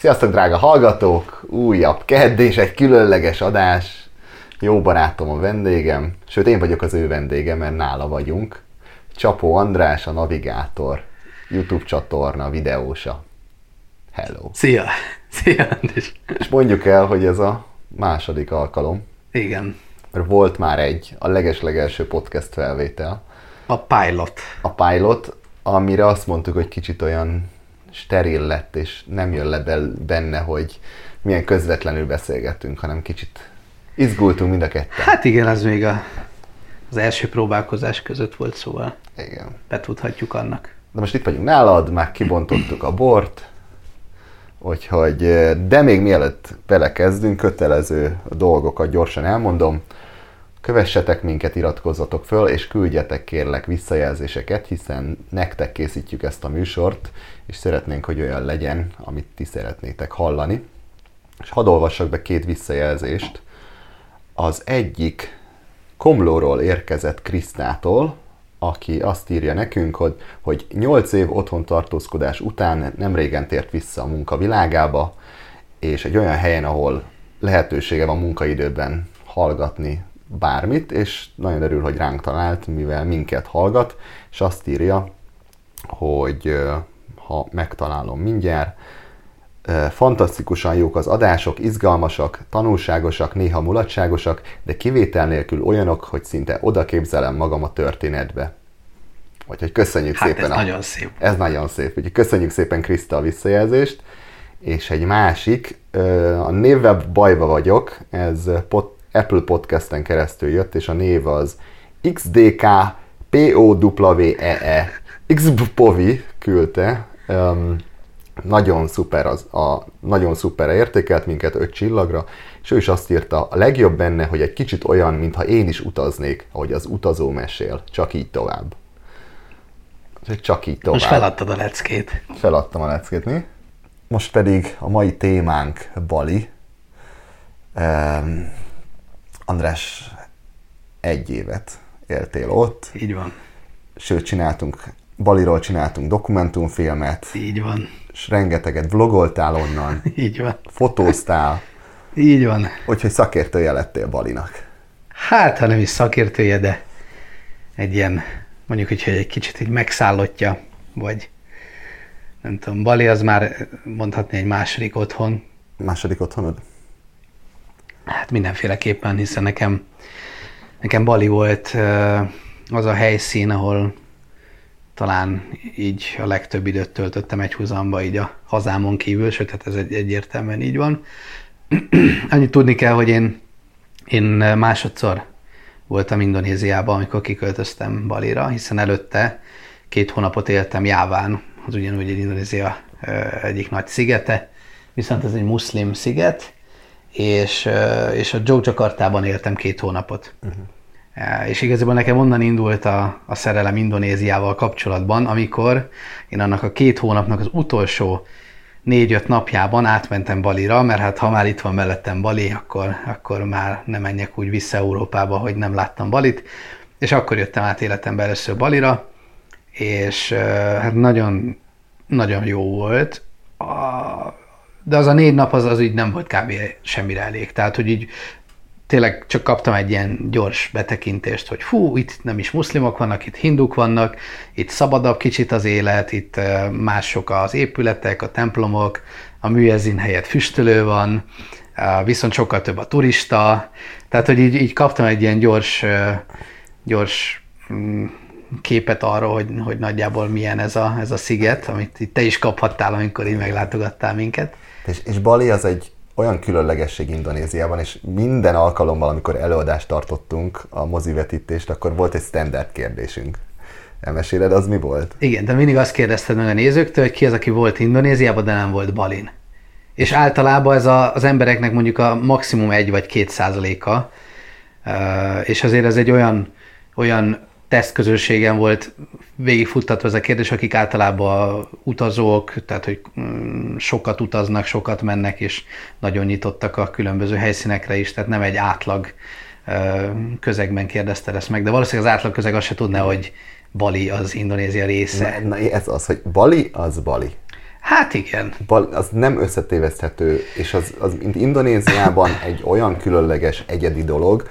Sziasztok, drága hallgatók! Újabb kedd és egy különleges adás. Jó barátom a vendégem, sőt én vagyok az ő vendége, mert nála vagyunk. Csapó András, a Navigátor, YouTube csatorna, videósa. Hello! Szia! Szia, András! És mondjuk el, hogy ez a második alkalom, Igen. mert volt már egy, a legeslegelső podcast felvétel, A pilot. a pilot, amire azt mondtuk, hogy kicsit olyan steril lett, és nem jön le benne, hogy milyen közvetlenül beszélgettünk, hanem kicsit izgultunk mind a ketten. Hát igen, az még a, az első próbálkozás között volt, szóval Igen. betudhatjuk annak. De most itt vagyunk nálad, már kibontottuk a bort, úgyhogy, de még mielőtt belekezdünk, kötelező dolgokat gyorsan elmondom. Kövessetek minket, iratkozzatok föl, és küldjetek kérlek visszajelzéseket, hiszen nektek készítjük ezt a műsort, és szeretnénk, hogy olyan legyen, amit ti szeretnétek hallani. És hadd olvassak be két visszajelzést. Az egyik Komlóról érkezett Krisztától, aki azt írja nekünk, hogy, hogy 8 év otthon tartózkodás után nem régen tért vissza a munka világába, és egy olyan helyen, ahol lehetősége van munkaidőben hallgatni bármit, és nagyon örül, hogy ránk talált, mivel minket hallgat, és azt írja, hogy ha megtalálom mindjárt, fantasztikusan jók az adások, izgalmasak, tanulságosak, néha mulatságosak, de kivétel nélkül olyanok, hogy szinte oda képzelem magam a történetbe. Úgyhogy köszönjük Hát szépen. ez a... nagyon szép. Ez nagyon szép. Úgyhogy köszönjük szépen Kriszta a visszajelzést. És egy másik, a névvel bajba vagyok, ez pod, Apple Podcasten keresztül jött, és a név az XDK POWEE. XPOVI küldte. Um, nagyon szuper, az, a, nagyon szuperre értékelt minket öt csillagra, és ő is azt írta, a legjobb benne, hogy egy kicsit olyan, mintha én is utaznék, ahogy az utazó mesél, csak így tovább. Csak így tovább. Most feladtad a leckét. Feladtam a leckét, mi? Most pedig a mai témánk Bali. Um, András, egy évet éltél ott, Így van. sőt csináltunk, Baliról csináltunk dokumentumfilmet, Így van. és rengeteget vlogoltál onnan, Így van. fotóztál, Így van. úgyhogy szakértője lettél Balinak. Hát, ha nem is szakértője, de egy ilyen, mondjuk hogy egy kicsit így megszállottja, vagy nem tudom, Bali az már mondhatni egy második otthon, Második otthonod? Hát mindenféleképpen, hiszen nekem, nekem Bali volt az a helyszín, ahol talán így a legtöbb időt töltöttem egy húzamba, így a hazámon kívül, sőt, hát ez egy, egyértelműen így van. Annyit tudni kell, hogy én, én másodszor voltam Indonéziában, amikor kiköltöztem Balira, hiszen előtte két hónapot éltem Jáván, az ugyanúgy egy Indonézia egyik nagy szigete, viszont ez egy muszlim sziget, és, és a Jogjakartában éltem két hónapot. Uh-huh. És igazából nekem onnan indult a, a szerelem Indonéziával kapcsolatban, amikor én annak a két hónapnak az utolsó négy-öt napjában átmentem Balira, mert hát ha már itt van mellettem Bali, akkor, akkor már nem menjek úgy vissza Európába, hogy nem láttam Balit, és akkor jöttem át életemben először Balira, és hát nagyon, nagyon jó volt. A, de az a négy nap az, az így nem volt kb. semmire elég. Tehát, hogy így tényleg csak kaptam egy ilyen gyors betekintést, hogy fú, itt nem is muszlimok vannak, itt hinduk vannak, itt szabadabb kicsit az élet, itt mások az épületek, a templomok, a műezin helyett füstölő van, viszont sokkal több a turista, tehát, hogy így, így kaptam egy ilyen gyors, gyors mm, képet arról, hogy, hogy nagyjából milyen ez a, ez a sziget, amit itt te is kaphattál, amikor így meglátogattál minket. És, és Bali az egy olyan különlegesség Indonéziában, és minden alkalommal, amikor előadást tartottunk, a mozivetítést, akkor volt egy standard kérdésünk. Elmeséled, az mi volt? Igen, de mindig azt kérdezted meg a nézőktől, hogy ki az, aki volt Indonéziában, de nem volt Balin. És általában ez a, az embereknek mondjuk a maximum egy vagy két százaléka, és azért ez egy olyan, olyan tesztközösségen volt végigfuttatva ez a kérdés, akik általában utazók, tehát hogy mm, sokat utaznak, sokat mennek, és nagyon nyitottak a különböző helyszínekre is, tehát nem egy átlag közegben kérdezte ezt meg, de valószínűleg az átlag közeg azt se tudná, hogy Bali az Indonézia része. Na, na, ez az, hogy Bali az Bali. Hát igen. Bal- az nem összetéveszthető, és az, az mint Indonéziában egy olyan különleges, egyedi dolog,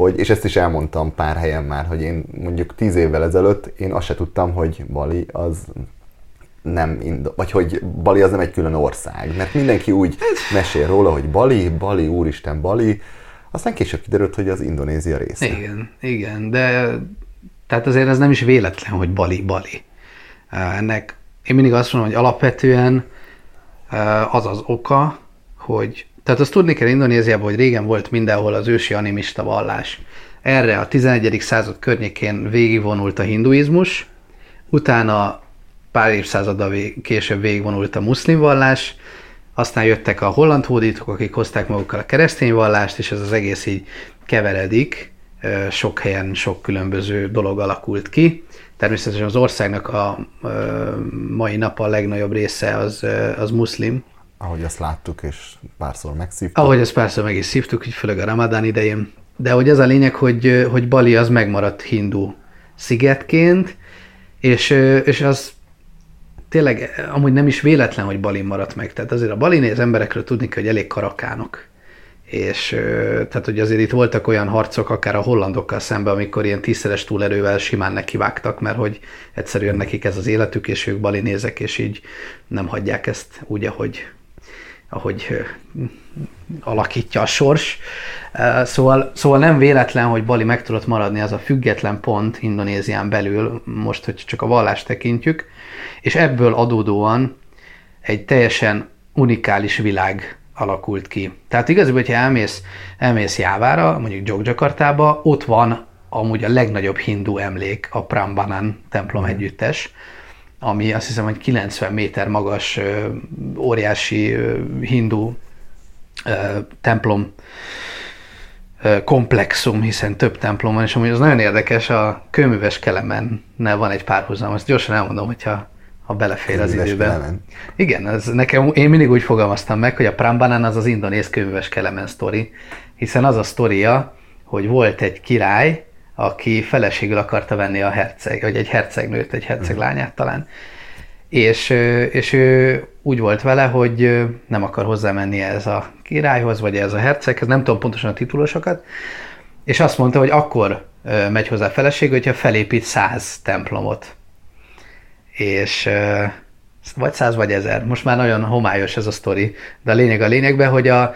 hogy, és ezt is elmondtam pár helyen már, hogy én mondjuk tíz évvel ezelőtt én azt se tudtam, hogy Bali az nem, Indo- vagy hogy Bali az nem egy külön ország, mert mindenki úgy mesél róla, hogy Bali, Bali, úristen, Bali, aztán később kiderült, hogy az Indonézia része. Igen, igen, de tehát azért ez nem is véletlen, hogy Bali, Bali. Ennek én mindig azt mondom, hogy alapvetően az az oka, hogy tehát azt tudni kell Indonéziában, hogy régen volt mindenhol az ősi animista vallás. Erre a 11. század környékén végigvonult a hinduizmus, utána pár évszázaddal később végigvonult a muszlim vallás, aztán jöttek a holland hódítók, akik hozták magukkal a keresztény vallást, és ez az egész így keveredik, sok helyen sok különböző dolog alakult ki. Természetesen az országnak a mai nap a legnagyobb része az, az muszlim. Ahogy azt láttuk, és párszor megszívtuk. Ahogy ezt párszor meg is szívtuk, főleg a ramadán idején. De hogy ez a lényeg, hogy, hogy Bali az megmaradt hindu szigetként, és, és az tényleg amúgy nem is véletlen, hogy Balin maradt meg. Tehát azért a Baliné az emberekről tudni kell, hogy elég karakánok. És tehát, hogy azért itt voltak olyan harcok, akár a hollandokkal szemben, amikor ilyen tízszeres túlerővel simán nekivágtak, mert hogy egyszerűen nekik ez az életük, és ők balinézek, és így nem hagyják ezt úgy, ahogy, ahogy alakítja a sors. Szóval, szóval nem véletlen, hogy Bali meg tudott maradni az a független pont Indonézián belül, most, hogy csak a vallást tekintjük, és ebből adódóan egy teljesen unikális világ alakult ki. Tehát igazából, hogyha elmész, elmész Jávára, mondjuk Jogjakartába, ott van amúgy a legnagyobb hindu emlék, a Prambanan templom együttes, ami azt hiszem, hogy 90 méter magas, óriási hindu templom komplexum, hiszen több templom van, és amúgy az nagyon érdekes, a kőműves kelemennel van egy párhuzam, azt gyorsan elmondom, hogyha ha belefér az időben. Kelemen. Igen, ez nekem, én mindig úgy fogalmaztam meg, hogy a Prambanan az az indonéz kőműves kelemen sztori, hiszen az a sztoria, hogy volt egy király, aki feleségül akarta venni a herceg, vagy egy hercegnőt, egy herceglányát talán, és, és ő úgy volt vele, hogy nem akar hozzámenni ez a királyhoz, vagy ez a herceghez, nem tudom pontosan a titulosokat, és azt mondta, hogy akkor megy hozzá a feleség, hogyha felépít száz templomot. És vagy száz, vagy ezer. Most már nagyon homályos ez a sztori, de a lényeg a lényegben, hogy a,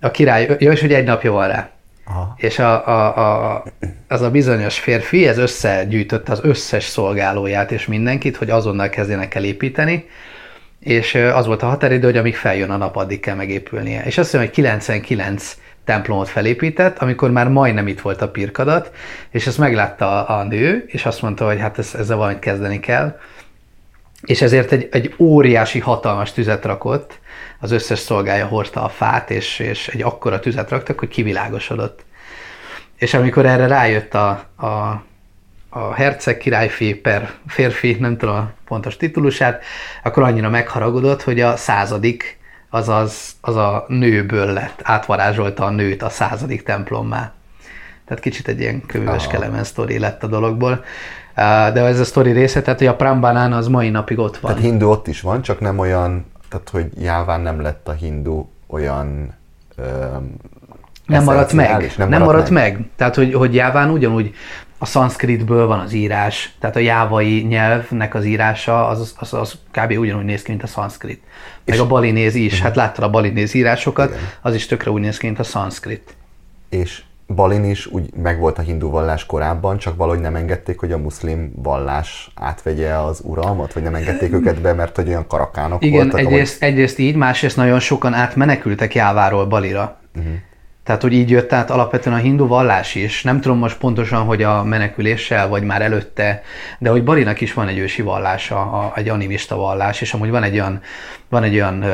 a király, jó, és hogy egy napja van rá. Aha. És a, a, a, az a bizonyos férfi, ez összegyűjtötte az összes szolgálóját és mindenkit, hogy azonnal kezdjenek el építeni, és az volt a határidő, hogy amíg feljön a nap, addig kell megépülnie. És azt hiszem, hogy 99 templomot felépített, amikor már majdnem itt volt a pirkadat, és ezt meglátta a nő, és azt mondta, hogy hát ez, ezzel valamit kezdeni kell, és ezért egy, egy óriási, hatalmas tüzet rakott, az összes szolgája hordta a fát, és, és egy akkora tüzet raktak, hogy kivilágosodott. És amikor erre rájött a, a, a herceg királyfi per férfi, nem tudom a pontos titulusát, akkor annyira megharagudott, hogy a századik, azaz az a nőből lett, átvarázsolta a nőt a századik templommá. Tehát kicsit egy ilyen könyves ah. kelemen sztori lett a dologból. De ez a sztori része, tehát hogy a Prambanán az mai napig ott van. Tehát hindu ott is van, csak nem olyan, tehát hogy Jáván nem lett a hindu olyan öm, nem maradt meg. Nem, nem maradt, maradt meg. meg. Tehát, hogy, hogy Jáván ugyanúgy a szanszkritből van az írás, tehát a jávai nyelvnek az írása az, az, az kb. ugyanúgy néz ki, mint a szanszkrit. Meg és a balinéz is, uh-huh. hát láttad a balinéz írásokat, igen. az is tökre úgy néz ki, mint a szanszkrit. És Balin is úgy megvolt a hindu vallás korábban, csak valahogy nem engedték, hogy a muszlim vallás átvegye az uralmat, vagy nem engedték őket be, mert hogy olyan karakánok Igen, voltak. Igen, egyrészt, ahogy... egyrészt így, másrészt nagyon sokan átmenekültek Jáváról Balira. Uh-huh. Tehát, hogy így jött át alapvetően a hindu vallás is. Nem tudom most pontosan, hogy a meneküléssel, vagy már előtte, de hogy Balinak is van egy ősi vallása, a, egy animista vallás, és amúgy van egy olyan, van egy olyan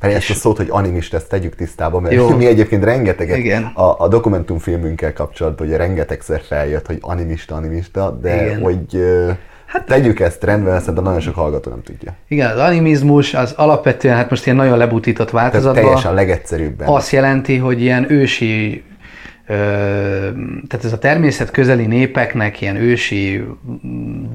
mert ezt a szót, hogy animista, ezt tegyük tisztába, mert Jó. mi egyébként rengeteget Igen. A, a dokumentumfilmünkkel kapcsolatban ugye rengetegszer feljött, hogy animista, animista, de Igen. hogy Hát, Tegyük ezt rendben, szerintem nagyon sok hallgató nem tudja. Igen, az animizmus az alapvetően, hát most ilyen nagyon lebutított változatban. teljesen legegyszerűbben. Azt jelenti, hogy ilyen ősi tehát ez a természet közeli népeknek ilyen ősi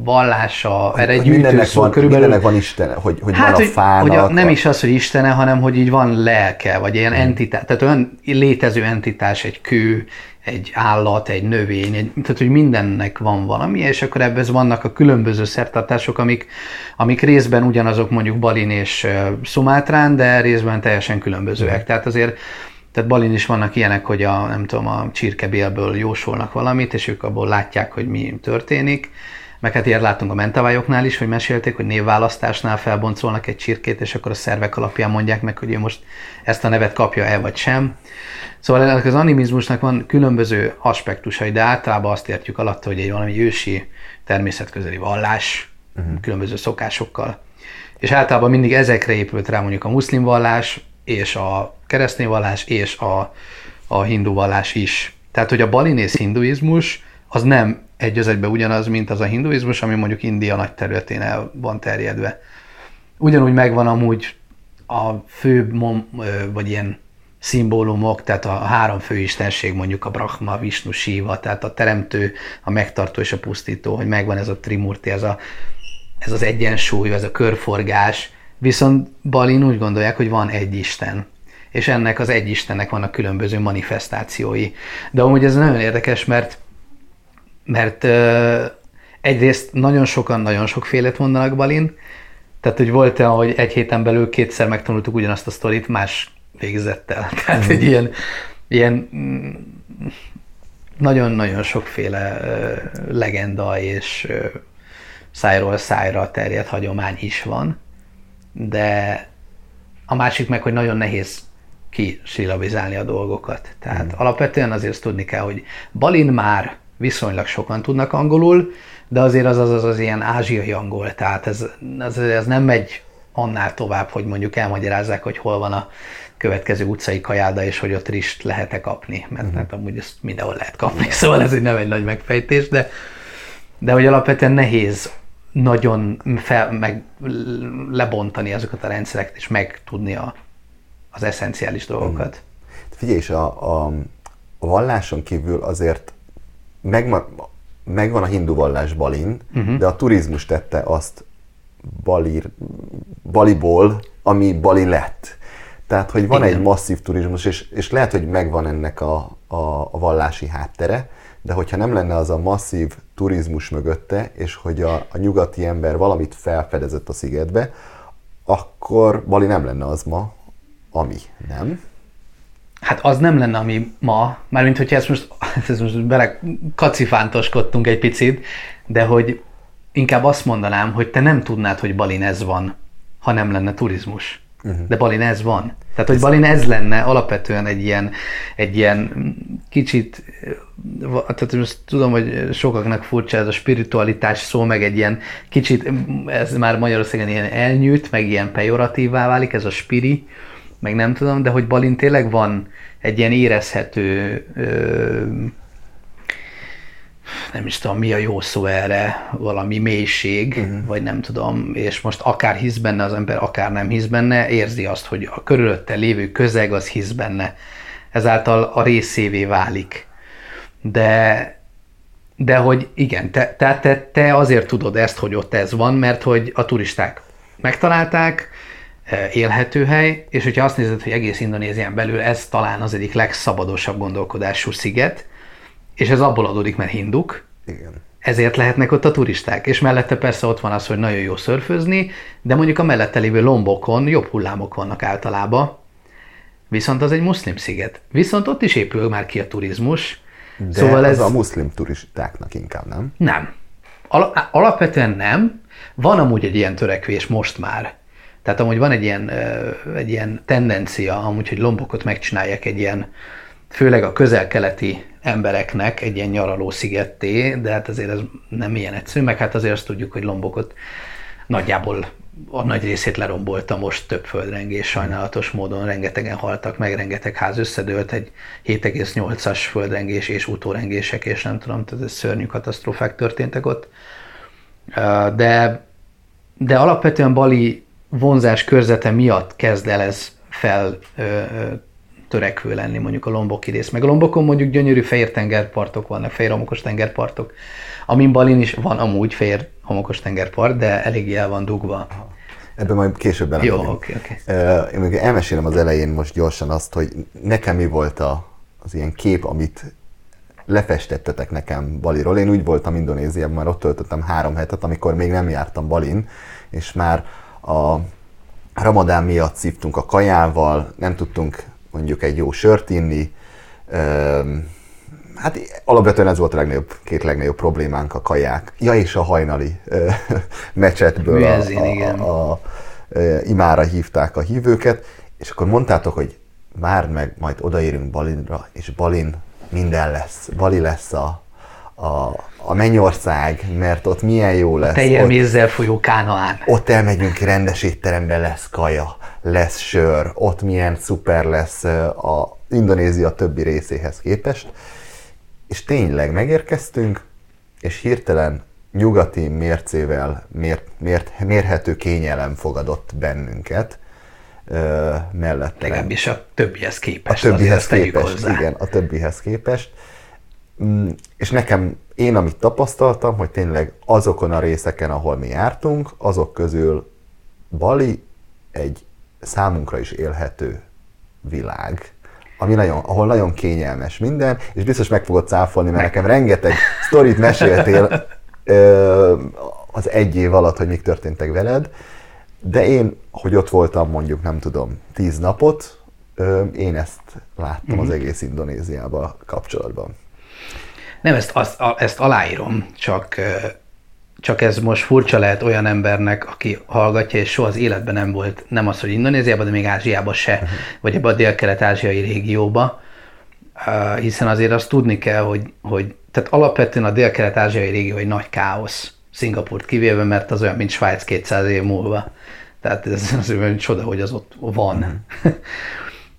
vallása, erre egy szó, van, körülbelül... Mindennek van Isten, hogy, hogy hát, van a fának. Hogy a, nem is az, hogy Istene, hanem hogy így van lelke, vagy ilyen hmm. entitás, tehát olyan létező entitás, egy kő, egy állat, egy növény, egy, tehát hogy mindennek van valami, és akkor ebben vannak a különböző szertartások, amik, amik részben ugyanazok mondjuk Balin és Szumátrán, de részben teljesen különbözőek. Hmm. Tehát azért tehát Balin is vannak ilyenek, hogy a, nem tudom, a csirkebélből jósolnak valamit, és ők abból látják, hogy mi történik. Meg hát ilyet látunk a mentavályoknál is, hogy mesélték, hogy névválasztásnál felboncolnak egy csirkét, és akkor a szervek alapján mondják meg, hogy ő most ezt a nevet kapja-e vagy sem. Szóval ennek az animizmusnak van különböző aspektusai, de általában azt értjük alatt, hogy egy valami ősi természetközeli vallás, uh-huh. különböző szokásokkal. És általában mindig ezekre épült rá mondjuk a muszlim vallás, és a keresztény vallás és a, a hindu vallás is. Tehát, hogy a balinész hinduizmus az nem egy az egyben ugyanaz, mint az a hinduizmus, ami mondjuk India nagy területén el van terjedve. Ugyanúgy megvan amúgy a fő, vagy ilyen szimbólumok, tehát a három főistenség, mondjuk a Brahma, Vishnu, Shiva, tehát a teremtő, a megtartó és a pusztító, hogy megvan ez a trimurti, ez, a, ez az egyensúly, ez a körforgás, Viszont Balin úgy gondolják, hogy van egy Isten, és ennek az egy Istennek vannak különböző manifestációi. De amúgy ez nagyon érdekes, mert, mert uh, egyrészt nagyon sokan nagyon sokfélet mondanak Balin, tehát, hogy volt olyan, hogy egy héten belül kétszer megtanultuk ugyanazt a sztorit más végzettel. Tehát mm. egy ilyen, ilyen mm, nagyon-nagyon sokféle legenda és szájról szájra terjedt hagyomány is van de a másik meg, hogy nagyon nehéz kisilabizálni a dolgokat. Tehát mm. alapvetően azért tudni kell, hogy Balin már viszonylag sokan tudnak angolul, de azért az az, az, az ilyen ázsiai angol, tehát ez, ez, ez nem megy annál tovább, hogy mondjuk elmagyarázzák, hogy hol van a következő utcai kajáda, és hogy ott rist lehet-e kapni, mert, mm. mert amúgy ezt mindenhol lehet kapni, szóval ez egy nem egy nagy megfejtés, de, de hogy alapvetően nehéz nagyon fel, meg lebontani azokat a rendszereket, és megtudni a, az eszenciális dolgokat. Mm. Figyelj, és a, a, a valláson kívül azért megvan, megvan a hindu vallás Balin, uh-huh. de a turizmus tette azt Balir, Baliból, ami Bali lett. Tehát, hogy van Igen. egy masszív turizmus, és, és lehet, hogy megvan ennek a, a, a vallási háttere, de hogyha nem lenne az a masszív turizmus mögötte, és hogy a, a nyugati ember valamit felfedezett a szigetbe, akkor Bali nem lenne az ma, ami, nem? Hát az nem lenne, ami ma, mármint hogyha ezt most, ezt most bele kacifántoskodtunk egy picit, de hogy inkább azt mondanám, hogy te nem tudnád, hogy Balin ez van, ha nem lenne turizmus. Uh-huh. De Balin ez van. Tehát, hogy Balin ez lenne alapvetően egy ilyen, egy ilyen kicsit, tehát most tudom, hogy sokaknak furcsa ez a spiritualitás szó, meg egy ilyen kicsit, ez már Magyarországon ilyen elnyűjt, meg ilyen pejoratívá válik, ez a spiri, meg nem tudom, de hogy Balin tényleg van egy ilyen érezhető nem is tudom, mi a jó szó erre, valami mélység, uh-huh. vagy nem tudom, és most akár hisz benne az ember, akár nem hisz benne, érzi azt, hogy a körülötte lévő közeg az hisz benne. Ezáltal a részévé válik. De, de hogy igen, te, te, te, te azért tudod ezt, hogy ott ez van, mert hogy a turisták megtalálták, e, élhető hely, és hogyha azt nézed, hogy egész Indonézián belül ez talán az egyik legszabadosabb gondolkodású sziget, és ez abból adódik, mert hinduk, Igen. ezért lehetnek ott a turisták. És mellette persze ott van az, hogy nagyon jó szörfözni, de mondjuk a mellette lévő lombokon jobb hullámok vannak általában, viszont az egy muszlim sziget. Viszont ott is épül már ki a turizmus. De szóval ez a muszlim turistáknak inkább, nem? Nem. Al- alapvetően nem. Van amúgy egy ilyen törekvés most már. Tehát amúgy van egy ilyen, egy ilyen tendencia, amúgy, hogy lombokot megcsinálják egy ilyen, főleg a közel-keleti embereknek egy ilyen nyaraló szigetté, de hát azért ez nem ilyen egyszerű, meg hát azért azt tudjuk, hogy Lombokot nagyjából a nagy részét lerombolta most több földrengés, sajnálatos módon rengetegen haltak meg, rengeteg ház összedőlt, egy 7,8-as földrengés és utórengések, és nem tudom, tehát ez szörnyű katasztrófák történtek ott. De, de alapvetően Bali vonzás körzete miatt kezd el ez fel törekvő lenni mondjuk a Lomboki rész. Meg a Lombokon mondjuk gyönyörű fehér tengerpartok vannak, fehér homokos tengerpartok, amin Balin is van amúgy fehér homokos tengerpart, de eléggé el van dugva. Ebben majd később bele Jó, oké, oké. Én még elmesélem az elején most gyorsan azt, hogy nekem mi volt a, az ilyen kép, amit lefestettetek nekem Baliról. Én úgy voltam Indonéziában, már ott töltöttem három hetet, amikor még nem jártam Balin, és már a ramadán miatt szívtunk a kajával, nem tudtunk mondjuk egy jó sört inni. Hát alapvetően ez volt a legnagyobb, két legnagyobb problémánk a kaják. Ja, és a hajnali mecsetből a, a, a, a, imára hívták a hívőket, és akkor mondtátok, hogy már meg majd odaérünk Balinra, és Balin minden lesz. Bali lesz a, a, a mennyország, mert ott milyen jó lesz. Teljen mézzel folyó kánaán. Ott elmegyünk rendes étterembe, lesz kaja, lesz sör, ott milyen szuper lesz a Indonézia többi részéhez képest. És tényleg megérkeztünk, és hirtelen nyugati mércével mért, mért, mérhető kényelem fogadott bennünket mellett. Legalábbis a többihez képest. A többihez képest, igen, a többihez képest. Mm, és nekem, én amit tapasztaltam, hogy tényleg azokon a részeken, ahol mi jártunk, azok közül Bali egy számunkra is élhető világ, ami nagyon, ahol nagyon kényelmes minden, és biztos meg fogod cáfolni, mert nekem rengeteg sztorit meséltél ö, az egy év alatt, hogy mik történtek veled, de én, hogy ott voltam mondjuk, nem tudom, tíz napot, ö, én ezt láttam az mhm. egész Indonéziával kapcsolatban. Nem, ezt, azt, ezt aláírom, csak, csak ez most furcsa lehet olyan embernek, aki hallgatja, és soha az életben nem volt, nem az, hogy Indonéziában, de még Ázsiában se, uh-huh. vagy ebbe a dél-kelet-ázsiai régióba, hiszen azért azt tudni kell, hogy, hogy tehát alapvetően a dél-kelet-ázsiai régió egy nagy káosz, Szingapurt kivéve, mert az olyan, mint Svájc 200 év múlva. Tehát ez az olyan csoda, hogy az ott van. Uh-huh.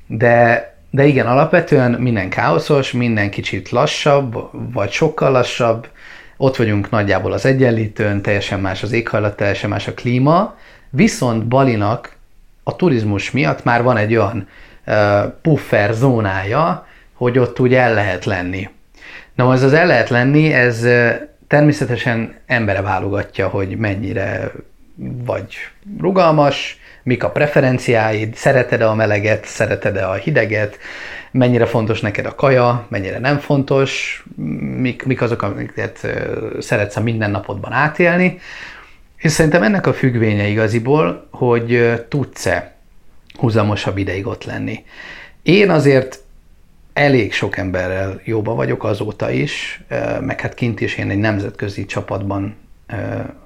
De de igen, alapvetően minden káoszos, minden kicsit lassabb, vagy sokkal lassabb. Ott vagyunk nagyjából az egyenlítőn, teljesen más az éghajlat, teljesen más a klíma. Viszont Balinak a turizmus miatt már van egy olyan uh, puffer zónája, hogy ott úgy el lehet lenni. Na, az az el lehet lenni, ez természetesen embere válogatja, hogy mennyire vagy rugalmas, mik a preferenciáid, szereted-e a meleget, szereted-e a hideget, mennyire fontos neked a kaja, mennyire nem fontos, mik, mik azok, amiket szeretsz a mindennapodban átélni. És szerintem ennek a függvénye igaziból, hogy tudsz-e húzamosabb ideig ott lenni. Én azért elég sok emberrel jóba vagyok azóta is, meg hát kint is én egy nemzetközi csapatban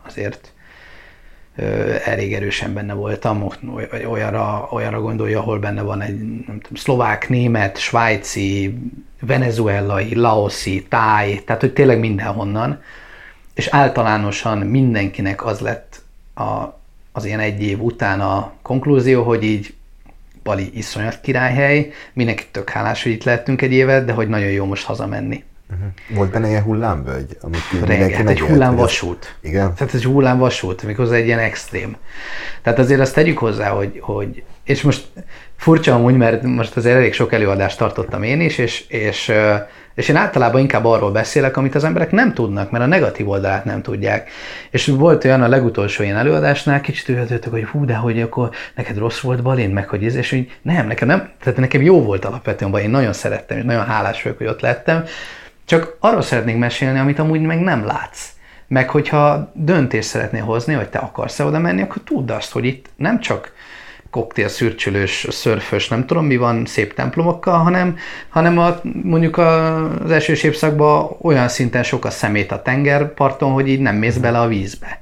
azért elég erősen benne voltam, olyanra, olyanra gondolja, ahol benne van egy nem tudom, szlovák, német, svájci, venezuelai, laoszi, táj, tehát hogy tényleg mindenhonnan, és általánosan mindenkinek az lett a, az ilyen egy év után a konklúzió, hogy így Bali iszonyat királyhely, mindenki tök hálás, hogy itt lehetünk egy évet, de hogy nagyon jó most hazamenni. Uh-huh. Volt benne ilyen hullámvölgy? Amit Renget, egy hullámvasút. Igen? Tehát egy hullámvasút, méghozzá egy ilyen extrém. Tehát azért azt tegyük hozzá, hogy, hogy és most furcsa amúgy, mert most azért elég sok előadást tartottam én is, és, és, és én általában inkább arról beszélek, amit az emberek nem tudnak, mert a negatív oldalát nem tudják. És volt olyan a legutolsó ilyen előadásnál, kicsit üldöttek, hogy hú, de hogy akkor neked rossz volt Balin, meg hogy ez, és hogy nem, nekem nem, tehát nekem jó volt alapvetően, én nagyon szerettem, és nagyon hálás vagyok, hogy ott lettem, csak arról szeretnék mesélni, amit amúgy meg nem látsz. Meg hogyha döntést szeretnél hozni, hogy te akarsz-e oda menni, akkor tudd azt, hogy itt nem csak koktél, szürcsülős, szörfös, nem tudom mi van szép templomokkal, hanem, hanem a, mondjuk az esős évszakban olyan szinten sok a szemét a tengerparton, hogy így nem mész bele a vízbe.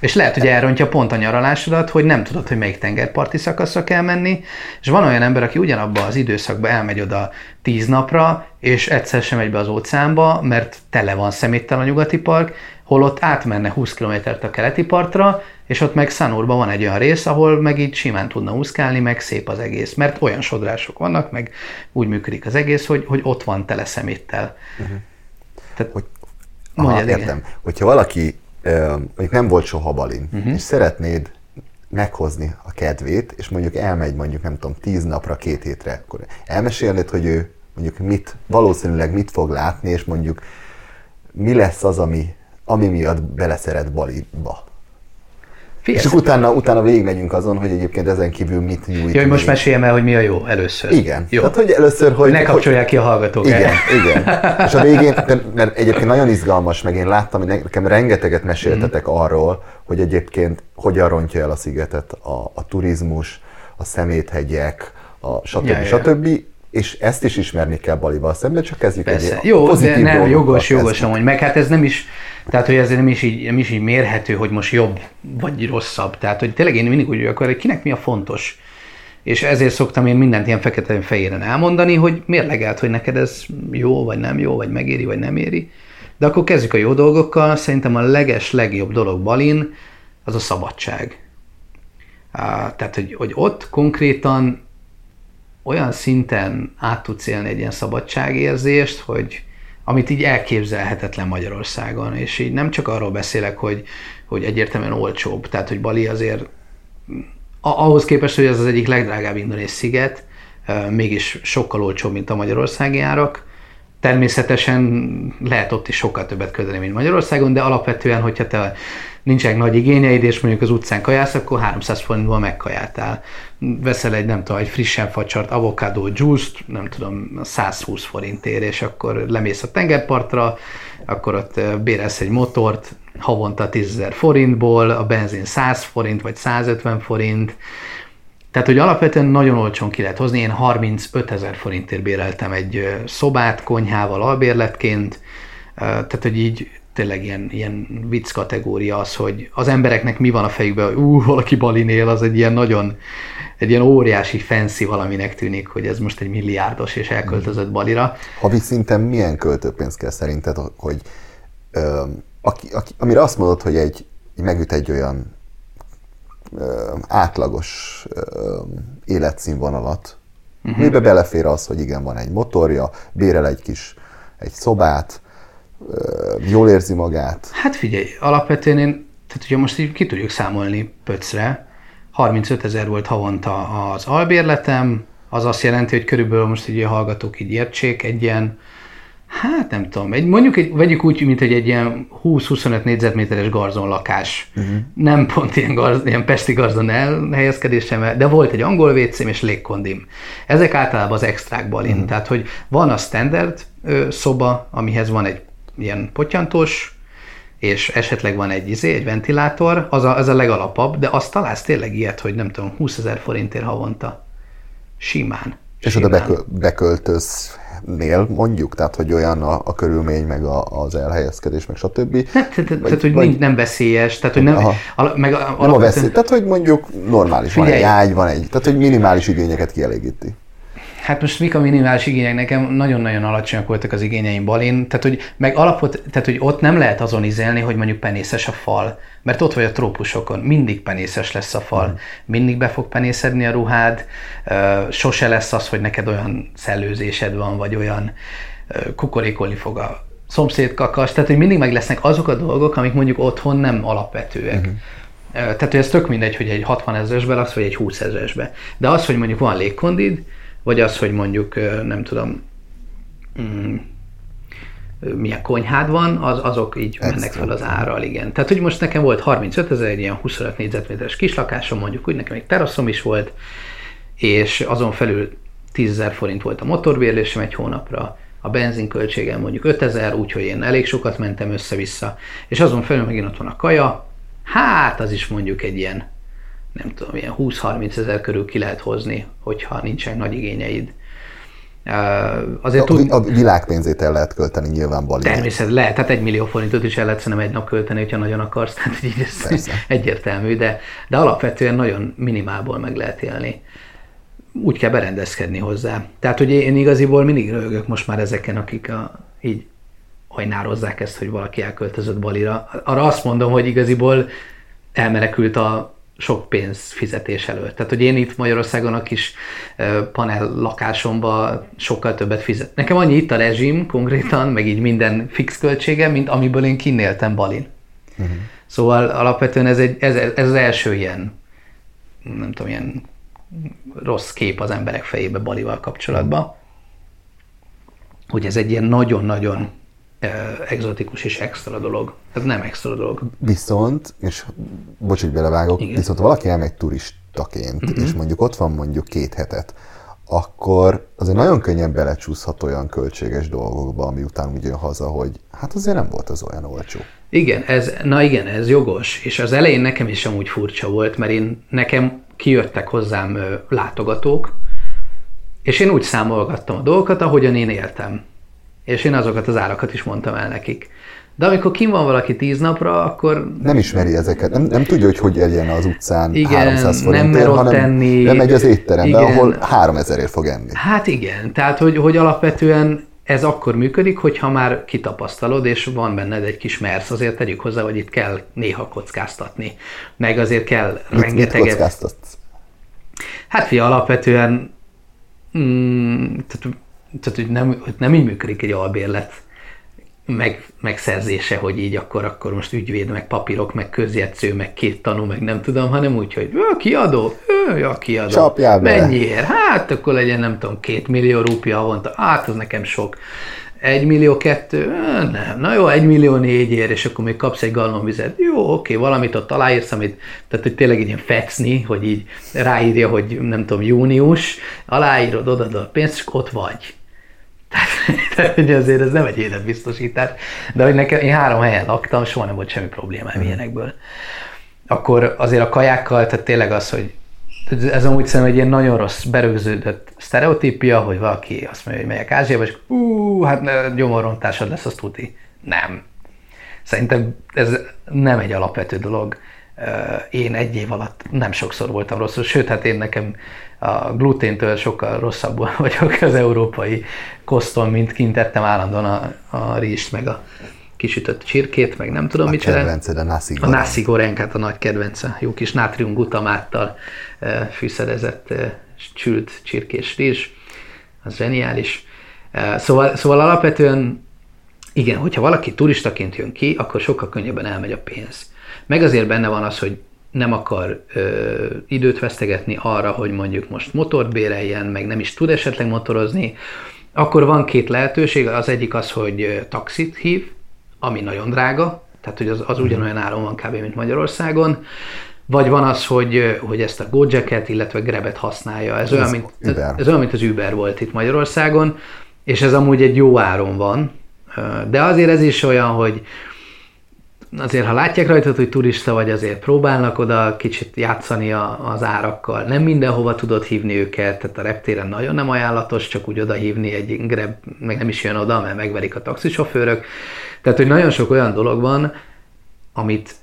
És lehet, hogy elrontja pont a nyaralásodat, hogy nem tudod, hogy melyik tengerparti szakaszra kell menni, és van olyan ember, aki ugyanabban az időszakban elmegy oda tíz napra, és egyszer sem megy be az óceánba, mert tele van szeméttel a nyugati park, holott átmenne 20 kilométert a keleti partra, és ott meg Szanúrban van egy olyan rész, ahol meg így simán tudna úszkálni, meg szép az egész, mert olyan sodrások vannak, meg úgy működik az egész, hogy, hogy ott van tele szeméttel. Uh-huh. Tehát, hogy, aha, értem. Hogyha valaki mondjuk nem volt soha balin, uh-huh. és szeretnéd meghozni a kedvét, és mondjuk elmegy mondjuk nem tudom, tíz napra, két hétre, akkor elmesélnéd, hogy ő mondjuk mit, valószínűleg mit fog látni, és mondjuk mi lesz az, ami, ami miatt beleszeret Baliba. Figyelj, és utána, utána végigmegyünk azon, hogy egyébként ezen kívül mit nyújt. Jaj, most meséljem el, hogy mi a jó először. Igen. Jó. Tehát, hogy először, hogy... Ne kapcsolják ki a hallgatók Igen, el. igen. És a végén, mert egyébként nagyon izgalmas, meg én láttam, hogy nekem rengeteget meséltetek mm. arról, hogy egyébként hogyan rontja el a szigetet a, a turizmus, a szeméthegyek, a stb. Ja, stb. Ja és ezt is ismerni kell Balival szemben, csak kezdjük Persze. egy Jó, pozitív de nem, jogos, jogos amúgy, meg hát ez nem is, tehát hogy ez nem is, így, nem is így mérhető, hogy most jobb vagy rosszabb. Tehát, hogy tényleg én mindig úgy vagyok, hogy kinek mi a fontos. És ezért szoktam én mindent ilyen fekete-fehéren elmondani, hogy mérlegelt, hogy neked ez jó, vagy nem jó, vagy megéri, vagy nem éri. De akkor kezdjük a jó dolgokkal. Szerintem a leges, legjobb dolog Balin az a szabadság. Tehát, hogy, hogy ott konkrétan olyan szinten át tudsz élni egy ilyen szabadságérzést, hogy amit így elképzelhetetlen Magyarországon, és így nem csak arról beszélek, hogy, hogy egyértelműen olcsóbb, tehát hogy Bali azért ahhoz képest, hogy ez az egyik legdrágább indonész sziget, mégis sokkal olcsóbb, mint a magyarországi árak. Természetesen lehet ott is sokkal többet költeni, mint Magyarországon, de alapvetően, hogyha te nincsenek nagy igényeid, és mondjuk az utcán kajász, akkor 300 forintból megkajáltál. Veszel egy, nem tudom, egy frissen facsart avokádó juice nem tudom, 120 forintért, és akkor lemész a tengerpartra, akkor ott bérelsz egy motort, havonta 10 forintból, a benzin 100 forint, vagy 150 forint, tehát, hogy alapvetően nagyon olcsón ki lehet hozni. Én 35 ezer forintért béreltem egy szobát konyhával albérletként, tehát, hogy így tényleg ilyen, ilyen vicc kategória az, hogy az embereknek mi van a fejükben, hogy ú, valaki Balinél, az egy ilyen nagyon, egy ilyen óriási fancy valaminek tűnik, hogy ez most egy milliárdos és elköltözött Balira. Havi szinten milyen költőpénz kell szerinted, hogy ö, aki, aki, amire azt mondod, hogy egy, megüt egy olyan átlagos életszínvonalat, uh-huh. mibe belefér az, hogy igen, van egy motorja, bérel egy kis egy szobát, jól érzi magát? Hát figyelj, alapvetően én, tehát ugye most így ki tudjuk számolni pöcre, 35 ezer volt havonta az albérletem, az azt jelenti, hogy körülbelül most így a hallgatók így értsék, egy ilyen, hát nem tudom, egy, mondjuk egy, vegyük úgy, mint egy, egy ilyen 20-25 négyzetméteres garzon lakás. Uh-huh. Nem pont ilyen, garz, ilyen pesti garzon elhelyezkedésem, de volt egy angol wc és légkondim. Ezek általában az extrák balin. Uh-huh. Tehát, hogy van a standard ö, szoba, amihez van egy ilyen potyantós, és esetleg van egy izé, egy ventilátor, az a, az a legalapabb, de azt találsz tényleg ilyet, hogy nem tudom, 20 ezer forintért havonta. Simán. És oda bekö- beköltöz nél mondjuk, tehát hogy olyan a, a körülmény, meg a, az elhelyezkedés, meg stb. Tehát, tehát, tehát hogy vagy, nem veszélyes, tehát hogy nem, a, meg a, nem a veszély, tehát hogy mondjuk normális, Figyelj. van egy ágy, van egy, tehát hogy minimális igényeket kielégíti. Hát most mik a minimális igények? Nekem nagyon-nagyon alacsonyak voltak az igényeim balin, tehát hogy meg alapot, tehát hogy ott nem lehet azon izelni, hogy mondjuk penészes a fal, mert ott vagy a trópusokon, mindig penészes lesz a fal, mm. mindig be fog penészedni a ruhád, sose lesz az, hogy neked olyan szellőzésed van, vagy olyan kukorékolni fog a szomszéd kakas, tehát hogy mindig meg lesznek azok a dolgok, amik mondjuk otthon nem alapvetőek. Mm-hmm. Tehát, hogy ez tök mindegy, hogy egy 60 ezeresbe laksz, vagy egy 20 ezeresbe. De az, hogy mondjuk van légkondid, vagy az, hogy mondjuk nem tudom, mm, milyen konyhád van, az, azok így Ez mennek fel az árral, igen. Tehát, hogy most nekem volt 35 ezer, egy ilyen 25 négyzetméteres kislakásom, mondjuk úgy, nekem egy teraszom is volt, és azon felül 10 ezer forint volt a motorbérlésem egy hónapra, a benzinköltségem mondjuk 5 ezer, úgyhogy én elég sokat mentem össze-vissza, és azon felül megint ott van a kaja, hát az is mondjuk egy ilyen nem tudom, ilyen 20-30 ezer körül ki lehet hozni, hogyha nincsen nagy igényeid. Azért a, tud... a világpénzét el lehet költeni nyilván Bali. Természetesen lehet, tehát egy millió forintot is el lehet szerintem egy nap költeni, hogyha nagyon akarsz, tehát így ez Persze. egyértelmű, de, de alapvetően nagyon minimálból meg lehet élni. Úgy kell berendezkedni hozzá. Tehát, hogy én igaziból mindig rögök most már ezeken, akik a, így hajnározzák ezt, hogy valaki elköltözött Balira. Arra azt mondom, hogy igaziból elmenekült a sok pénz fizetés előtt. Tehát, hogy én itt Magyarországon a kis panel lakásomba sokkal többet fizet. Nekem annyi itt a rezsim konkrétan, meg így minden fix költsége, mint amiből én kinéltem Balin. Uh-huh. Szóval alapvetően ez, egy, ez, ez az első ilyen nem tudom, ilyen rossz kép az emberek fejébe Balival kapcsolatban, hogy ez egy ilyen nagyon-nagyon exotikus és extra dolog. Ez nem extra dolog. Viszont, és bocs, hogy belevágok, Igen. viszont valaki elmegy turistaként, uh-huh. és mondjuk ott van mondjuk két hetet, akkor azért nagyon könnyen belecsúszhat olyan költséges dolgokba, ami után úgy jön haza, hogy hát azért nem volt az olyan olcsó. Igen, ez, na igen, ez jogos, és az elején nekem is amúgy furcsa volt, mert én, nekem kijöttek hozzám ö, látogatók, és én úgy számolgattam a dolgokat, ahogyan én éltem. És én azokat az árakat is mondtam el nekik. De amikor kim van valaki tíz napra, akkor... Nem ismeri ezeket, nem, nem tudja, hogy hogy éljen az utcán igen, 300 forintért, nem hanem enni, nem megy az étterembe, igen, ahol 3000 ért fog enni. Hát igen, tehát hogy, hogy alapvetően ez akkor működik, hogyha már kitapasztalod, és van benned egy kis mersz, azért tegyük hozzá, hogy itt kell néha kockáztatni. Meg azért kell mit, rengeteget... Mit kockáztatsz? Hát fia, alapvetően mm, tehát, tehát hogy nem, hogy nem így működik egy albérlet meg, megszerzése, hogy így akkor, akkor most ügyvéd, meg papírok, meg közjegyző, meg két tanú, meg nem tudom, hanem úgy, hogy a kiadó, ja, kiadó. Csapjál be. Mennyiért? Hát akkor legyen, nem tudom, két millió rúpia havonta. Hát az nekem sok. Egy millió kettő? Nem. Na jó, egy millió négyért, és akkor még kapsz egy vizet. Jó, oké, valamit ott aláírsz, amit, tehát hogy tényleg egy ilyen fecni, hogy így ráírja, hogy nem tudom, június, aláírod, odaad a pénzt, és ott vagy tehát, hogy azért ez nem egy életbiztosítás, de hogy nekem, én három helyen laktam, soha nem volt semmi problémám mm. ilyenekből. Akkor azért a kajákkal, tehát tényleg az, hogy ez amúgy szerintem egy ilyen nagyon rossz berögződött sztereotípia, hogy valaki azt mondja, hogy megyek Ázsiába, és ú, hát gyomorrontásod lesz, azt tuti. Nem. Szerintem ez nem egy alapvető dolog. Én egy év alatt nem sokszor voltam rosszul, sőt, hát én nekem a gluténtől sokkal rosszabbul vagyok az európai koszton, mint kint tettem állandóan a, a rizst, meg a kisütött csirkét, meg nem tudom a mit kedvenced a nasi A nasi gorenkát a nagy kedvence. Jó kis nátrium gutamáttal e, fűszerezett e, csült csirkés rizs. Az zseniális. E, szóval, szóval alapvetően igen, hogyha valaki turistaként jön ki, akkor sokkal könnyebben elmegy a pénz. Meg azért benne van az, hogy nem akar ö, időt vesztegetni arra, hogy mondjuk most motort béreljen, meg nem is tud esetleg motorozni, akkor van két lehetőség, az egyik az, hogy taxit hív, ami nagyon drága, tehát hogy az, az ugyanolyan áron van kb. mint Magyarországon, vagy van az, hogy, hogy ezt a Gojek-et, illetve Grabet használja. Ez, ez, olyan, mint, ez olyan, mint az Uber volt itt Magyarországon, és ez amúgy egy jó áron van, de azért ez is olyan, hogy azért ha látják rajtad, hogy turista vagy, azért próbálnak oda kicsit játszani a, az árakkal. Nem mindenhova tudod hívni őket, tehát a reptéren nagyon nem ajánlatos, csak úgy oda hívni egy grab, meg nem is jön oda, mert megverik a taxisofőrök. Tehát, hogy nagyon sok olyan dolog van, amit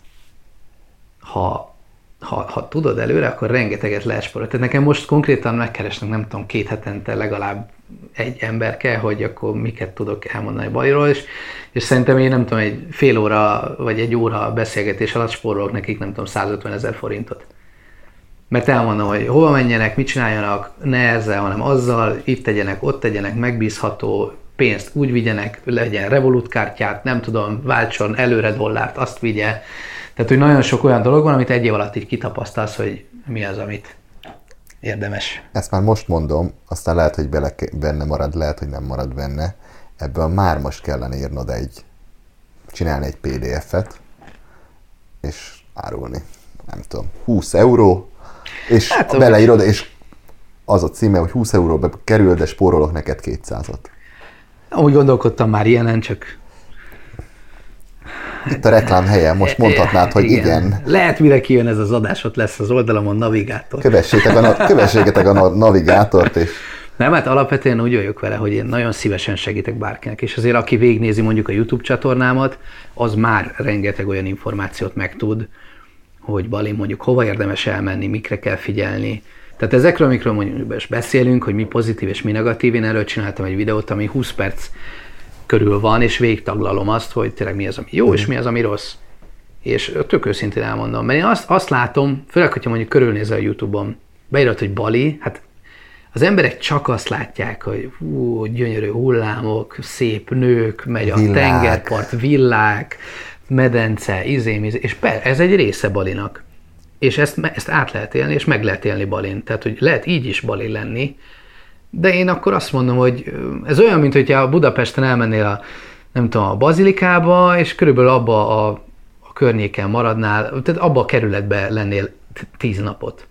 ha ha, ha tudod előre, akkor rengeteget lehet. Tehát nekem most konkrétan megkeresnek, nem tudom, két hetente legalább egy ember kell, hogy akkor miket tudok elmondani Baliról, és, és szerintem én nem tudom, egy fél óra vagy egy óra beszélgetés alatt spórolok nekik, nem tudom, 150 ezer forintot. Mert elmondom, hogy hova menjenek, mit csináljanak, ne ezzel, hanem azzal, itt tegyenek, ott tegyenek, megbízható, pénzt úgy vigyenek, legyen Revolut kártyát, nem tudom, váltson előre dollárt, azt vigye. Tehát, hogy nagyon sok olyan dolog van, amit egy év alatt így kitapasztalsz, hogy mi az, amit érdemes. Ezt már most mondom, aztán lehet, hogy bele, benne marad, lehet, hogy nem marad benne. Ebből már most kellene írnod egy, csinálni egy PDF-et, és árulni. Nem tudom, 20 euró, és hát, beleírod, és az a címe, hogy 20 euróba kerül, de spórolok neked 200-at. Úgy gondolkodtam már ilyenen, csak itt a reklám helye, most mondhatnád, hogy igen. igen. Lehet, mire kijön ez az adás, ott lesz az oldalamon navigátor. Kövessétek a, kövessétek a navigátort, és nem, hát alapvetően úgy vagyok vele, hogy én nagyon szívesen segítek bárkinek, és azért aki végignézi mondjuk a YouTube csatornámat, az már rengeteg olyan információt megtud, hogy Bali mondjuk hova érdemes elmenni, mikre kell figyelni. Tehát ezekről, amikről mondjuk beszélünk, hogy mi pozitív és mi negatív, én erről csináltam egy videót, ami 20 perc körül van, és végtaglalom azt, hogy tényleg mi az, ami jó, mm. és mhm. mi az, ami rossz. És tök őszintén elmondom, mert én azt, azt látom, főleg, hogyha mondjuk körülnézel a Youtube-on, beírod, hogy Bali, hát az emberek csak azt látják, hogy hú, gyönyörű hullámok, szép nők, megy a villák. tengerpart, villák, medence, izém, izé, és per, ez egy része Balinak. és ezt, ezt át lehet élni, és meg lehet élni balin. Tehát, hogy lehet így is balin lenni, de én akkor azt mondom, hogy ez olyan, mint hogyha Budapesten elmennél a, nem tudom, a bazilikába, és körülbelül abba a, a környéken maradnál, tehát abba a kerületbe lennél tíz napot.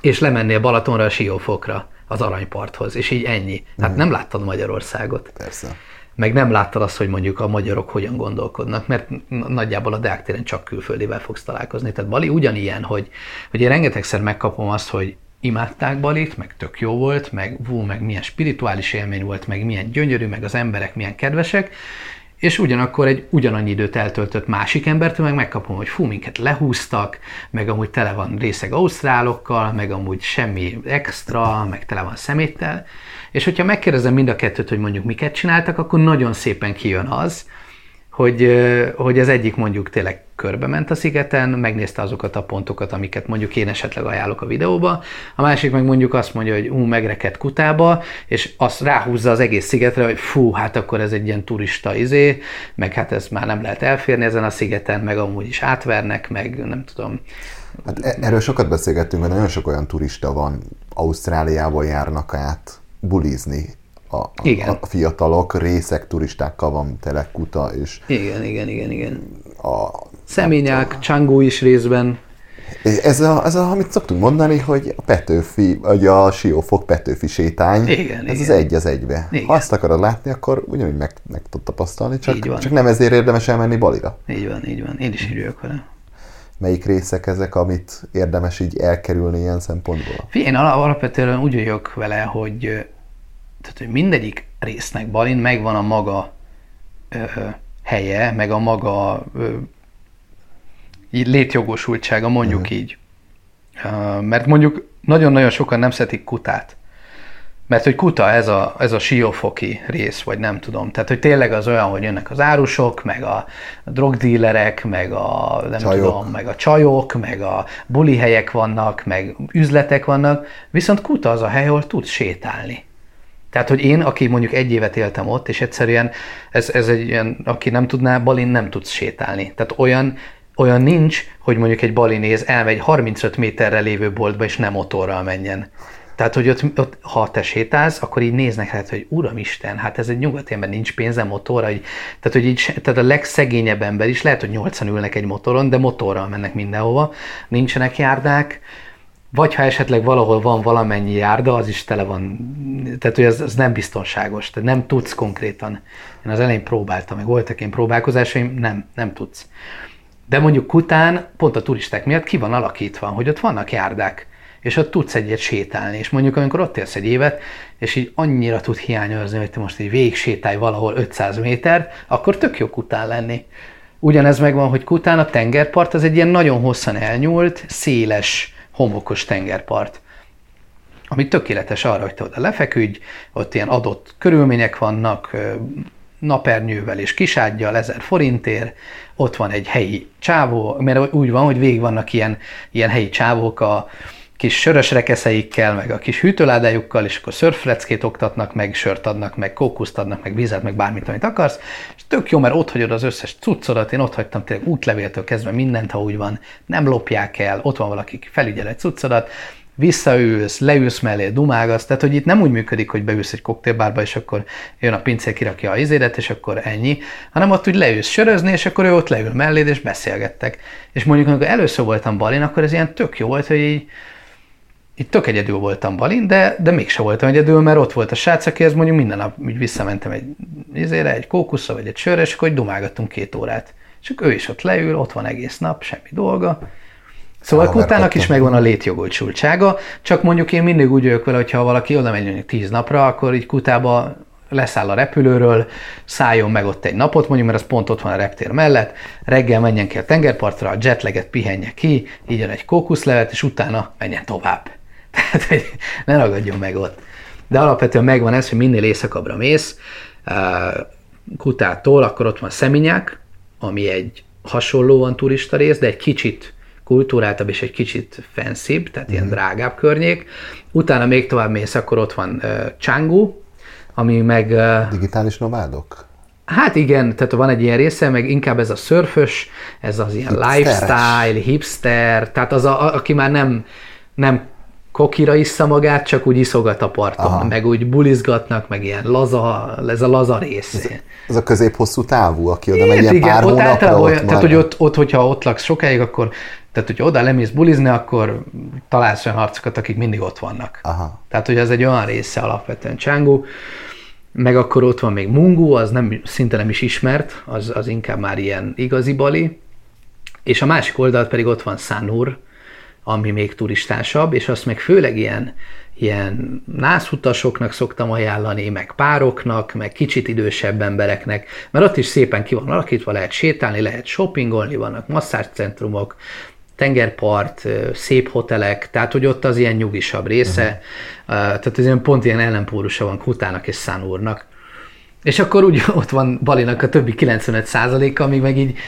És lemennél Balatonra a Siófokra, az aranyparthoz, és így ennyi. Tehát mm. nem láttad Magyarországot. Persze. Meg nem láttad azt, hogy mondjuk a magyarok hogyan gondolkodnak, mert nagyjából a Deák téren csak külföldivel fogsz találkozni. Tehát Bali ugyanilyen, hogy, hogy én rengetegszer megkapom azt, hogy imádták Balit, meg tök jó volt, meg vú, meg milyen spirituális élmény volt, meg milyen gyönyörű, meg az emberek milyen kedvesek, és ugyanakkor egy ugyanannyi időt eltöltött másik embertől meg megkapom, hogy fú, minket lehúztak, meg amúgy tele van részeg ausztrálokkal, meg amúgy semmi extra, meg tele van szeméttel, és hogyha megkérdezem mind a kettőt, hogy mondjuk miket csináltak, akkor nagyon szépen kijön az, hogy, hogy az egyik mondjuk tényleg körbe ment a szigeten, megnézte azokat a pontokat, amiket mondjuk én esetleg ajánlok a videóba, a másik meg mondjuk azt mondja, hogy ú, megrekedt kutába, és azt ráhúzza az egész szigetre, hogy fú, hát akkor ez egy ilyen turista izé, meg hát ez már nem lehet elférni ezen a szigeten, meg amúgy is átvernek, meg nem tudom. Hát e- erről sokat beszélgettünk, hogy nagyon sok olyan turista van, Ausztráliából járnak át bulizni a, igen. a fiatalok, részek turistákkal van tele kuta, és... Igen, igen, igen, igen. A, Szeményák, a, Csangó is részben. Ez, a, ez a, amit szoktunk mondani, hogy a Petőfi, vagy a Siófok Petőfi sétány, igen, ez igen. az egy az egybe. Igen. Ha azt akarod látni, akkor ugyanúgy meg, meg tud tapasztalni, csak, csak nem ezért érdemes elmenni Balira. Így van, így van. Én is írjuk vele. Melyik részek ezek, amit érdemes így elkerülni ilyen szempontból? Én alapvetően úgy vagyok vele, hogy tehát, hogy mindegyik résznek Balin megvan a maga ö, helye, meg a maga ö, létjogosultsága, mondjuk uh-huh. így. Uh, mert mondjuk nagyon-nagyon sokan nem szeretik kutát. Mert hogy kuta ez a, ez a siófoki rész, vagy nem tudom. Tehát, hogy tényleg az olyan, hogy jönnek az árusok, meg a, a drogdílerek, meg a, nem csajok. tudom, meg a csajok, meg a buli helyek vannak, meg üzletek vannak. Viszont kuta az a hely, ahol tudsz sétálni. Tehát, hogy én, aki mondjuk egy évet éltem ott, és egyszerűen ez, ez egy ilyen, aki nem tudná, balin nem tudsz sétálni. Tehát olyan, olyan nincs, hogy mondjuk egy balinéz elmegy 35 méterre lévő boltba, és nem motorral menjen. Tehát, hogy ott, ott, ha te sétálsz, akkor így néznek rá, hogy Uramisten, hát ez egy nyugati ember, nincs pénze motorra. Így, tehát, hogy így, tehát a legszegényebb ember is, lehet, hogy nyolcan ülnek egy motoron, de motorral mennek mindenhova, nincsenek járdák, vagy ha esetleg valahol van valamennyi járda, az is tele van, tehát hogy ez, ez nem biztonságos, tehát nem tudsz konkrétan. Én az elején próbáltam, meg voltak én próbálkozásaim, nem, nem tudsz. De mondjuk Kután pont a turisták miatt ki van alakítva, hogy ott vannak járdák, és ott tudsz egyet sétálni, és mondjuk amikor ott élsz egy évet, és így annyira tud hiányozni, hogy te most egy végig sétálj valahol 500 méter, akkor tök jó Kután lenni. Ugyanez megvan, hogy Kután a tengerpart az egy ilyen nagyon hosszan elnyúlt, széles, homokos tengerpart ami tökéletes arra, hogy te oda lefeküdj, ott ilyen adott körülmények vannak, napernyővel és kisádgyal, ezer forintért, ott van egy helyi csávó, mert úgy van, hogy végig vannak ilyen, ilyen helyi csávók a kis sörös rekeszeikkel, meg a kis hűtőládájukkal, és akkor szörfleckét oktatnak, meg sört adnak, meg kókuszt adnak, meg vizet, meg bármit, amit akarsz, és tök jó, mert ott hagyod az összes cuccodat, én ott hagytam tényleg útlevéltől kezdve mindent, ha úgy van, nem lopják el, ott van valaki, felügyel egy cuccodat, visszaülsz, leülsz mellé, dumágasz, tehát hogy itt nem úgy működik, hogy beülsz egy koktélbárba, és akkor jön a pincér, kirakja a izédet, és akkor ennyi, hanem ott úgy leülsz sörözni, és akkor ő ott leül melléd, és beszélgettek. És mondjuk, amikor először voltam Balin, akkor ez ilyen tök jó volt, hogy így, itt tök egyedül voltam Balin, de, de mégse voltam egyedül, mert ott volt a srác, akihez mondjuk minden nap úgy visszamentem egy, izére, egy kókuszra, vagy egy sörre, és akkor dumágattunk két órát. És akkor ő is ott leül, ott van egész nap, semmi dolga, Szóval kutának is megvan a létjogosultsága, csak mondjuk én mindig úgy vagyok vele, hogyha valaki oda megy mondjuk tíz napra, akkor így kutába leszáll a repülőről, szálljon meg ott egy napot, mondjuk, mert az pont ott van a reptér mellett, reggel menjen ki a tengerpartra, a jetleget pihenje ki, így egy kókuszlevet, és utána menjen tovább. Tehát, hogy ne ragadjon meg ott. De alapvetően megvan ez, hogy minél éjszakabbra mész, Kutától, akkor ott van Szeminyák, ami egy hasonlóan turista rész, de egy kicsit kultúráltabb és egy kicsit fancybb, tehát ilyen mhm. drágább környék. Utána még tovább mész, akkor ott van uh, Canggu, ami meg... Uh, Digitális nomádok? Hát igen, tehát van egy ilyen része, meg inkább ez a szörfös, ez az ilyen Hipsteres. lifestyle, hipster, tehát az, a, aki már nem, nem kokira issza magát, csak úgy iszogat a parton, Aha. Meg úgy bulizgatnak, meg ilyen laza, ez a laza rész. Ez a közép-hosszú távú, aki oda megy ilyen pár ott hónapra, általában ott olyan, tehát, hogy ott, ott, hogyha ott laksz sokáig, akkor tehát, hogyha oda lemész bulizni, akkor találsz olyan arcokat, akik mindig ott vannak. Aha. Tehát, hogy ez egy olyan része alapvetően Csángó, meg akkor ott van még Mungu, az nem, szinte nem is ismert, az, az inkább már ilyen igazi bali, és a másik oldalt pedig ott van Sanur, ami még turistásabb, és azt meg főleg ilyen, ilyen nászutasoknak szoktam ajánlani, meg pároknak, meg kicsit idősebb embereknek, mert ott is szépen ki van alakítva, lehet sétálni, lehet shoppingolni, vannak masszázscentrumok, tengerpart, szép hotelek, tehát hogy ott az ilyen nyugisabb része, uh-huh. tehát az ilyen pont ilyen ellenpólusa van Kutának és Sanurnak. És akkor úgy ott van Balinak a többi 95%-a, ami meg így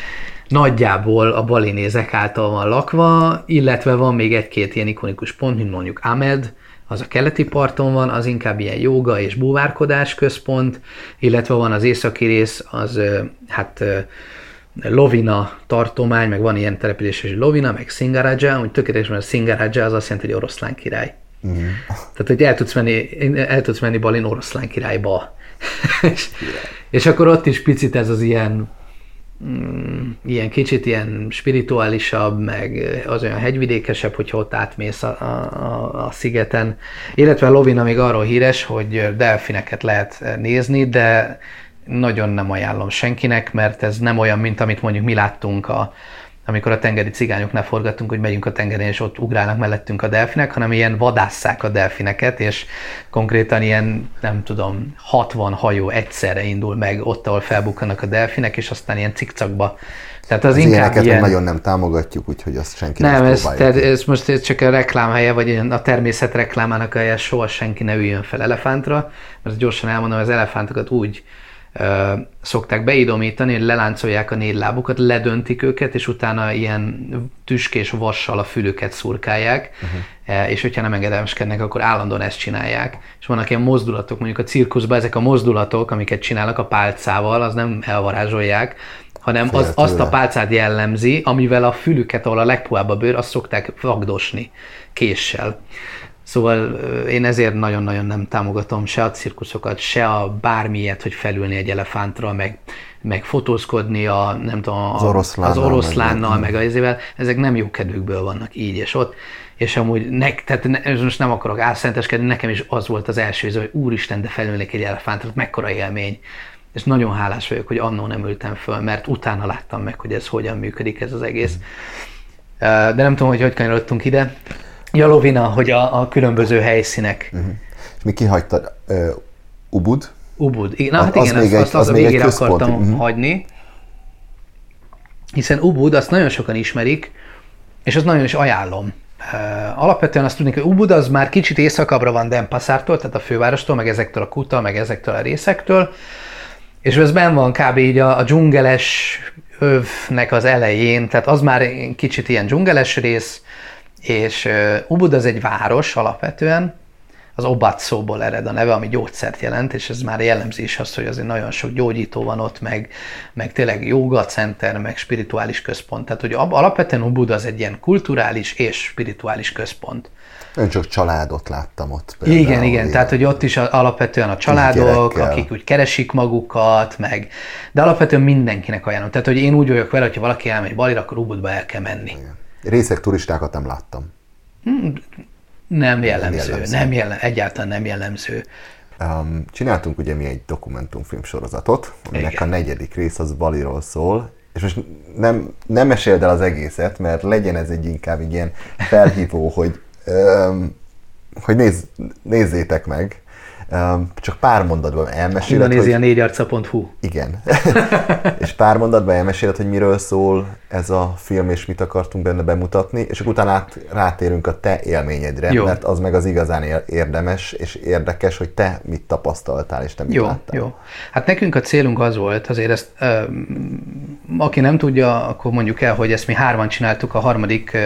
nagyjából a balinézek által van lakva, illetve van még egy-két ilyen ikonikus pont, mint mondjuk Ahmed, az a keleti parton van, az inkább ilyen joga és búvárkodás központ, illetve van az északi rész, az hát Lovina tartomány, meg van ilyen település, hogy Lovina, meg Singaraja, úgy tökéletes, mert Singaraja az azt jelenti, hogy oroszlán király. Mm. Tehát, hogy el tudsz menni, el tudsz menni Balin oroszlán királyba. és, és akkor ott is picit ez az ilyen mm, ilyen kicsit ilyen spirituálisabb, meg az olyan hegyvidékesebb, hogyha ott átmész a, a, a szigeten. Illetve Lovina még arról híres, hogy delfineket lehet nézni, de nagyon nem ajánlom senkinek, mert ez nem olyan, mint amit mondjuk mi láttunk a, amikor a tengeri cigányoknál forgattunk, hogy megyünk a tengeren, és ott ugrálnak mellettünk a delfinek, hanem ilyen vadásszák a delfineket, és konkrétan ilyen, nem tudom, 60 hajó egyszerre indul meg ott, ahol felbukkanak a delfinek, és aztán ilyen cikcakba. Tehát az, Az inkább ilyeneket ilyen... nagyon nem támogatjuk, úgyhogy azt senki Nem, ez, próbálja. tehát ez most ez csak a reklámhelye, vagy a természet reklámának a helye, soha senki ne üljön fel elefántra, mert gyorsan elmondom, az elefántokat úgy szokták beidomítani, hogy leláncolják a négy lábukat, ledöntik őket, és utána ilyen tüskés vassal a fülüket szurkálják, uh-huh. és hogyha nem engedelmeskednek, akkor állandóan ezt csinálják. És vannak ilyen mozdulatok, mondjuk a cirkuszban ezek a mozdulatok, amiket csinálnak a pálcával, az nem elvarázsolják, hanem az, azt a pálcát jellemzi, amivel a fülüket, ahol a legpuhább a bőr, azt szokták vagdosni késsel. Szóval én ezért nagyon-nagyon nem támogatom se a cirkuszokat, se a bármilyet, hogy felülni egy elefántra, meg, meg fotózkodni a, nem tudom, Az oroszlánnal, az oroszlánnal meg- meg, izével, ezek nem jó kedvükből vannak így és ott. És amúgy, ne, tehát ne, most nem akarok álszenteskedni, nekem is az volt az első íze, hogy úristen, de felülnék egy elefántra, mekkora élmény. És nagyon hálás vagyok, hogy annó nem ültem föl, mert utána láttam meg, hogy ez hogyan működik ez az egész. De nem tudom, hogy hogy kanyarodtunk ide. Ja, Lovina, hogy a, a különböző helyszínek. Mhm. És mi kihagytad uh, Ubud? Ubud. Na, Az- hát az igen, még azt, egy- azt, az azt a még végére akartam mhm. hagyni. Hiszen Ubud, azt nagyon sokan ismerik, és azt nagyon is ajánlom. Uh, alapvetően azt tudni, hogy Ubud az már kicsit északabbra van Denpasártól, tehát a fővárostól, meg ezektől a kuta, meg ezektől a részektől, és ez benn van kb. így a, a dzsungeles övnek az elején, tehát az már kicsit ilyen dzsungeles rész, és Ubud az egy város alapvetően, az obat szóból ered a neve, ami gyógyszert jelent, és ez már jellemzi is azt, hogy azért nagyon sok gyógyító van ott, meg, meg tényleg joga center, meg spirituális központ. Tehát, hogy alapvetően Ubud az egy ilyen kulturális és spirituális központ. Ön csak családot láttam ott. Igen, például, igen, tehát hogy ott is alapvetően a családok, akik úgy keresik magukat, meg, de alapvetően mindenkinek ajánlom. Tehát, hogy én úgy vagyok vele, hogyha valaki elmegy Balira, akkor Ubudba el kell menni. Részek turistákat nem láttam. Nem jellemző, jellemző. nem jellem, egyáltalán nem jellemző. Um, csináltunk ugye mi egy dokumentumfilm sorozatot, aminek Igen. a negyedik rész az Baliról szól, és most nem, nem meséld el az egészet, mert legyen ez egy inkább egy ilyen felhívó, hogy, um, hogy nézz, nézzétek meg, csak pár mondatban elmeséled, hogy... Indonézia négyarca.hu. Igen. és pár mondatban elmeséled, hogy miről szól ez a film, és mit akartunk benne bemutatni, és akkor utána át, rátérünk a te élményedre, Jó. mert az meg az igazán ér- érdemes és érdekes, hogy te mit tapasztaltál, és te mit Jó, láttál. jó. Hát nekünk a célunk az volt, azért ezt, ö, aki nem tudja, akkor mondjuk el, hogy ezt mi hárman csináltuk, a harmadik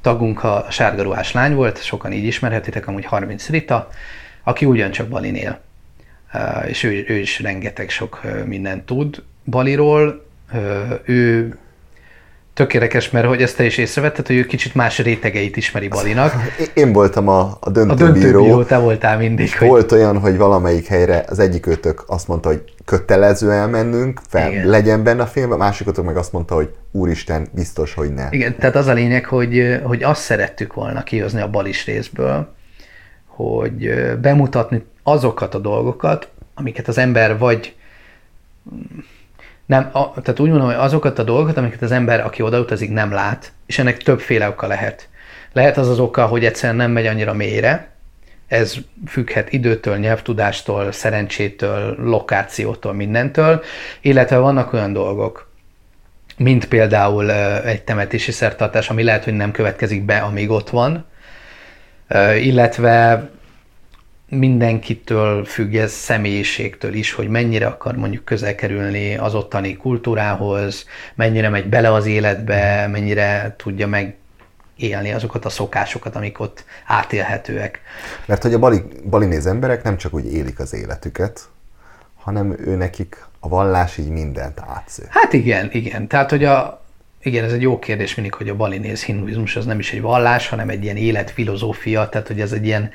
tagunk a sárgaruhás lány volt, sokan így ismerhetitek, amúgy 30 Rita, aki ugyancsak Balin él. és ő, ő is rengeteg sok mindent tud Baliról. Ő tökéletes, mert hogy ezt te is észrevetted, hogy ő kicsit más rétegeit ismeri Balinak. Én voltam a, a döntőbíró. A döntőbíró, te voltál mindig. Hogy... Volt olyan, hogy valamelyik helyre az egyik őtök azt mondta, hogy kötelező elmennünk, fel Igen. legyen benne a film, a másikötök meg azt mondta, hogy úristen, biztos, hogy ne. Igen, tehát az a lényeg, hogy, hogy azt szerettük volna kihozni a balis részből, hogy bemutatni azokat a dolgokat, amiket az ember vagy nem, a, tehát úgy mondom, hogy azokat a dolgokat, amiket az ember, aki odautazik, nem lát, és ennek többféle oka lehet. Lehet az az oka, hogy egyszerűen nem megy annyira mélyre, ez függhet időtől, nyelvtudástól, szerencsétől, lokációtól, mindentől, illetve vannak olyan dolgok, mint például egy temetési szertartás, ami lehet, hogy nem következik be, amíg ott van, illetve mindenkitől függ ez személyiségtől is, hogy mennyire akar mondjuk közel kerülni az ottani kultúrához, mennyire megy bele az életbe, mennyire tudja meg élni azokat a szokásokat, amik ott átélhetőek. Mert hogy a bali, balinéz emberek nem csak úgy élik az életüket, hanem ő nekik a vallás így mindent átsző. Hát igen, igen. Tehát, hogy a, igen, ez egy jó kérdés mindig, hogy a balinéz hinduizmus az nem is egy vallás, hanem egy ilyen életfilozófia, tehát hogy ez egy ilyen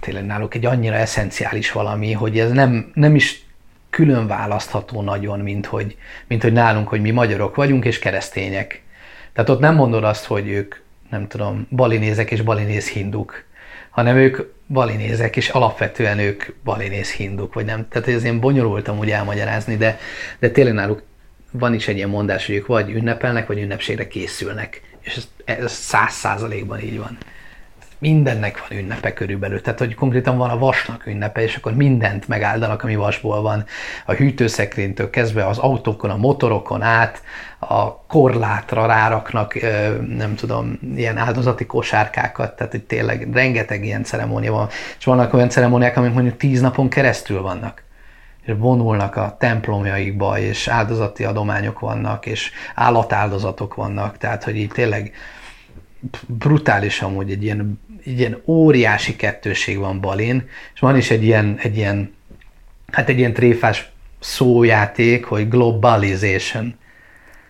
tényleg náluk egy annyira eszenciális valami, hogy ez nem, nem is külön választható nagyon, mint hogy, mint hogy nálunk, hogy mi magyarok vagyunk és keresztények. Tehát ott nem mondod azt, hogy ők, nem tudom, balinézek és balinéz hinduk, hanem ők balinézek, és alapvetően ők balinéz hinduk, vagy nem. Tehát ez én bonyolultam úgy elmagyarázni, de, de tényleg náluk van is egy ilyen mondás, hogy ők vagy ünnepelnek, vagy ünnepségre készülnek. És ez száz százalékban így van mindennek van ünnepe körülbelül. Tehát, hogy konkrétan van a vasnak ünnepe, és akkor mindent megáldanak, ami vasból van. A hűtőszekrénytől kezdve az autókon, a motorokon át, a korlátra ráraknak, nem tudom, ilyen áldozati kosárkákat, tehát hogy tényleg rengeteg ilyen ceremónia van. És vannak olyan ceremóniák, amik mondjuk tíz napon keresztül vannak és vonulnak a templomjaikba, és áldozati adományok vannak, és állatáldozatok vannak, tehát hogy így tényleg brutális amúgy egy ilyen egy ilyen óriási kettőség van Balin, és van is egy ilyen, egy ilyen hát egy ilyen tréfás szójáték, hogy globalization.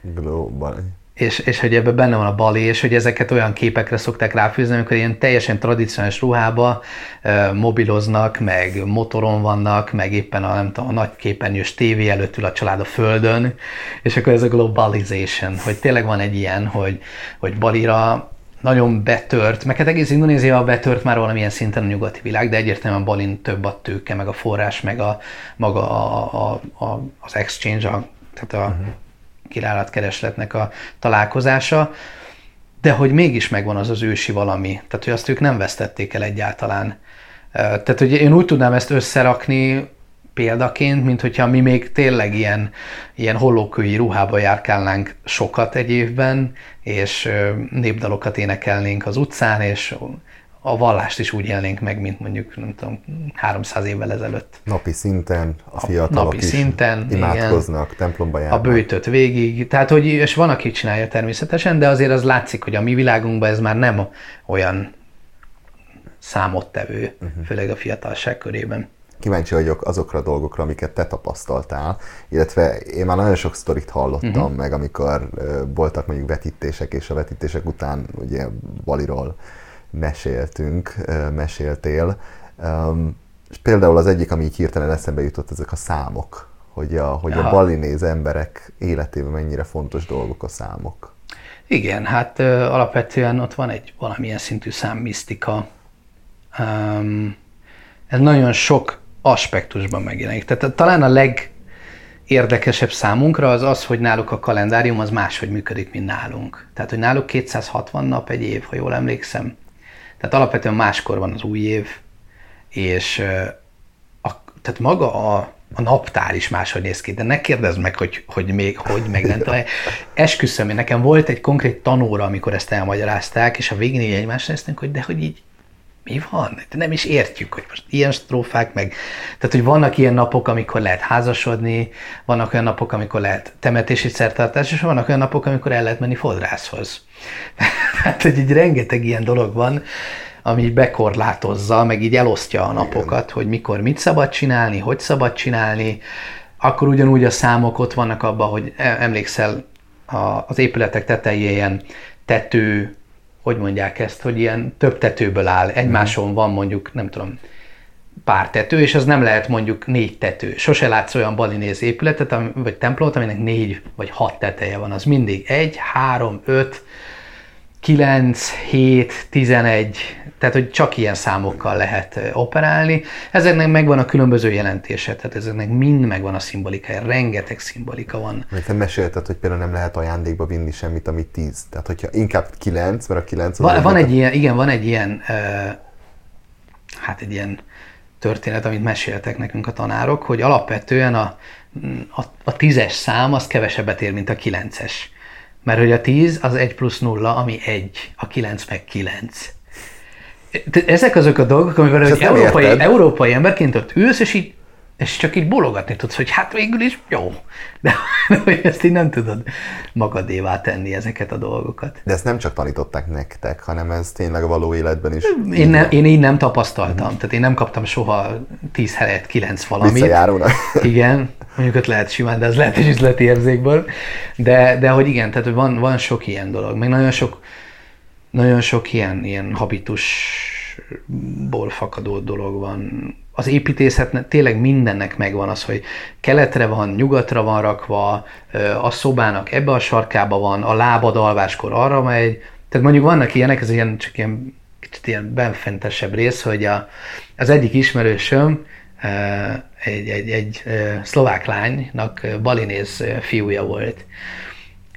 Global. És, és hogy ebben benne van a bali, és hogy ezeket olyan képekre szokták ráfűzni, amikor ilyen teljesen tradicionális ruhába uh, mobiloznak, meg motoron vannak, meg éppen a, nem tudom, a nagy képernyős tévé előtt ül a család a földön, és akkor ez a globalization, hogy tényleg van egy ilyen, hogy, hogy balira nagyon betört, meg hát egész Indonézia betört már valamilyen szinten a nyugati világ, de egyértelműen Balin több a tőke, meg a forrás, meg a, maga a, a, a, az exchange, a, tehát a uh-huh. Kínálatkeresletnek a találkozása, de hogy mégis megvan az az ősi valami, tehát hogy azt ők nem vesztették el egyáltalán. Tehát, hogy én úgy tudnám ezt összerakni, példaként, mint hogyha mi még tényleg ilyen, ilyen hollókői ruhába járkálnánk sokat egy évben, és népdalokat énekelnénk az utcán, és a vallást is úgy élnénk meg, mint mondjuk, nem tudom, 300 évvel ezelőtt. Napi szinten a fiatalok Napi is szinten, imádkoznak, igen, templomba járnak. A bőtöt végig. Tehát, hogy, és van, aki csinálja természetesen, de azért az látszik, hogy a mi világunkban ez már nem olyan számottevő, uh-huh. főleg a fiatalság körében kíváncsi vagyok azokra a dolgokra, amiket te tapasztaltál, illetve én már nagyon sok sztorit hallottam uh-huh. meg, amikor voltak mondjuk vetítések, és a vetítések után ugye Baliról meséltünk, meséltél. És például az egyik, ami így hirtelen eszembe jutott, ezek a számok, hogy a, hogy a balinéz emberek életében mennyire fontos dolgok a számok. Igen, hát ö, alapvetően ott van egy valamilyen szintű számmisztika. Um, ez nagyon sok aspektusban megjelenik. Tehát talán a legérdekesebb számunkra az az, hogy náluk a kalendárium az máshogy működik, mint nálunk. Tehát, hogy náluk 260 nap egy év, ha jól emlékszem. Tehát alapvetően máskor van az új év, és a, tehát maga a, a naptár is máshogy néz ki, de ne kérdezd meg, hogy, hogy még hogy, meg nem tudom. Esküszöm, én nekem volt egy konkrét tanóra, amikor ezt elmagyarázták, és a végén így egymást néztünk, hogy de hogy így mi van? De nem is értjük, hogy most ilyen strófák, meg... Tehát, hogy vannak ilyen napok, amikor lehet házasodni, vannak olyan napok, amikor lehet temetési szertartás, és vannak olyan napok, amikor el lehet menni fodrászhoz. Tehát, hogy így rengeteg ilyen dolog van, ami bekorlátozza, meg így elosztja a napokat, hogy mikor mit szabad csinálni, hogy szabad csinálni, akkor ugyanúgy a számok ott vannak abban, hogy e- emlékszel a, az épületek tetején ilyen tető, hogy mondják ezt, hogy ilyen több tetőből áll, egymáson van mondjuk, nem tudom, pár tető, és az nem lehet mondjuk négy tető. Sose látsz olyan balinéz épületet, vagy templomot, aminek négy vagy hat teteje van. Az mindig egy, három, öt, 9, 7, 11, tehát hogy csak ilyen számokkal lehet operálni. Ezeknek megvan a különböző jelentése, tehát ezeknek mind megvan a szimbolikája, rengeteg szimbolika van. Mert te mesélted, hogy például nem lehet ajándékba vinni semmit, ami 10. Tehát hogyha inkább 9, mert a 9 van, van egy ilyen, igen, van egy ilyen, uh, hát egy ilyen történet, amit meséltek nekünk a tanárok, hogy alapvetően a, a, a tízes szám az kevesebbet ér, mint a kilences. Mert hogy a 10 az 1 plusz 0, ami 1, a 9 meg 9. Ezek azok a dolgok, amivel egy európai, európai emberként ott ülsz, és így és csak így bologatni tudsz, hogy hát végül is jó. De, de hogy ezt így nem tudod magadévá tenni ezeket a dolgokat. De ezt nem csak tanították nektek, hanem ez tényleg a való életben is. Én, ne, én így nem tapasztaltam. Mm. Tehát én nem kaptam soha 10 helyett 9 valamit. Visszajárónak. Igen, mondjuk ott lehet simán, de ez lehet is üzleti érzékből. De, de hogy igen, tehát van, van sok ilyen dolog. Meg nagyon sok, nagyon sok ilyen, ilyen habitusból fakadó dolog van az építészet tényleg mindennek megvan az, hogy keletre van, nyugatra van rakva, a szobának ebbe a sarkába van, a lábad alváskor arra megy. Tehát mondjuk vannak ilyenek, ez ilyen, csak ilyen kicsit ilyen benfentesebb rész, hogy a, az egyik ismerősöm egy, egy, egy szlovák lánynak balinéz fiúja volt.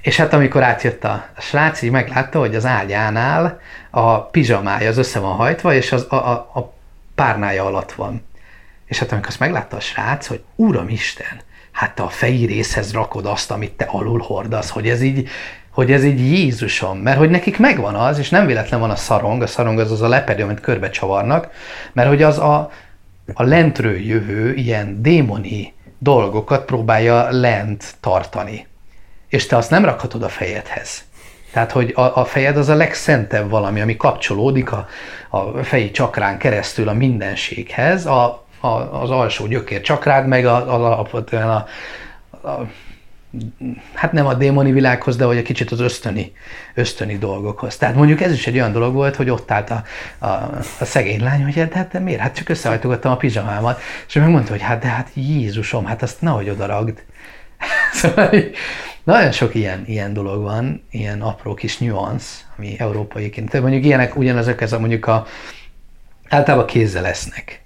És hát amikor átjött a srác, így meglátta, hogy az ágyánál a pizsamája az össze van hajtva, és az, a, a, a párnája alatt van. És hát amikor azt meglátta a srác, hogy Uram Isten, hát te a fejé részhez rakod azt, amit te alul hordasz, hogy ez így, hogy ez így Jézusom, mert hogy nekik megvan az, és nem véletlen van a szarong, a szarong az az a lepedő, amit körbe csavarnak, mert hogy az a, a lentről jövő ilyen démoni dolgokat próbálja lent tartani. És te azt nem rakhatod a fejedhez. Tehát, hogy a, a fejed az a legszentebb valami, ami kapcsolódik a, a feji csakrán keresztül a mindenséghez, a, a, az alsó gyökér csakrád, meg az alapvetően a, a, hát nem a démoni világhoz, de hogy egy kicsit az ösztöni, ösztöni dolgokhoz. Tehát mondjuk ez is egy olyan dolog volt, hogy ott állt a, a, a szegény lány, hogy hát, hát miért? Hát csak összehajtogattam a pizsamámat, és megmondta, hogy hát de hát Jézusom, hát azt nehogy odaragd. szóval nagyon sok ilyen, ilyen dolog van, ilyen apró kis nyuansz, ami európaiként. Tehát mondjuk ilyenek ugyanazok, ez a mondjuk a, általában kézzel lesznek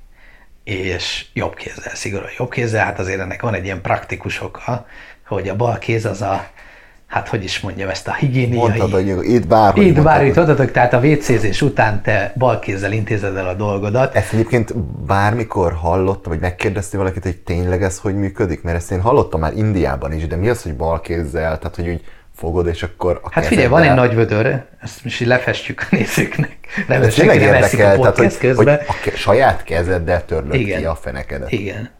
és jobb kézzel, szigorúan jobb kézzel, hát azért ennek van egy ilyen praktikus oka, hogy a bal kéz az a, hát hogy is mondjam, ezt a higiéniai... Mondtad, hogy itt bárhogy Itt bárhogy tudod, tehát a wc után te bal kézzel intézed el a dolgodat. Ezt egyébként bármikor hallottam, vagy megkérdezti valakit, hogy tényleg ez hogy működik? Mert ezt én hallottam már Indiában is, de mi az, hogy bal kézzel? Tehát, hogy úgy fogod, és akkor a Hát figyelj, van egy nagy vödör, ezt most így lefestjük a nézőknek. Nem, ez tényleg érdekel, tehát, hogy, hogy a saját kezeddel törlöd Igen. ki a fenekedet. Igen.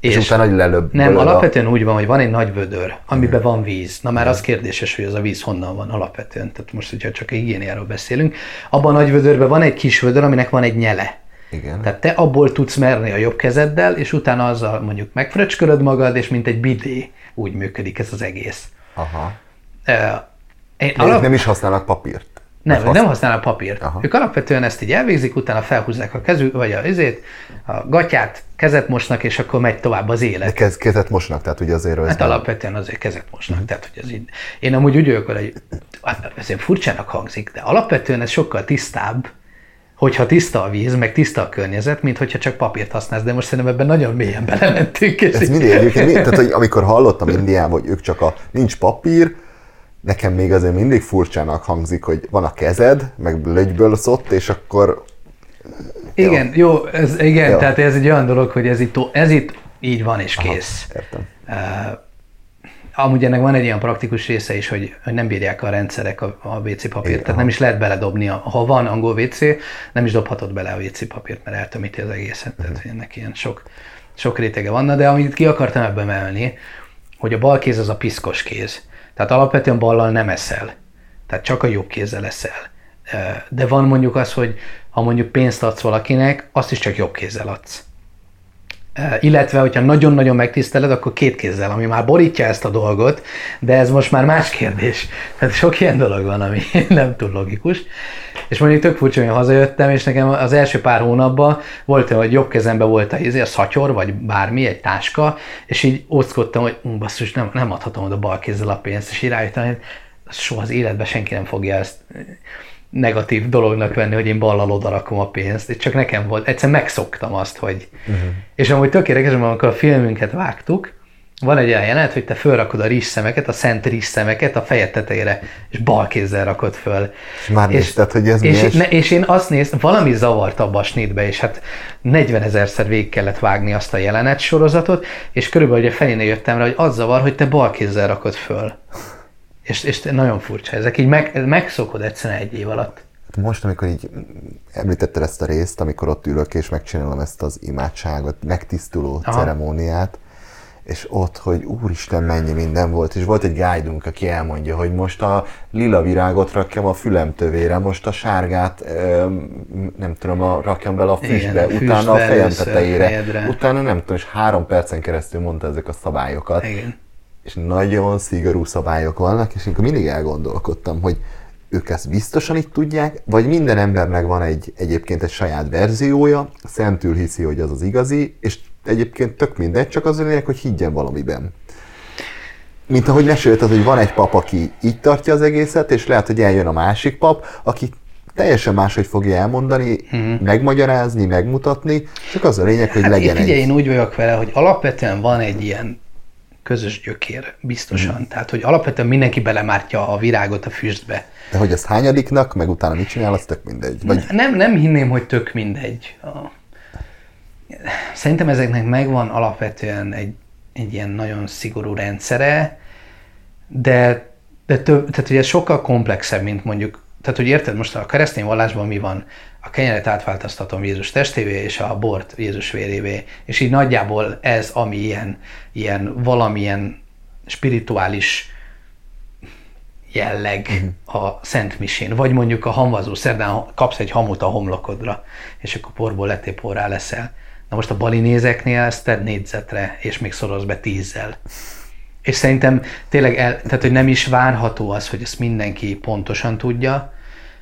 És, és utána, lelöbb. Nem, alapvetően a... úgy van, hogy van egy nagy vödör, amiben van víz. Na már az kérdéses, hogy az a víz honnan van alapvetően. Tehát most, hogyha csak higiéniáról beszélünk, abban a nagy vödörben van egy kis vödör, aminek van egy nyele. Igen. Tehát te abból tudsz merni a jobb kezeddel, és utána azzal mondjuk megfröcskölöd magad, és mint egy bidé úgy működik ez az egész. Aha. én alap... nem is használnak papírt. Nem, használ... nem használnak papírt. Aha. Ők alapvetően ezt így elvégzik, utána felhúzzák a kezük, vagy a izét, a gatyát, kezet mosnak, és akkor megy tovább az élet. De kez, kezet mosnak, tehát ugye azért... Hát alapvetően azért kezet mosnak, mm. tehát hogy ez így... Én amúgy úgy vagyok, hogy hát ezért furcsának hangzik, de alapvetően ez sokkal tisztább, hogyha tiszta a víz, meg tiszta a környezet, mint hogyha csak papírt használsz, de most szerintem ebben nagyon mélyen belementünk. Ez mindig tehát hogy amikor hallottam Indiában, hogy ők csak a nincs papír, nekem még azért mindig furcsának hangzik, hogy van a kezed, meg lögyből szott, és akkor... Igen, jó, jó ez, igen, jó. tehát ez egy olyan dolog, hogy ez itt, ez itt így van és kész. Aha, értem. Uh, Amúgy ennek van egy ilyen praktikus része is, hogy, hogy nem bírják a rendszerek a, a WC papírt, Igen, tehát nem is lehet beledobni. A, ha van angol WC, nem is dobhatod bele a WC papírt, mert eltömíti az egészet. Uh-huh. Tehát ennek ilyen sok, sok rétege van. De amit ki akartam ebben emelni, hogy a bal kéz az a piszkos kéz. Tehát alapvetően ballal nem eszel. Tehát csak a jobb kézzel eszel. De van mondjuk az, hogy ha mondjuk pénzt adsz valakinek, azt is csak jobb kézzel adsz. Illetve, hogyha nagyon-nagyon megtiszteled, akkor két kézzel, ami már borítja ezt a dolgot, de ez most már más kérdés. Tehát sok ilyen dolog van, ami nem túl logikus. És mondjuk tök furcsa, hogy hazajöttem, és nekem az első pár hónapban volt, hogy jobb kezemben volt a, izé, a szatyor, vagy bármi, egy táska, és így óckodtam, hogy basszus, nem, nem adhatom oda bal kézzel a pénzt, és így rájöttem, hogy soha az életben senki nem fogja ezt negatív dolognak venni, hogy én ballal odarakom a pénzt, csak nekem volt, egyszer megszoktam azt, hogy... Uh-huh. És amúgy tök érdekes, amikor a filmünket vágtuk, van egy olyan jelenet, hogy te fölrakod a rizsszemeket, a szent rizsszemeket a fejed tetejére, és bal kézzel rakod föl. És már és, nézted, hogy ez és, ne, és én azt néztem, valami zavart abba a snitbe, és hát 40 ezerszer végig kellett vágni azt a jelenet sorozatot, és körülbelül a felénél jöttem rá, hogy az zavar, hogy te bal kézzel rakod föl. És, és nagyon furcsa, ezek így meg, megszokod egyszerűen egy év alatt. Most, amikor így említetted ezt a részt, amikor ott ülök és megcsinálom ezt az imádságot, megtisztuló Aha. ceremóniát, és ott, hogy úristen, mennyi minden volt, és volt egy guide aki elmondja, hogy most a lila virágot rakjam a fülem tövére, most a sárgát, nem tudom, a, rakjam bele a füstbe, Igen, utána a fejem tetejére, utána nem tudom, és három percen keresztül mondta ezek a szabályokat. Igen. És nagyon szigorú szabályok vannak, és én mindig elgondolkodtam, hogy ők ezt biztosan itt tudják, vagy minden embernek van egy, egyébként egy saját verziója, szentül hiszi, hogy az az igazi, és egyébként tök mindegy, csak az lényeg, hogy higgyen valamiben. Mint ahogy mesélted, hogy van egy pap, aki így tartja az egészet, és lehet, hogy eljön a másik pap, aki teljesen máshogy fogja elmondani, uh-huh. megmagyarázni, megmutatni, csak az a lényeg, hogy hát legyen figyelj, egy... én úgy vagyok vele, hogy alapvetően van egy ilyen közös gyökér, biztosan. Uh-huh. Tehát, hogy alapvetően mindenki belemártja a virágot a füstbe. De hogy ezt hányadiknak, meg utána mit csinál, az tök mindegy. Vagy... Nem, nem hinném, hogy tök mindegy. Szerintem ezeknek megvan alapvetően egy, egy ilyen nagyon szigorú rendszere, de, de több, tehát ugye sokkal komplexebb, mint mondjuk, tehát hogy érted, most a keresztény vallásban mi van? A kenyeret átváltoztatom Jézus testévé, és a bort Jézus vérévé, és így nagyjából ez, ami ilyen, ilyen valamilyen spirituális jelleg uh-huh. a Szent Misén, vagy mondjuk a hamvazó szerdán kapsz egy hamut a homlokodra, és akkor porból lettél porrá leszel. Na most a balinézeknél ezt tedd négyzetre, és még szoroz be tízzel. És szerintem tényleg, el, tehát hogy nem is várható az, hogy ezt mindenki pontosan tudja,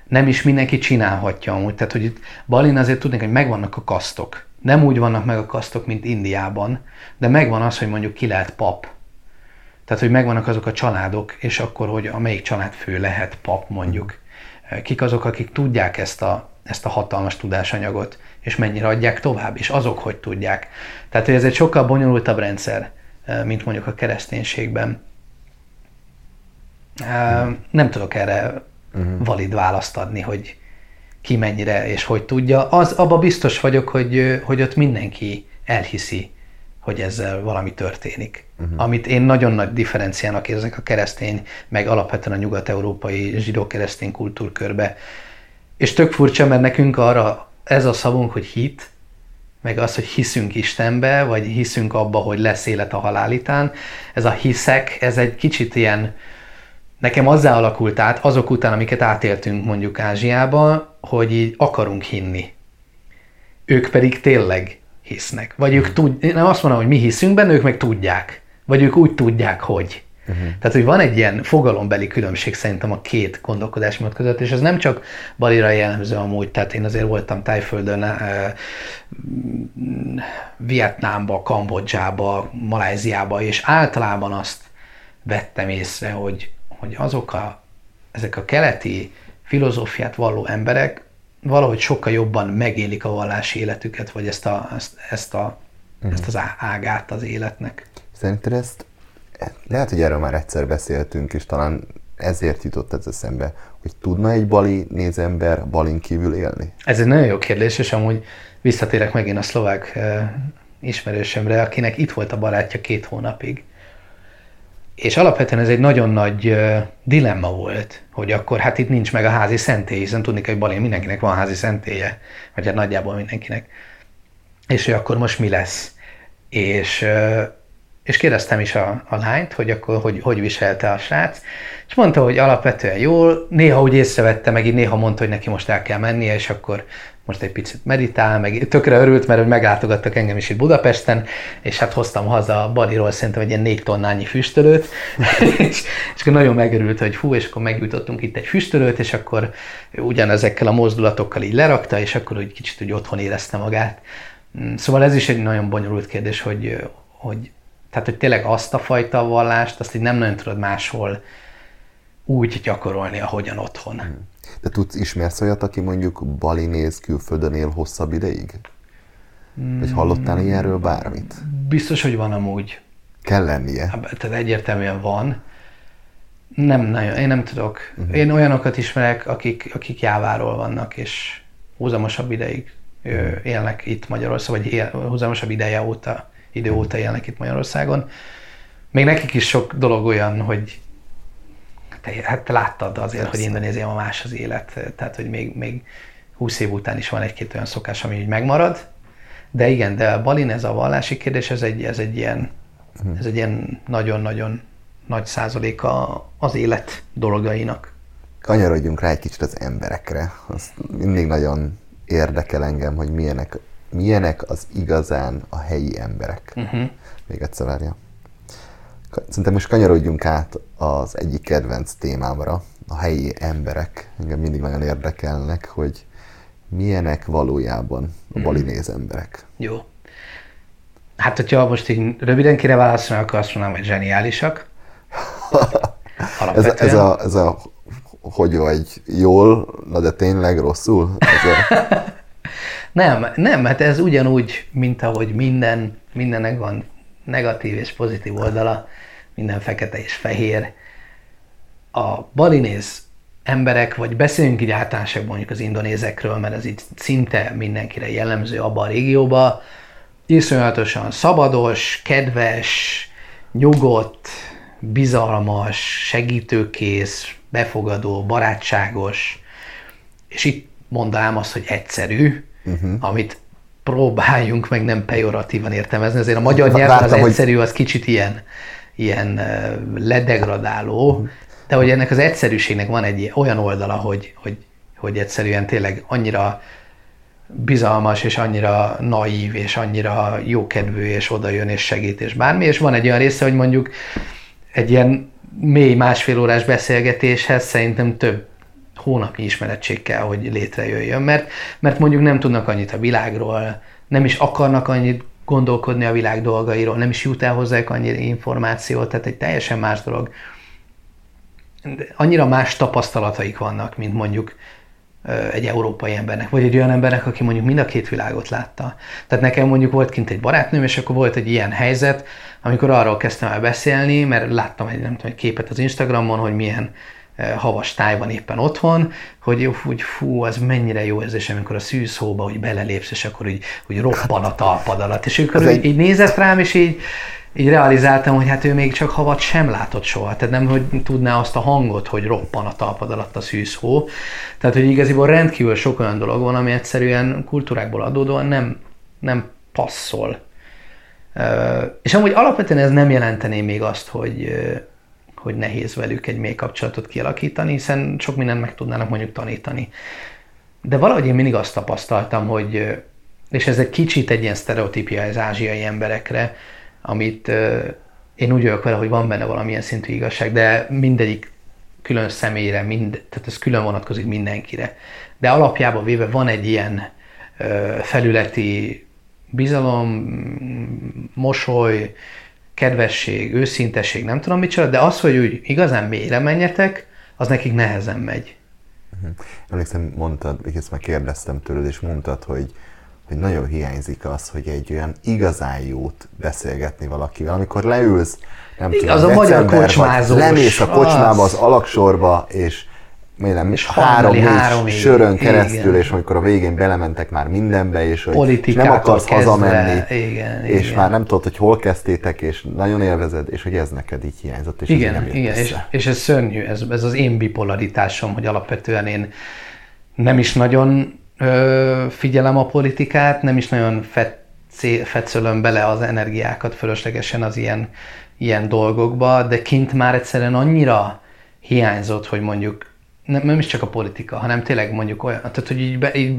nem is mindenki csinálhatja amúgy. Tehát, hogy itt Balin azért tudnék, hogy megvannak a kasztok. Nem úgy vannak meg a kasztok, mint Indiában, de megvan az, hogy mondjuk ki lehet pap. Tehát, hogy megvannak azok a családok, és akkor, hogy a melyik családfő lehet pap mondjuk. Kik azok, akik tudják ezt a, ezt a hatalmas tudásanyagot, és mennyire adják tovább, és azok hogy tudják. Tehát, hogy ez egy sokkal bonyolultabb rendszer, mint mondjuk a kereszténységben. Nem tudok erre uh-huh. valid választ adni, hogy ki mennyire és hogy tudja. Az, abba biztos vagyok, hogy, hogy ott mindenki elhiszi, hogy ezzel valami történik. Uh-huh. Amit én nagyon nagy differenciának érzek a keresztény, meg alapvetően a nyugat-európai zsidó-keresztény kultúrkörbe. És tök furcsa, mert nekünk arra ez a szavunk, hogy hit, meg az, hogy hiszünk Istenbe, vagy hiszünk abba, hogy lesz élet a halálitán. Ez a hiszek, ez egy kicsit ilyen, nekem azzá alakult át, azok után, amiket átéltünk mondjuk Ázsiába, hogy így akarunk hinni. Ők pedig tényleg hisznek. Vagy ők tud, nem azt mondom, hogy mi hiszünk benne, ők meg tudják. Vagy ők úgy tudják, hogy. Uh-huh. Tehát, hogy van egy ilyen fogalombeli különbség szerintem a két gondolkodásmód között, és ez nem csak Balira jellemző amúgy, tehát én azért voltam Tájföldön, eh, Vietnámba, Kambodzsába, Maláziába, és általában azt vettem észre, hogy, hogy azok a, ezek a keleti filozófiát valló emberek valahogy sokkal jobban megélik a vallási életüket, vagy ezt, a, ezt, ezt, a, uh-huh. ezt az ágát az életnek. Szerinted ezt lehet, hogy erről már egyszer beszéltünk, és talán ezért jutott ez eszembe, hogy tudna egy bali nézember balin kívül élni? Ez egy nagyon jó kérdés, és amúgy visszatérek megint a szlovák uh, ismerősömre, akinek itt volt a barátja két hónapig. És alapvetően ez egy nagyon nagy uh, dilemma volt, hogy akkor hát itt nincs meg a házi szentély, hiszen tudni kell, hogy Balin mindenkinek van házi szentélye, vagy hát nagyjából mindenkinek. És hogy akkor most mi lesz? És uh, és kérdeztem is a, a lányt, hogy akkor hogy, hogy viselte a srác, és mondta, hogy alapvetően jól, néha úgy észrevette, meg így néha mondta, hogy neki most el kell mennie, és akkor most egy picit meditál, meg tökre örült, mert hogy meglátogattak engem is itt Budapesten, és hát hoztam haza Baliról szerintem egy ilyen négy tonnányi füstölőt, és, és akkor nagyon megörült, hogy fú, és akkor meggyújtottunk itt egy füstölőt, és akkor ugyanezekkel a mozdulatokkal így lerakta, és akkor úgy kicsit úgy otthon érezte magát. Mm, szóval ez is egy nagyon bonyolult kérdés, hogy, hogy tehát, hogy tényleg azt a fajta vallást, azt így nem nagyon tudod máshol úgy gyakorolni, ahogyan otthon. Hmm. De tudsz, ismersz olyat, aki mondjuk balinéz külföldön él hosszabb ideig? Vagy hallottál ilyenről bármit? Biztos, hogy van amúgy. Kell lennie? Tehát egyértelműen van. Nem nagyon, én nem tudok. Uh-huh. Én olyanokat ismerek, akik, akik jáváról vannak, és húzamosabb ideig élnek itt Magyarországon, vagy él, húzamosabb ideje óta, idő óta élnek itt Magyarországon. Még nekik is sok dolog olyan, hogy te, hát te láttad azért, Persze. hogy Indonéziában más az élet, tehát hogy még, még 20 év után is van egy-két olyan szokás, ami így megmarad, de igen, de a Balin ez a vallási kérdés, ez egy, ez egy ilyen, mhm. ez egy ilyen nagyon-nagyon nagy százaléka az élet dolgainak. Kanyarodjunk rá egy kicsit az emberekre. Az mindig nagyon érdekel engem, hogy milyenek, milyenek az igazán a helyi emberek. Uh-huh. Még egyszer várja. Szerintem most kanyarodjunk át az egyik kedvenc témámra, a helyi emberek. Engem mindig nagyon érdekelnek, hogy milyenek valójában a mhm. balinéz emberek. Jó. Hát, hogyha most így röviden kire válaszolni, akkor azt mondanám, hogy zseniálisak. ez, a, ez, a, ez a, hogy vagy jól, na de tényleg rosszul? Ez a... nem, nem, hát ez ugyanúgy, mint ahogy minden, mindennek van negatív és pozitív oldala, minden fekete és fehér. A balinéz emberek, vagy beszéljünk így általánosabban mondjuk az indonézekről, mert ez így szinte mindenkire jellemző abban a régióban, iszonyatosan szabados, kedves, nyugodt, bizalmas, segítőkész, befogadó, barátságos, és itt mondanám azt, hogy egyszerű, uh-huh. amit próbáljunk meg nem pejoratívan értelmezni. Azért a magyar nyelven az egyszerű, az kicsit ilyen, ilyen ledegradáló, de hogy ennek az egyszerűségnek van egy olyan oldala, hogy, hogy, hogy egyszerűen tényleg annyira bizalmas, és annyira naív, és annyira jókedvű, és odajön, és segít, és bármi, és van egy olyan része, hogy mondjuk egy ilyen mély másfél órás beszélgetéshez szerintem több hónapnyi ismerettség kell, hogy létrejöjjön, mert, mert mondjuk nem tudnak annyit a világról, nem is akarnak annyit gondolkodni a világ dolgairól, nem is jut el hozzájuk annyi információ, tehát egy teljesen más dolog. Annyira más tapasztalataik vannak, mint mondjuk egy európai embernek, vagy egy olyan embernek, aki mondjuk mind a két világot látta. Tehát nekem mondjuk volt kint egy barátnőm, és akkor volt egy ilyen helyzet, amikor arról kezdtem el beszélni, mert láttam egy, nem tudom, egy képet az Instagramon, hogy milyen havas táj van éppen otthon, hogy úgy fú, az mennyire jó érzés, amikor a szűzhóba hogy belelépsz, és akkor úgy, úgy roppan a talpad alatt. És akkor így, így nézett rám, és így, így realizáltam, hogy hát ő még csak havat sem látott soha. Tehát nem, hogy tudná azt a hangot, hogy roppan a talpad alatt a szűzhó. Tehát, hogy igaziból rendkívül sok olyan dolog van, ami egyszerűen kultúrákból adódóan nem, nem passzol. És amúgy alapvetően ez nem jelentené még azt, hogy, hogy nehéz velük egy mély kapcsolatot kialakítani, hiszen sok mindent meg tudnának mondjuk tanítani. De valahogy én mindig azt tapasztaltam, hogy, és ez egy kicsit egy ilyen sztereotípia az ázsiai emberekre, amit én úgy vagyok vele, hogy van benne valamilyen szintű igazság, de mindegyik külön személyre, mind, tehát ez külön vonatkozik mindenkire. De alapjában véve van egy ilyen felületi bizalom, mosoly, kedvesség, őszintesség, nem tudom micsoda, de az, hogy úgy igazán mélyre menjetek, az nekik nehezen megy. Uh-huh. Emlékszem, mondtad, ezt már kérdeztem tőled, és mondtad, hogy, hogy nagyon hiányzik az, hogy egy olyan igazán jót beszélgetni valakivel, amikor leülsz, nem Igen, tudom, az a magyar kocsmázós. Lemész a kocsmába, az alaksorba, és nem, és három, három sörön keresztül, igen. és amikor a végén belementek már mindenbe, és, hogy, és nem akarsz kezdve, hazamenni, igen, és igen. már nem tudod, hogy hol kezdtétek, és nagyon élvezed, és hogy ez neked így hiányzott, és igen, nem igen, és, és ez szörnyű, ez, ez az én bipolaritásom, hogy alapvetően én nem is nagyon ö, figyelem a politikát, nem is nagyon fet, fetszölöm bele az energiákat fölöslegesen az ilyen, ilyen dolgokba, de kint már egyszerűen annyira hiányzott, hogy mondjuk nem, nem is csak a politika, hanem tényleg mondjuk olyan, tehát hogy így, be, így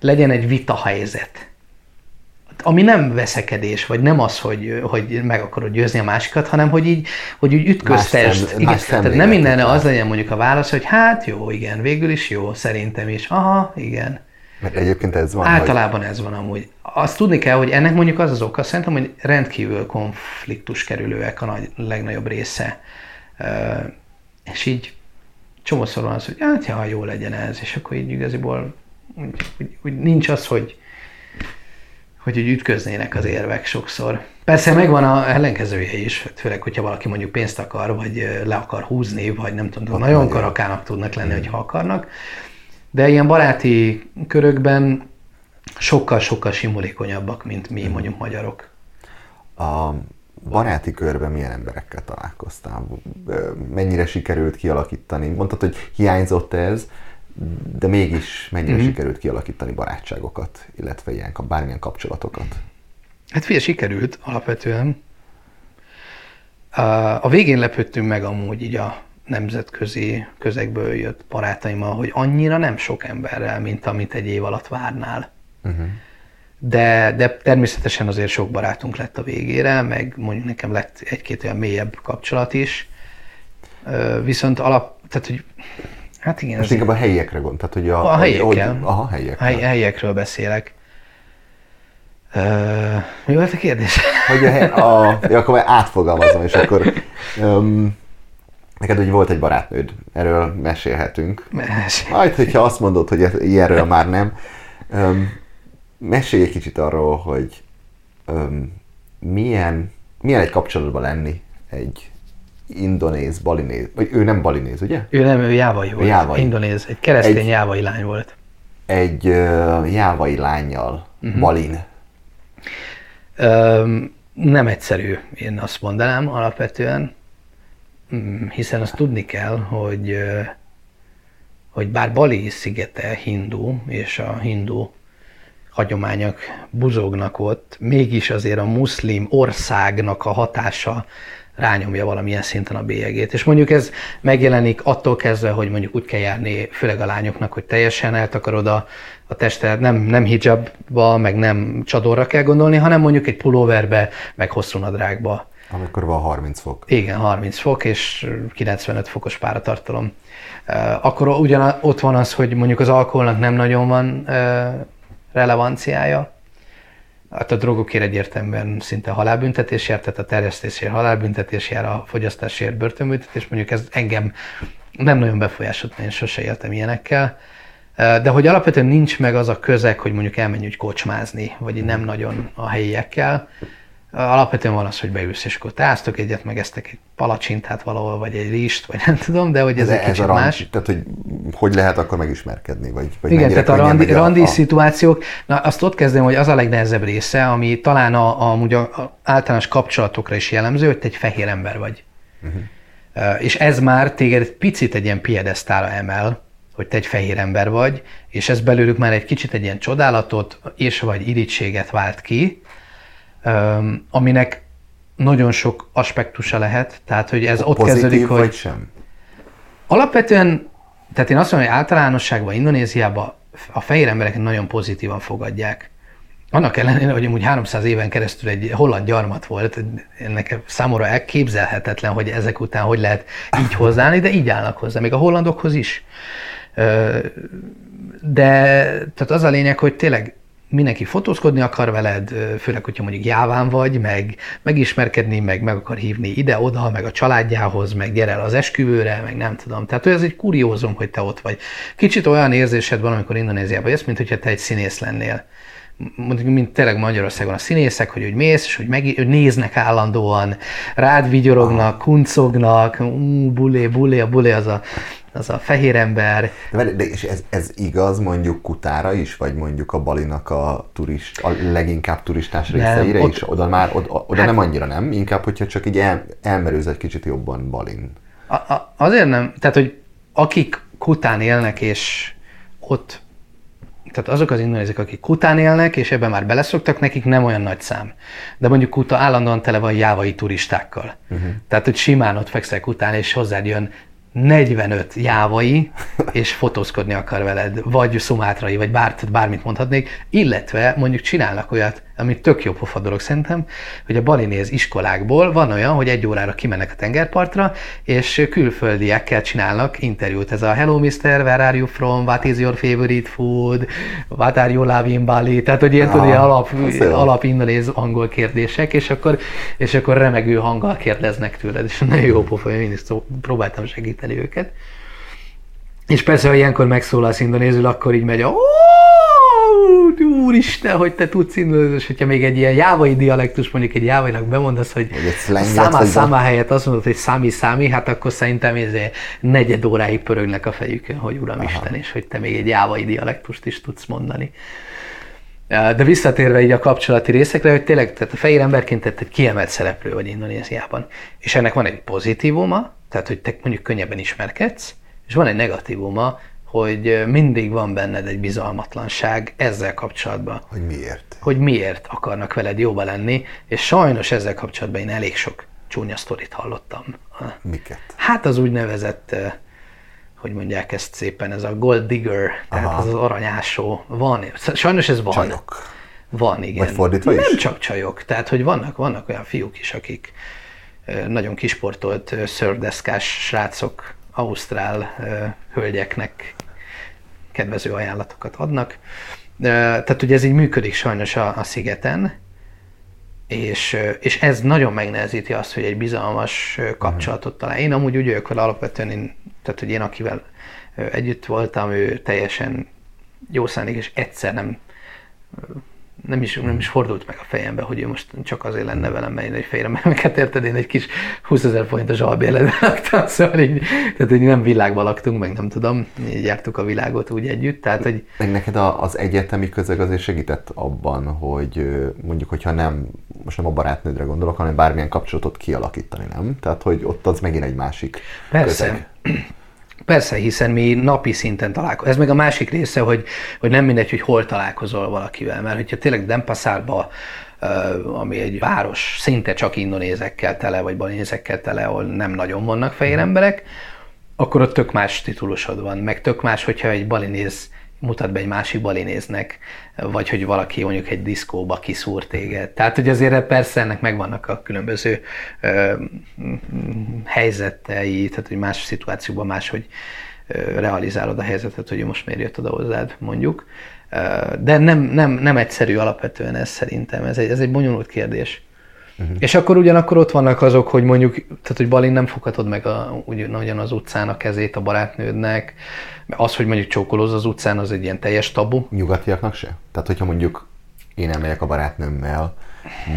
legyen egy vita helyzet ami nem veszekedés, vagy nem az, hogy, hogy meg akarod győzni a másikat, hanem hogy így, hogy úgy ütköztest. Szem, igen, tehát nem minden az legyen mondjuk a válasz, hogy hát jó, igen, végül is jó, szerintem is. Aha, igen. Mert egyébként ez van. Általában hogy... ez van amúgy. Azt tudni kell, hogy ennek mondjuk az az oka, szerintem, hogy rendkívül konfliktus kerülőek a nagy, legnagyobb része. És így csomószor van az, hogy hát ja, jó legyen ez, és akkor így igaziból úgy, úgy, úgy nincs az, hogy hogy úgy ütköznének az érvek sokszor. Persze megvan a ellenkezője is, főleg, hogyha valaki mondjuk pénzt akar, vagy le akar húzni, vagy nem tudom, nagyon nagyon karakának tudnak lenni, hogy ha akarnak. De ilyen baráti körökben sokkal-sokkal simulékonyabbak, mint mi mondjuk magyarok. A baráti körben milyen emberekkel találkoztál? Mennyire sikerült kialakítani? Mondtad, hogy hiányzott ez, de mégis mennyire mm-hmm. sikerült kialakítani barátságokat, illetve ilyen, bármilyen kapcsolatokat? Hát figyelj, sikerült alapvetően. A végén lepődtünk meg amúgy így a nemzetközi közegből jött barátaimmal, hogy annyira nem sok emberrel, mint amit egy év alatt várnál. Uh-huh. De, de természetesen azért sok barátunk lett a végére, meg mondjuk nekem lett egy-két olyan mélyebb kapcsolat is. Viszont alap, tehát hogy Hát igen. Most inkább a helyiekre gond, tehát hogy a, a helyiekkel. Hogy, aha, helyiekkel. Hely, helyiekről beszélek. Uh, mi volt a kérdés? Hogy a, hely, a, ja, akkor átfogalmazom, és akkor um, neked hogy volt egy barátnőd, erről mesélhetünk. Mesélj. Majd, hogyha azt mondod, hogy ilyenről már nem. Um, mesélj egy kicsit arról, hogy um, milyen, milyen egy kapcsolatban lenni egy indonéz, balinéz, vagy ő nem balinéz, ugye? Ő nem, ő jávai volt. Jávai. Indonéz, egy keresztény egy, jávai lány volt. Egy uh, jávai lányjal, uh-huh. balin. Um, nem egyszerű, én azt mondanám alapvetően, mm, hiszen azt tudni kell, hogy, hogy bár Bali szigete hindu, és a hindu hagyományok buzognak ott, mégis azért a muszlim országnak a hatása rányomja valamilyen szinten a bélyegét. És mondjuk ez megjelenik attól kezdve, hogy mondjuk úgy kell járni, főleg a lányoknak, hogy teljesen eltakarod a, a testet, nem, nem hijabba, meg nem csadorra kell gondolni, hanem mondjuk egy pulóverbe, meg hosszú nadrágba. Amikor van 30 fok. Igen, 30 fok és 95 fokos páratartalom. Akkor ugyan ott van az, hogy mondjuk az alkoholnak nem nagyon van relevanciája, Hát a drogokért egyértelműen szinte halálbüntetés jár, tehát a terjesztésért halálbüntetés jár, a fogyasztásért börtönbüntetés, mondjuk ez engem nem nagyon befolyásolt, én sose éltem ilyenekkel. De hogy alapvetően nincs meg az a közeg, hogy mondjuk elmenjünk kocsmázni, vagy nem nagyon a helyiekkel, Alapvetően van az, hogy beülsz, és akkor teáztok egyet, meg eztek egy palacsintát valahol, vagy egy rist, vagy nem tudom, de hogy ez, ez egy kicsit rand, más. Tehát, hogy hogy lehet akkor megismerkedni? Vagy, vagy Igen, tehát a randi, randi a... szituációk, na azt ott kezdem, hogy az a legnehezebb része, ami talán a, a, a, a általános kapcsolatokra is jellemző, hogy te egy fehér ember vagy. Uh-huh. És ez már téged egy picit egy ilyen piedesztára emel, hogy te egy fehér ember vagy, és ez belőlük már egy kicsit egy ilyen csodálatot és vagy irítséget vált ki, aminek nagyon sok aspektusa lehet, tehát hogy ez a ott kezdődik, hogy... vagy sem? Alapvetően, tehát én azt mondom, hogy általánosságban Indonéziában a fehér emberek nagyon pozitívan fogadják. Annak ellenére, hogy amúgy 300 éven keresztül egy holland gyarmat volt, ennek számomra elképzelhetetlen, hogy ezek után hogy lehet így hozzáállni, de így állnak hozzá, még a hollandokhoz is. De tehát az a lényeg, hogy tényleg mindenki fotózkodni akar veled, főleg, hogyha mondjuk jáván vagy, meg megismerkedni, meg meg akar hívni ide-oda, meg a családjához, meg gyere el az esküvőre, meg nem tudom. Tehát ez egy kuriózum, hogy te ott vagy. Kicsit olyan érzésed van, amikor Indonéziában jössz, mint hogyha te egy színész lennél. Mondjuk, mint tényleg Magyarországon a színészek, hogy úgy mész, és hogy, meg, hogy néznek állandóan, rád vigyorognak, kuncognak, bulé, bulé, a bulé az a az a fehér ember. De, de és ez, ez igaz mondjuk Kutára is, vagy mondjuk a Balinak a, turist, a leginkább turistás részeire nem, ott, is? Oda már oda, oda hát, nem annyira nem, inkább, hogyha csak így el, elmerőz egy kicsit jobban Balin. A, a, azért nem, tehát hogy akik Kután élnek, és ott tehát azok az indonézek, akik Kután élnek, és ebben már beleszoktak, nekik nem olyan nagy szám. De mondjuk Kuta állandóan tele van jávai turistákkal. Uh-huh. Tehát, hogy simán ott fekszel Kután, és hozzád jön 45 jávai, és fotózkodni akar veled, vagy szumátrai, vagy bár, bármit mondhatnék, illetve mondjuk csinálnak olyat, ami tök jó pofa dolog szerintem, hogy a balinéz iskolákból van olyan, hogy egy órára kimennek a tengerpartra, és külföldiekkel csinálnak interjút. Ez a Hello Mister, where are you from, what is your favorite food, what are you loving Bali, tehát hogy ilyen, tudod, alap, alap indonéz angol kérdések, és akkor, és akkor remegő hanggal kérdeznek tőled, és nagyon jó pofa, én is próbáltam segíteni őket. És persze, ha ilyenkor megszólalsz indonézül, akkor így megy a úristen, hogy te tudsz indulni, hogyha még egy ilyen jávai dialektus, mondjuk egy jávainak bemondasz, hogy számá számá helyett azt mondod, hogy számi számi, hát akkor szerintem ez negyed óráig pörögnek a fejükön, hogy uramisten, és hogy te még egy jávai dialektust is tudsz mondani. De visszatérve így a kapcsolati részekre, hogy tényleg tehát a fehér emberként tehát egy kiemelt szereplő vagy Indonéziában. És ennek van egy pozitívuma, tehát hogy te mondjuk könnyebben ismerkedsz, és van egy negatívuma, hogy mindig van benned egy bizalmatlanság ezzel kapcsolatban. Hogy miért? Hogy miért akarnak veled jóba lenni, és sajnos ezzel kapcsolatban én elég sok csúnya sztorit hallottam. Miket? Hát az úgynevezett, hogy mondják ezt szépen, ez a gold digger, tehát Aha. az az aranyásó. Van, sajnos ez van. Csajok. Van, igen. Vagy fordítva Nem is? csak csajok, tehát hogy vannak, vannak olyan fiúk is, akik nagyon kisportolt szördeszkás srácok, ausztrál hölgyeknek kedvező ajánlatokat adnak. Tehát ugye ez így működik sajnos a, a szigeten, és, és ez nagyon megnehezíti azt, hogy egy bizalmas kapcsolatot talál. Én amúgy úgy vagyok vele alapvetően, én, tehát hogy én akivel együtt voltam, ő teljesen jó szándék, és egyszer nem nem is, nem is fordult meg a fejembe, hogy ő most csak azért lenne velem, mert én egy félremelmeket érted, én egy kis 20 ezer forintos albérletben laktam, szóval így, tehát hogy nem világban laktunk, meg nem tudom, így jártuk a világot úgy együtt, tehát hogy... Meg neked az egyetemi közeg azért segített abban, hogy mondjuk, hogyha nem, most nem a barátnődre gondolok, hanem bármilyen kapcsolatot kialakítani, nem? Tehát, hogy ott az megint egy másik Persze. közeg. Persze, hiszen mi napi szinten találkozunk. Ez meg a másik része, hogy, hogy nem mindegy, hogy hol találkozol valakivel, mert hogyha tényleg Denpasarba ami egy város szinte csak indonézekkel tele, vagy balinézekkel tele, ahol nem nagyon vannak fehér emberek, akkor ott tök más titulusod van, meg tök más, hogyha egy balinéz mutat be egy másik balinéznek, vagy hogy valaki mondjuk egy diszkóba kiszúr téged. Tehát, hogy azért persze ennek megvannak a különböző ö, helyzetei, tehát, hogy más szituációban máshogy ö, realizálod a helyzetet, hogy most miért jött oda hozzád, mondjuk. De nem, nem, nem egyszerű alapvetően ez szerintem, ez egy, ez egy bonyolult kérdés. Uh-huh. És akkor ugyanakkor ott vannak azok, hogy mondjuk, tehát hogy Balin nem foghatod meg a, ugyan az utcán a kezét a barátnődnek, az, hogy mondjuk csókolóz az utcán, az egy ilyen teljes tabu. Nyugatiaknak se? Tehát, hogyha mondjuk én elmegyek a barátnőmmel,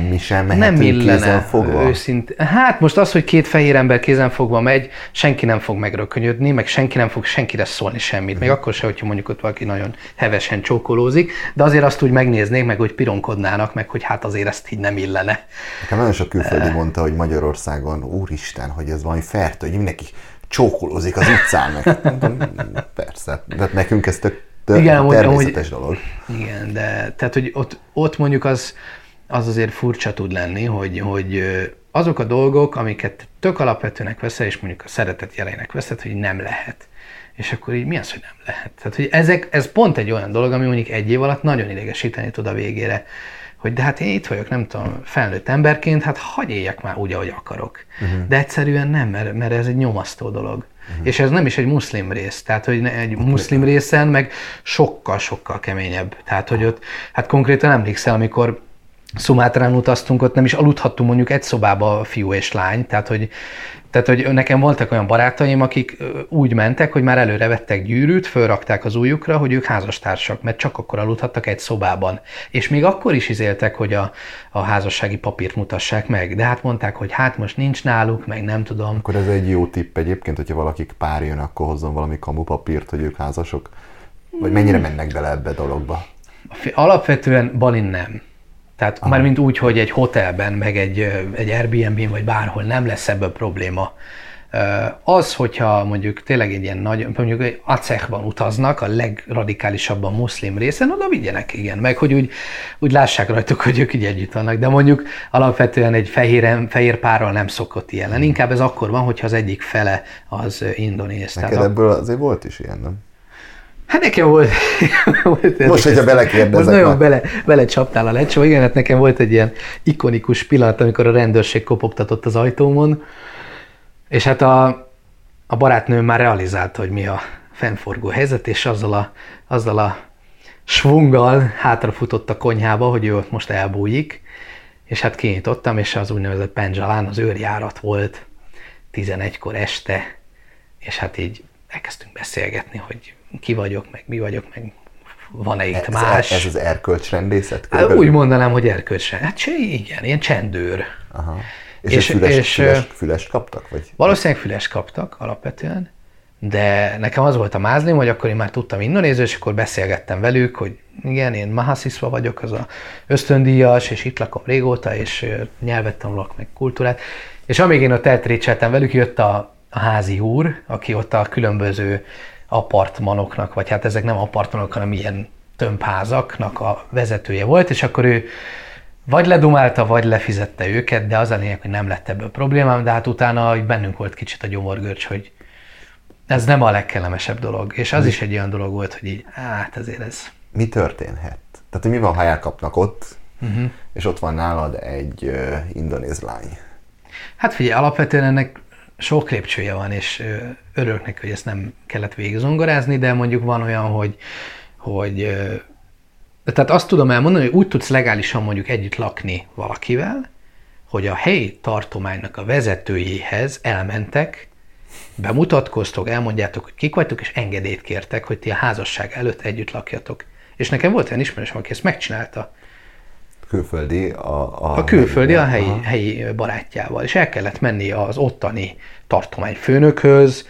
mi sem mehetünk nem illene, fogva? Őszint. Hát most az, hogy két fehér ember kézen fogva megy, senki nem fog megrökönyödni, meg senki nem fog senkire szólni semmit. Még akkor se, hogyha mondjuk ott valaki nagyon hevesen csókolózik, de azért azt úgy megnéznék, meg hogy pironkodnának, meg hogy hát azért ezt így nem illene. Nekem nagyon sok külföldi uh, mondta, hogy Magyarországon, úristen, hogy ez valami fertő, hogy mindenki csókolózik az utcán. Meg. Persze, de nekünk ez tök igen, természetes amúgy, dolog. Igen, de tehát, hogy ott, ott mondjuk az, az azért furcsa tud lenni, hogy, hogy azok a dolgok, amiket tök alapvetőnek veszel, és mondjuk a szeretet jeleinek veszed, hogy nem lehet. És akkor így mi az, hogy nem lehet? Tehát, hogy ezek, ez pont egy olyan dolog, ami mondjuk egy év alatt nagyon idegesíteni tud a végére. Hogy de hát én itt vagyok, nem tudom, felnőtt emberként, hát hagyj éljek már úgy, ahogy akarok. Uh-huh. De egyszerűen nem, mert, mert ez egy nyomasztó dolog. Uh-huh. És ez nem is egy muszlim rész, tehát hogy egy muszlim részen meg sokkal-sokkal keményebb. Tehát, hogy ott, hát konkrétan emlékszel, amikor Szumátrán utaztunk, ott nem is aludhattunk mondjuk egy szobába fiú és lány, tehát hogy, tehát hogy nekem voltak olyan barátaim, akik úgy mentek, hogy már előre vettek gyűrűt, fölrakták az ujjukra, hogy ők házastársak, mert csak akkor aludhattak egy szobában. És még akkor is izéltek, hogy a, a házassági papírt mutassák meg, de hát mondták, hogy hát most nincs náluk, meg nem tudom. Akkor ez egy jó tipp egyébként, hogyha valakik pár jön, akkor hozzon valami kamupapírt, hogy ők házasok? Vagy mennyire mennek bele ebbe a dologba? Alapvetően Balin nem. Tehát Aha. már mint úgy, hogy egy hotelben, meg egy, egy Airbnb-n, vagy bárhol nem lesz ebből probléma. Az, hogyha mondjuk tényleg egy ilyen nagy, mondjuk egy Acehban utaznak, a legradikálisabban muszlim részen, oda vigyenek, igen, meg hogy úgy, úgy lássák rajtuk, hogy ők így együtt vannak, de mondjuk alapvetően egy fehér, fehér párral nem szokott ilyen lenni, inkább ez akkor van, hogyha az egyik fele az indonéz. Neked Tehát ebből azért volt is ilyen, nem? Hát nekem volt... volt Most, hogyha belekérdezek. Most nagyon bele, bele csaptál a lecsó. Igen, hát nekem volt egy ilyen ikonikus pillanat, amikor a rendőrség kopogtatott az ajtómon, és hát a, a barátnőm már realizálta, hogy mi a fennforgó helyzet, és azzal a, azzal a svunggal hátrafutott a konyhába, hogy ő ott most elbújik, és hát kinyitottam, és az úgynevezett Penjalán az őrjárat volt 11-kor este, és hát így elkezdtünk beszélgetni, hogy ki vagyok, meg mi vagyok, meg van-e itt ez, más. Ez az erkölcsrendészet? Hát, úgy mondanám, hogy erkölcsrendészet. Hát igen, ilyen csendőr. Aha. És, és, füles, és füles, füles kaptak? Vagy? Valószínűleg füles kaptak alapvetően, de nekem az volt a mázlim, hogy akkor én már tudtam indonéző, és akkor beszélgettem velük, hogy igen, én Mahasiswa vagyok, az a ösztöndíjas, és itt lakom régóta, és nyelvet tanulok, meg kultúrát. És amíg én ott eltrécseltem velük, jött a, a házi úr, aki ott a különböző apartmanoknak, vagy hát ezek nem apartmanok, hanem ilyen tömbházaknak a vezetője volt, és akkor ő vagy ledumálta, vagy lefizette őket, de az a lényeg, hogy nem lett ebből problémám, de hát utána hogy bennünk volt kicsit a gyomorgörcs, hogy ez nem a legkellemesebb dolog. És az mi? is egy olyan dolog volt, hogy így, hát ezért ez. Mi történhet? Tehát, hogy mi van, ha elkapnak ott, uh-huh. és ott van nálad egy uh, indonéz lány? Hát figyelj, alapvetően ennek sok lépcsője van, és örülök neki, hogy ezt nem kellett végigzongorázni, de mondjuk van olyan, hogy, hogy tehát azt tudom elmondani, hogy úgy tudsz legálisan mondjuk együtt lakni valakivel, hogy a helyi tartománynak a vezetőjéhez elmentek, bemutatkoztok, elmondjátok, hogy kik vagytok, és engedélyt kértek, hogy ti a házasság előtt együtt lakjatok. És nekem volt olyan ismerősöm, aki ezt megcsinálta. Külföldi a... A, a külföldi a helyi, helyi barátjával, és el kellett menni az ottani tartomány főnökhöz,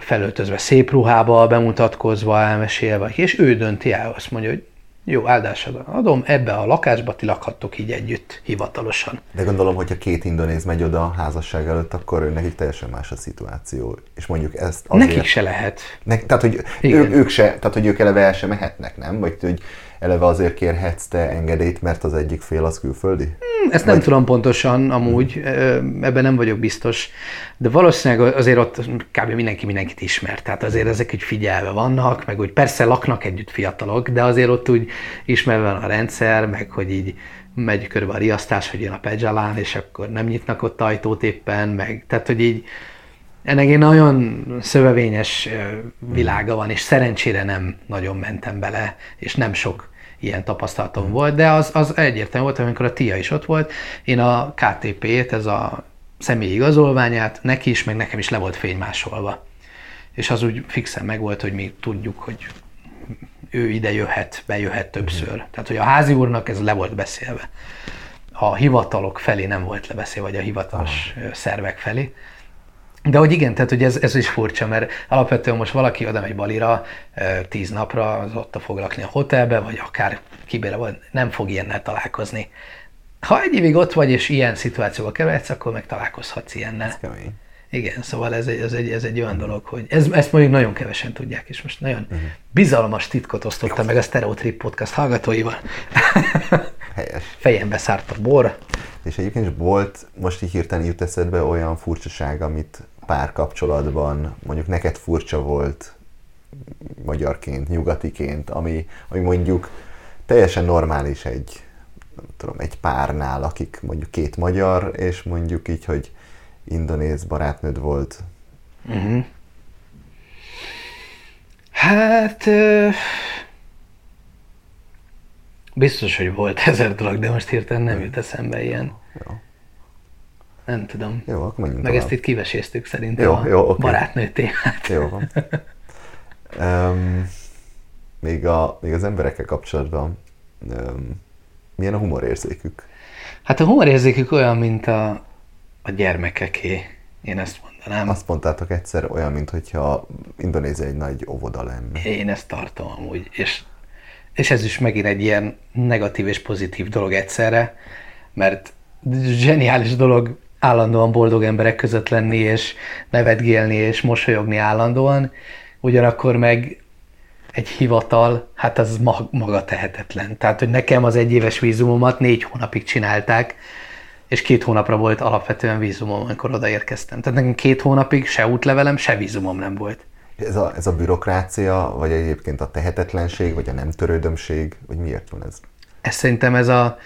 felöltözve szép ruhába, bemutatkozva, elmesélve, és ő dönti el, azt mondja, hogy jó, áldásra adom, ebbe a lakásba ti lakhattok így együtt hivatalosan. De gondolom, hogyha két indonéz megy oda a házasság előtt, akkor nekik teljesen más a szituáció. És mondjuk ezt azért... Nekik se lehet. Ne, tehát, hogy ők, ők, se, tehát, hogy ők eleve el sem mehetnek, nem? Vagy hogy eleve azért kérhetsz te engedélyt, mert az egyik fél az külföldi? Hmm, ezt Vagy... nem tudom pontosan amúgy, ebben nem vagyok biztos, de valószínűleg azért ott kb. mindenki mindenkit ismer, tehát azért ezek úgy figyelve vannak, meg úgy persze laknak együtt fiatalok, de azért ott úgy ismerve van a rendszer, meg hogy így megy körbe a riasztás, hogy jön a pedzsalán, és akkor nem nyitnak ott ajtót éppen, meg tehát, hogy így ennek egy nagyon szövevényes világa van, és szerencsére nem nagyon mentem bele, és nem sok ilyen tapasztalatom volt, de az, az egyértelmű volt, amikor a tia is ott volt. Én a KTP-t, ez a személyi igazolványát, neki is, meg nekem is le volt fénymásolva. És az úgy fixen meg volt, hogy mi tudjuk, hogy ő ide jöhet, bejöhet többször. Mm. Tehát, hogy a házi úrnak ez le volt beszélve. A hivatalok felé nem volt lebeszélve, vagy a hivatalos ah. szervek felé. De hogy igen, tehát hogy ez, ez is furcsa, mert alapvetően most valaki oda megy Balira tíz napra, az ott fog lakni a hotelbe, vagy akár kibére, vagy nem fog ilyennel találkozni. Ha egy évig ott vagy, és ilyen szituációba kerülhetsz, akkor meg találkozhatsz ilyennel. Ez kemény. Igen, szóval ez egy, ez egy, ez egy olyan dolog, hogy ez, ezt mondjuk nagyon kevesen tudják, és most nagyon uh-huh. bizalmas titkot osztottam Jó. meg a Stereotrip podcast hallgatóival. Helyes. Fejembe szárt a bor. És egyébként volt, most így hirtelen jut eszedbe olyan furcsaság, amit párkapcsolatban mondjuk neked furcsa volt magyarként, nyugatiként, ami, ami mondjuk teljesen normális egy, nem tudom, egy párnál, akik mondjuk két magyar, és mondjuk így, hogy indonéz barátnőd volt. Uh-huh. Hát... Uh, biztos, hogy volt ezer dolog, de most hirtelen nem jut eszembe ilyen. Jó. Nem tudom. Jó, akkor menjünk Meg tovább. ezt itt kiveséztük szerintem jó, a jó, okay. barátnő témát. Jó van. um, még, a, még az emberekkel kapcsolatban um, milyen a humorérzékük? Hát a humorérzékük olyan, mint a, a gyermekeké. Én ezt mondanám. Azt mondtátok egyszer olyan, mint hogyha Indonézia egy nagy óvoda lenne. Én ezt tartom amúgy. És, és ez is megint egy ilyen negatív és pozitív dolog egyszerre, mert zseniális dolog állandóan boldog emberek között lenni, és nevetgélni, és mosolyogni állandóan, ugyanakkor meg egy hivatal, hát az maga tehetetlen. Tehát, hogy nekem az egyéves vízumomat négy hónapig csinálták, és két hónapra volt alapvetően vízumom, amikor odaérkeztem. Tehát nekem két hónapig se útlevelem, se vízumom nem volt. Ez a, ez a bürokrácia, vagy egyébként a tehetetlenség, vagy a nem törődömség, vagy miért van ez? Ez szerintem ez a,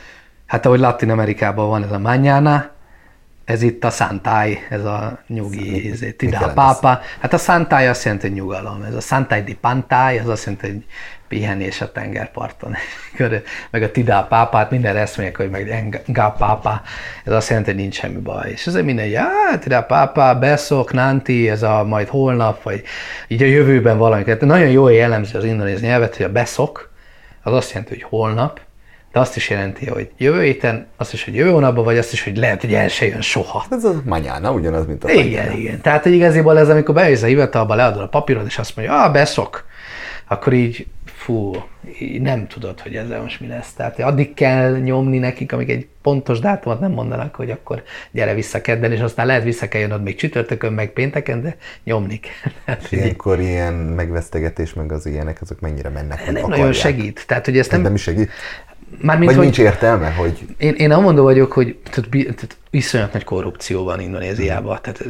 hát ahogy Latin Amerikában van ez a mañana, ez itt a Santai, ez a nyugi, ez itt a pápa. Hát a Santai azt jelenti, hogy nyugalom. Ez a Santai di Pantai, az azt jelenti, hogy pihenés a tengerparton. meg a Tidá pápát, minden mondják, hogy meg Engá pápa, ez azt jelenti, hogy nincs semmi baj. És ezért minden, ja, Tidá pápa, beszok, nanti, ez a majd holnap, vagy így a jövőben valami. Tehát nagyon jól jellemzi az indonéz nyelvet, hogy a beszok, az azt jelenti, hogy holnap, de azt is jelenti, hogy jövő héten, azt is, hogy jövő hónapban, vagy azt is, hogy lehet, hogy el se jön soha. Ez a manyána, ugyanaz, mint a Igen, manyána. igen. Tehát, hogy igaziból ez, amikor bejössz a hivatalba, leadod a papírod, és azt mondja, ah, beszok, akkor így, fú, így nem tudod, hogy ezzel most mi lesz. Tehát addig kell nyomni nekik, amíg egy pontos dátumot nem mondanak, hogy akkor gyere vissza kedden, és aztán lehet vissza kell jönnöd még csütörtökön, meg pénteken, de nyomni kell. Hát, ilyenkor ilyen megvesztegetés, meg az ilyenek, azok mennyire mennek, Nem akarják. nagyon segít. Tehát, hogy ezt nem... Nem is segít? Mármint, Vagy hogy nincs értelme, hogy... Én, én amondó vagyok, hogy tehát, tehát iszonyat nagy korrupció van Indonéziában, mm. tehát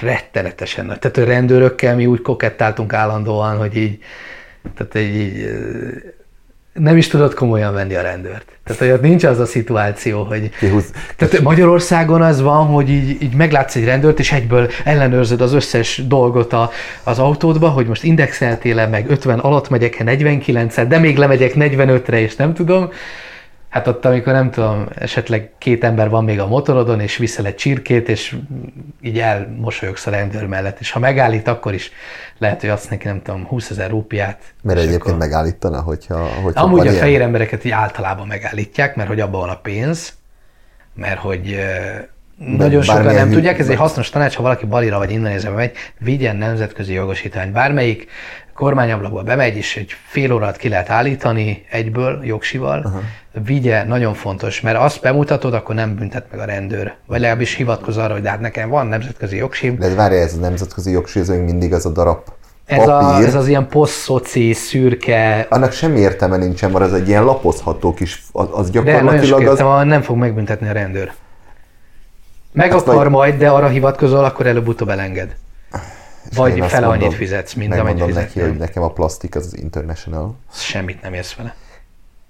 rettenetesen nagy. Tehát a rendőrökkel mi úgy kokettáltunk állandóan, hogy így, tehát így, így nem is tudod komolyan venni a rendőrt. Tehát, hogy ott nincs az a szituáció, hogy... Kihúz. Tehát Magyarországon az van, hogy így, így meglátsz egy rendőrt, és egyből ellenőrzöd az összes dolgot a, az autódba, hogy most indexeltél meg 50 alatt megyek 49 de még lemegyek 45-re, és nem tudom. Hát ott, amikor nem tudom, esetleg két ember van még a motorodon, és viszel egy csirkét, és így elmosolyogsz a rendőr mellett, és ha megállít, akkor is lehet, hogy adsz neki, nem tudom, 20 ezer rúpiát. Mert egyébként akkor... megállítana, hogyha, hogyha Amúgy a fehér ilyen... embereket így általában megállítják, mert hogy abban van a pénz, mert hogy nagyon sokan nem tudják, ez egy hasznos tanács, ha valaki Balira vagy Indonéziába megy, vigyen nemzetközi jogosítvány. Bármelyik kormányablakba bemegy, és egy fél órát ki lehet állítani egyből, jogsival, uh-huh. vigye, nagyon fontos, mert azt bemutatod, akkor nem büntet meg a rendőr. Vagy legalábbis hivatkoz arra, hogy de hát nekem van nemzetközi jogsim. De várj, ez a nemzetközi jogsi, ez mindig az a darab ez, a, ez az ilyen posztszoci, szürke... Annak semmi értelme nincsen, mert az egy ilyen lapozható kis, az, az gyakorlatilag de az... nem fog megbüntetni a rendőr. Meg hát akar vagy... majd, de arra hivatkozol, akkor előbb-utóbb elenged. Vagy mondom, annyit fizetsz, mint amennyit fizetsz. neki, hogy nekem a plastik az, az international. Semmit nem érsz vele.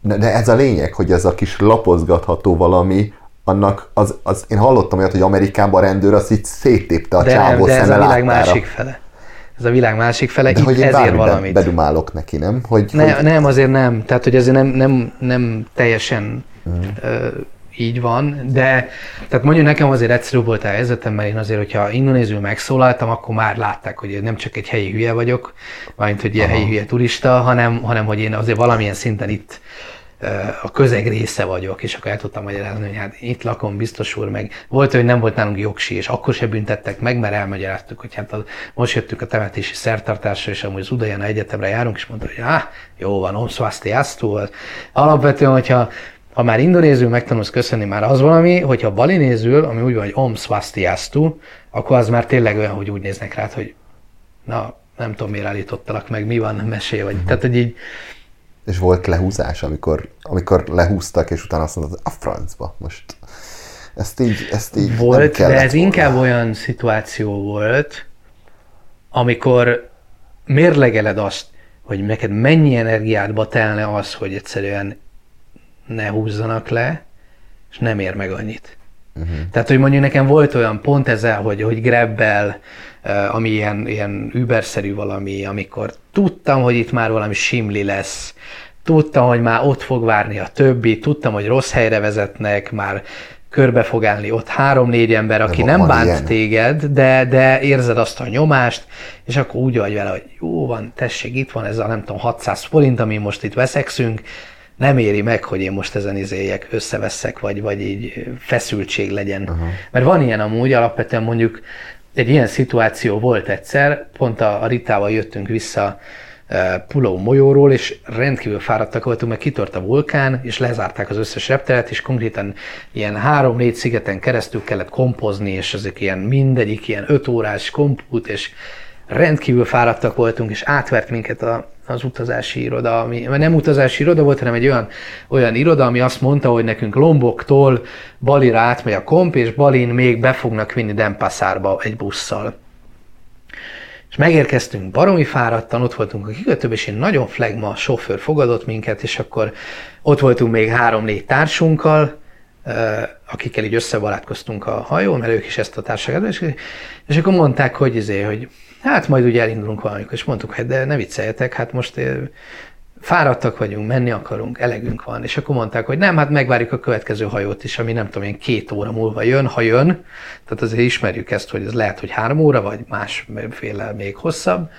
De, de ez a lényeg, hogy ez a kis lapozgatható valami, annak az, az, én hallottam olyat, hogy Amerikában a rendőr azt így széttépte a de csávó nem, de ez a világ láttára. másik fele. Ez a világ másik fele, de itt hogy ezért valamit. bedumálok neki, nem? Hogy, ne, hogy... Nem, azért nem. Tehát, hogy ezért nem, nem, nem teljesen mm. uh, így van, de tehát mondjuk nekem azért egyszerű volt a helyzetem, mert én azért, hogyha indonézül megszólaltam, akkor már látták, hogy én nem csak egy helyi hülye vagyok, mint hogy ilyen Aha. helyi hülye turista, hanem, hanem hogy én azért valamilyen szinten itt a közeg része vagyok, és akkor el tudtam magyarázni, hogy hát itt lakom, biztos úr, meg volt, hogy nem volt nálunk jogsi, és akkor se büntettek meg, mert elmagyaráztuk, hogy hát a, most jöttünk a temetési szertartásra, és amúgy az Udajana Egyetemre járunk, és mondta, hogy ah, jó van, om szvasztiasztó. Alapvetően, hogyha ha már indonézül megtanulsz köszönni, már az valami, hogyha balinézül, ami úgy van, hogy om swastiastu, akkor az már tényleg olyan, hogy úgy néznek rád, hogy na, nem tudom, miért állítottalak meg, mi van, mesé vagy. Mm-hmm. Tehát, hogy így... És volt lehúzás, amikor, amikor lehúztak, és utána azt mondod, a francba, most ezt így, ezt így Volt, de ez volna. inkább olyan szituáció volt, amikor mérlegeled azt, hogy neked mennyi energiádba telne az, hogy egyszerűen ne húzzanak le, és nem ér meg annyit. Uh-huh. Tehát, hogy mondjuk nekem volt olyan pont ezzel, hogy, hogy grebbel, uh, ami ilyen, ilyen überszerű valami, amikor tudtam, hogy itt már valami simli lesz, tudtam, hogy már ott fog várni a többi, tudtam, hogy rossz helyre vezetnek, már körbe fog állni ott három-négy ember, aki nem bánt ilyen. téged, de, de érzed azt a nyomást, és akkor úgy vagy vele, hogy jó van, tessék, itt van ez a nem tudom 600 forint, ami most itt veszekszünk, nem éri meg, hogy én most ezen izéljek, összeveszek, vagy, vagy így feszültség legyen. Uh-huh. Mert van ilyen amúgy, alapvetően mondjuk egy ilyen szituáció volt egyszer, pont a, a Ritával jöttünk vissza Puló molyóról, és rendkívül fáradtak voltunk, mert kitört a vulkán, és lezárták az összes repteret, és konkrétan ilyen három-négy szigeten keresztül kellett kompozni, és ezek ilyen mindegyik ilyen öt órás kompút, és rendkívül fáradtak voltunk, és átvert minket a, az utazási iroda, ami nem utazási iroda volt, hanem egy olyan, olyan iroda, ami azt mondta, hogy nekünk Lomboktól Balira átmegy a komp, és Balin még be fognak vinni Denpasárba egy busszal. És megérkeztünk baromi fáradtan, ott voltunk a kikötőben, és egy nagyon flagma sofőr fogadott minket, és akkor ott voltunk még három-négy társunkkal, akikkel így összebarátkoztunk a hajón, mert ők is ezt a társaságot, és, és akkor mondták, hogy, izé, hogy hát majd ugye elindulunk valamikor, és mondtuk, hogy de ne vicceljetek, hát most fáradtak vagyunk, menni akarunk, elegünk van. És akkor mondták, hogy nem, hát megvárjuk a következő hajót is, ami nem tudom, én két óra múlva jön, ha jön. Tehát azért ismerjük ezt, hogy ez lehet, hogy három óra, vagy másféle még hosszabb.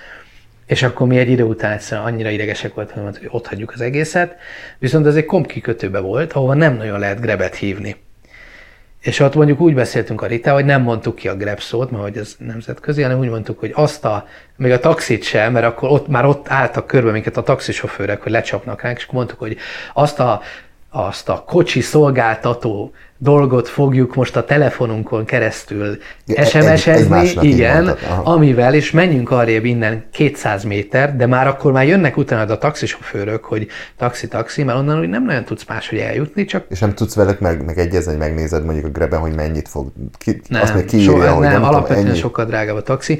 És akkor mi egy idő után egyszerűen annyira idegesek voltunk, hogy ott hagyjuk az egészet. Viszont ez egy komp kikötőbe volt, ahova nem nagyon lehet grebet hívni. És ott mondjuk úgy beszéltünk a Rita, hogy nem mondtuk ki a Grab szót, mert hogy ez nemzetközi, hanem úgy mondtuk, hogy azt a, még a taxit sem, mert akkor ott már ott álltak körbe minket a taxisofőrek, hogy lecsapnak ránk, és mondtuk, hogy azt a, azt a kocsi szolgáltató dolgot fogjuk most a telefonunkon keresztül SMS-ezni, igen, amivel, és menjünk arrébb innen 200 méter, de már akkor már jönnek utána a taxisofőrök, hogy taxi-taxi, mert onnan úgy nem nagyon tudsz máshogy eljutni, csak... És nem tudsz velük meg, meg egyezni, hogy megnézed mondjuk a greben, hogy mennyit fog, ki, nem, azt még kiírja, so, hogy nem, nem alapvetően tudom, sokkal drágább a taxi.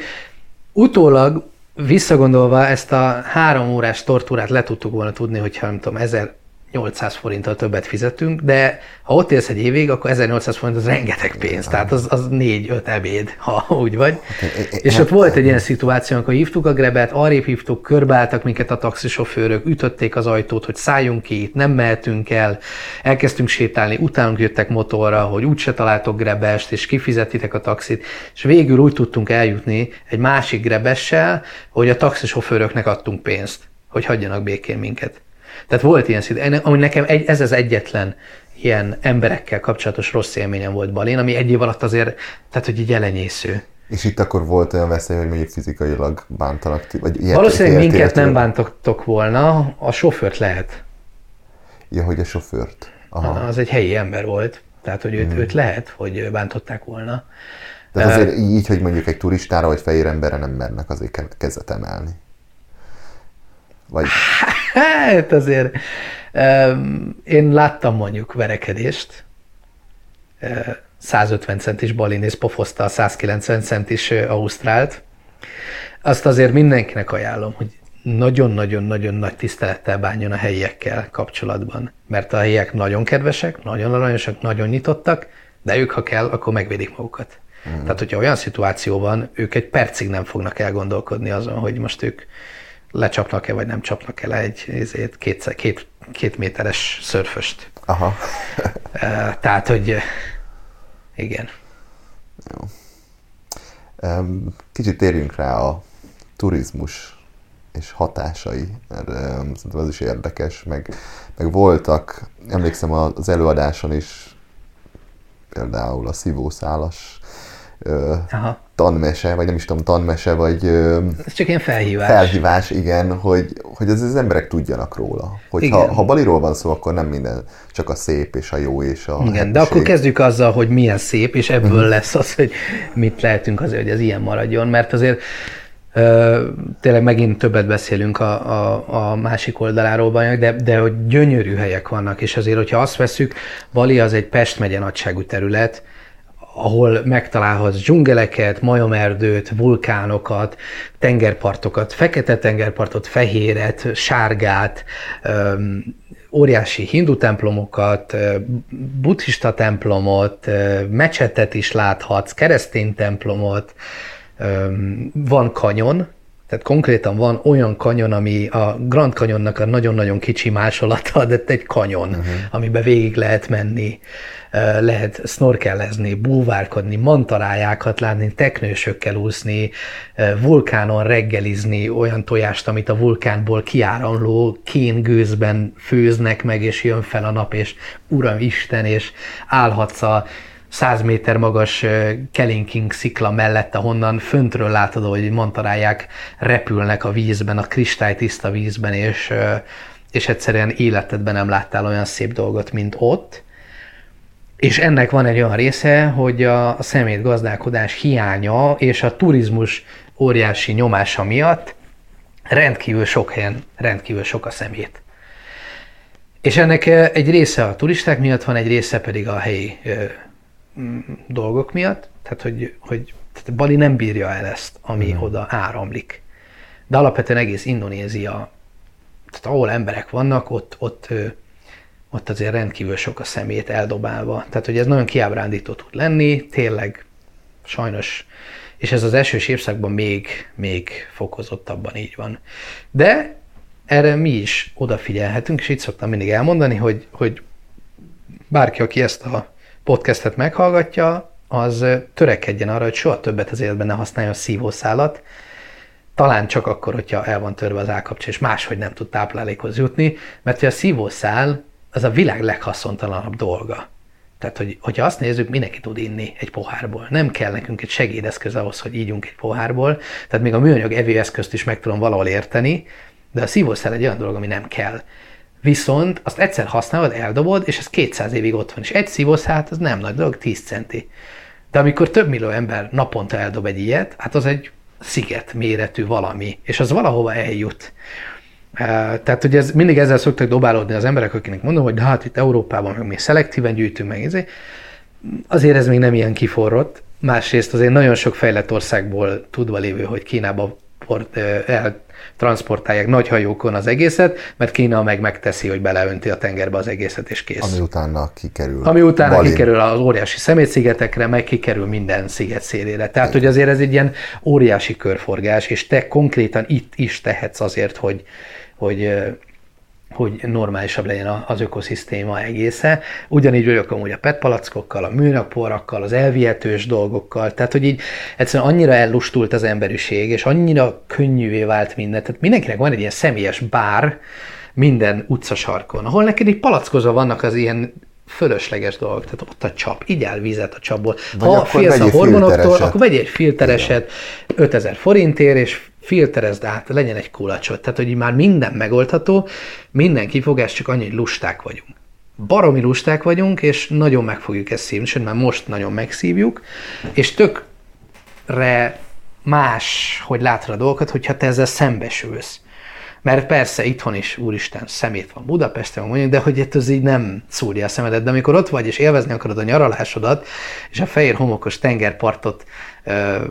Utólag visszagondolva ezt a három órás tortúrát le tudtuk volna tudni, hogyha nem tudom, ezer 800 forinttal többet fizetünk, de ha ott élsz egy évig, akkor 1800 forint az rengeteg pénz, tehát az, az 4-5 ebéd, ha úgy vagy. És ott volt egy ilyen szituáció, amikor hívtuk a grebet, arrébb hívtuk, körbeálltak minket a taxisofőrök, ütötték az ajtót, hogy szálljunk ki, itt nem mehetünk el, elkezdtünk sétálni, utánunk jöttek motorra, hogy úgyse találtok grebest, és kifizetitek a taxit, és végül úgy tudtunk eljutni egy másik grebessel, hogy a taxisofőröknek adtunk pénzt, hogy hagyjanak békén minket. Tehát volt ilyen szint, ami nekem egy, ez az egyetlen ilyen emberekkel kapcsolatos rossz élményem volt Balén, ami egy év alatt azért, tehát hogy így elenyésző. És itt akkor volt olyan veszély, hogy mondjuk fizikailag bántanak? Vagy ilyet, Valószínűleg ilyet, minket ilyet, nem bántottok volna, a sofőrt lehet. Ja, hogy a sofőrt. Aha. Az egy helyi ember volt, tehát hogy őt, mm. őt lehet, hogy bántották volna. De azért uh, így, hogy mondjuk egy turistára vagy fehér emberre nem mernek azért kezet emelni. Vagy... Hát azért én láttam mondjuk verekedést, 150 centis balinész pofozta a 190 centis Ausztrált. Azt azért mindenkinek ajánlom, hogy nagyon-nagyon-nagyon nagy tisztelettel bánjon a helyiekkel kapcsolatban. Mert a helyiek nagyon kedvesek, nagyon aranyosak, nagyon nyitottak, de ők, ha kell, akkor megvédik magukat. Mm. Tehát, hogyha olyan szituáció van, ők egy percig nem fognak elgondolkodni azon, hogy most ők lecsapnak-e, vagy nem csapnak el egy ezért, két, két, két méteres szörföst. Aha. Tehát, hogy igen. Jó. Kicsit térjünk rá a turizmus és hatásai, mert szerintem az is érdekes, meg, meg voltak, emlékszem az előadáson is, például a szívószálas Aha. tanmese, vagy nem is tudom, tanmese, vagy... Ez csak ilyen felhívás. Felhívás, igen, hogy, hogy az, az emberek tudjanak róla. Hogy ha, ha Baliról van szó, akkor nem minden, csak a szép és a jó és a Igen, de akkor kezdjük azzal, hogy milyen szép, és ebből uh-huh. lesz az, hogy mit lehetünk azért, hogy ez ilyen maradjon, mert azért tényleg megint többet beszélünk a, a, a másik oldaláról, de, de hogy gyönyörű helyek vannak, és azért, hogyha azt veszük, Bali az egy Pest megye nagyságú terület, ahol megtalálhatsz dzsungeleket, majomerdőt, vulkánokat, tengerpartokat, fekete tengerpartot, fehéret, sárgát, óriási hindu templomokat, buddhista templomot, mecsetet is láthatsz, keresztény templomot, van kanyon, tehát konkrétan van olyan kanyon, ami a Grand Canyonnak a nagyon-nagyon kicsi másolata, de egy kanyon, uh-huh. amiben végig lehet menni lehet snorkellezni, búvárkodni, mantarájákat látni, teknősökkel úszni, vulkánon reggelizni, olyan tojást, amit a vulkánból kiáramló kén gőzben főznek meg, és jön fel a nap, és Uram Isten, és állhatsz a száz méter magas Kelinking szikla mellett, ahonnan föntről látod, hogy mantaráják repülnek a vízben, a kristálytiszta vízben, és, és egyszerűen életedben nem láttál olyan szép dolgot, mint ott. És ennek van egy olyan része, hogy a szemétgazdálkodás hiánya és a turizmus óriási nyomása miatt rendkívül sok helyen, rendkívül sok a szemét. És ennek egy része a turisták miatt van, egy része pedig a helyi dolgok miatt, tehát hogy, hogy tehát Bali nem bírja el ezt, ami mm. oda áramlik. De alapvetően egész Indonézia, tehát ahol emberek vannak, ott, ott, ott azért rendkívül sok a szemét eldobálva. Tehát, hogy ez nagyon kiábrándító tud lenni, tényleg sajnos, és ez az esős évszakban még, még fokozottabban így van. De erre mi is odafigyelhetünk, és itt szoktam mindig elmondani, hogy, hogy bárki, aki ezt a podcastet meghallgatja, az törekedjen arra, hogy soha többet az életben ne használjon szívószálat, talán csak akkor, hogyha el van törve az állkapcsa, és máshogy nem tud táplálékhoz jutni, mert hogy a szívószál az a világ leghaszontalanabb dolga. Tehát, hogy, hogyha azt nézzük, mindenki tud inni egy pohárból. Nem kell nekünk egy segédeszköz ahhoz, hogy ígyunk egy pohárból. Tehát még a műanyag evőeszközt is meg tudom valahol érteni, de a szívószál egy olyan dolog, ami nem kell. Viszont azt egyszer használod, eldobod, és ez 200 évig ott van. És egy szívószát az nem nagy dolog, 10 centi. De amikor több millió ember naponta eldob egy ilyet, hát az egy sziget méretű valami, és az valahova eljut. Tehát, hogy ez, mindig ezzel szoktak dobálódni az emberek, akinek mondom, hogy de hát itt Európában meg mi szelektíven gyűjtünk meg, ezért. azért ez még nem ilyen kiforrott. Másrészt azért nagyon sok fejlett országból tudva lévő, hogy Kínába el transportálják nagy hajókon az egészet, mert Kína meg megteszi, hogy beleönti a tengerbe az egészet, és kész. Ami utána kikerül. Ami utána Balin. kikerül az óriási szemétszigetekre, meg kikerül minden sziget szélére. Tehát, Igen. hogy azért ez egy ilyen óriási körforgás, és te konkrétan itt is tehetsz azért, hogy, hogy hogy normálisabb legyen az ökoszisztéma egésze. Ugyanígy vagyok amúgy a PET palackokkal, a műanyagporrakkal, az elvihetős dolgokkal, tehát hogy így egyszerűen annyira ellustult az emberiség, és annyira könnyűvé vált minden. Tehát mindenkinek van egy ilyen személyes bár minden utcasarkon, ahol neked egy palackozva vannak az ilyen fölösleges dolgok. Tehát ott a csap, így el vizet a csapból. Vagy ha félsz a hormonoktól, akkor vegyél egy filtereset 5000 forintért, és filterezd át, legyen egy kulacsot. Tehát, hogy már minden megoldható, minden kifogás, csak annyi, hogy lusták vagyunk. Baromi lusták vagyunk, és nagyon meg fogjuk ezt szívni, sőt, már most nagyon megszívjuk, és tökre más, hogy látod a dolgokat, hogyha te ezzel szembesülsz. Mert persze itthon is, úristen, szemét van Budapesten, mondjuk, de hogy ez így nem szúrja a szemedet. De amikor ott vagy, és élvezni akarod a nyaralásodat, és a fehér homokos tengerpartot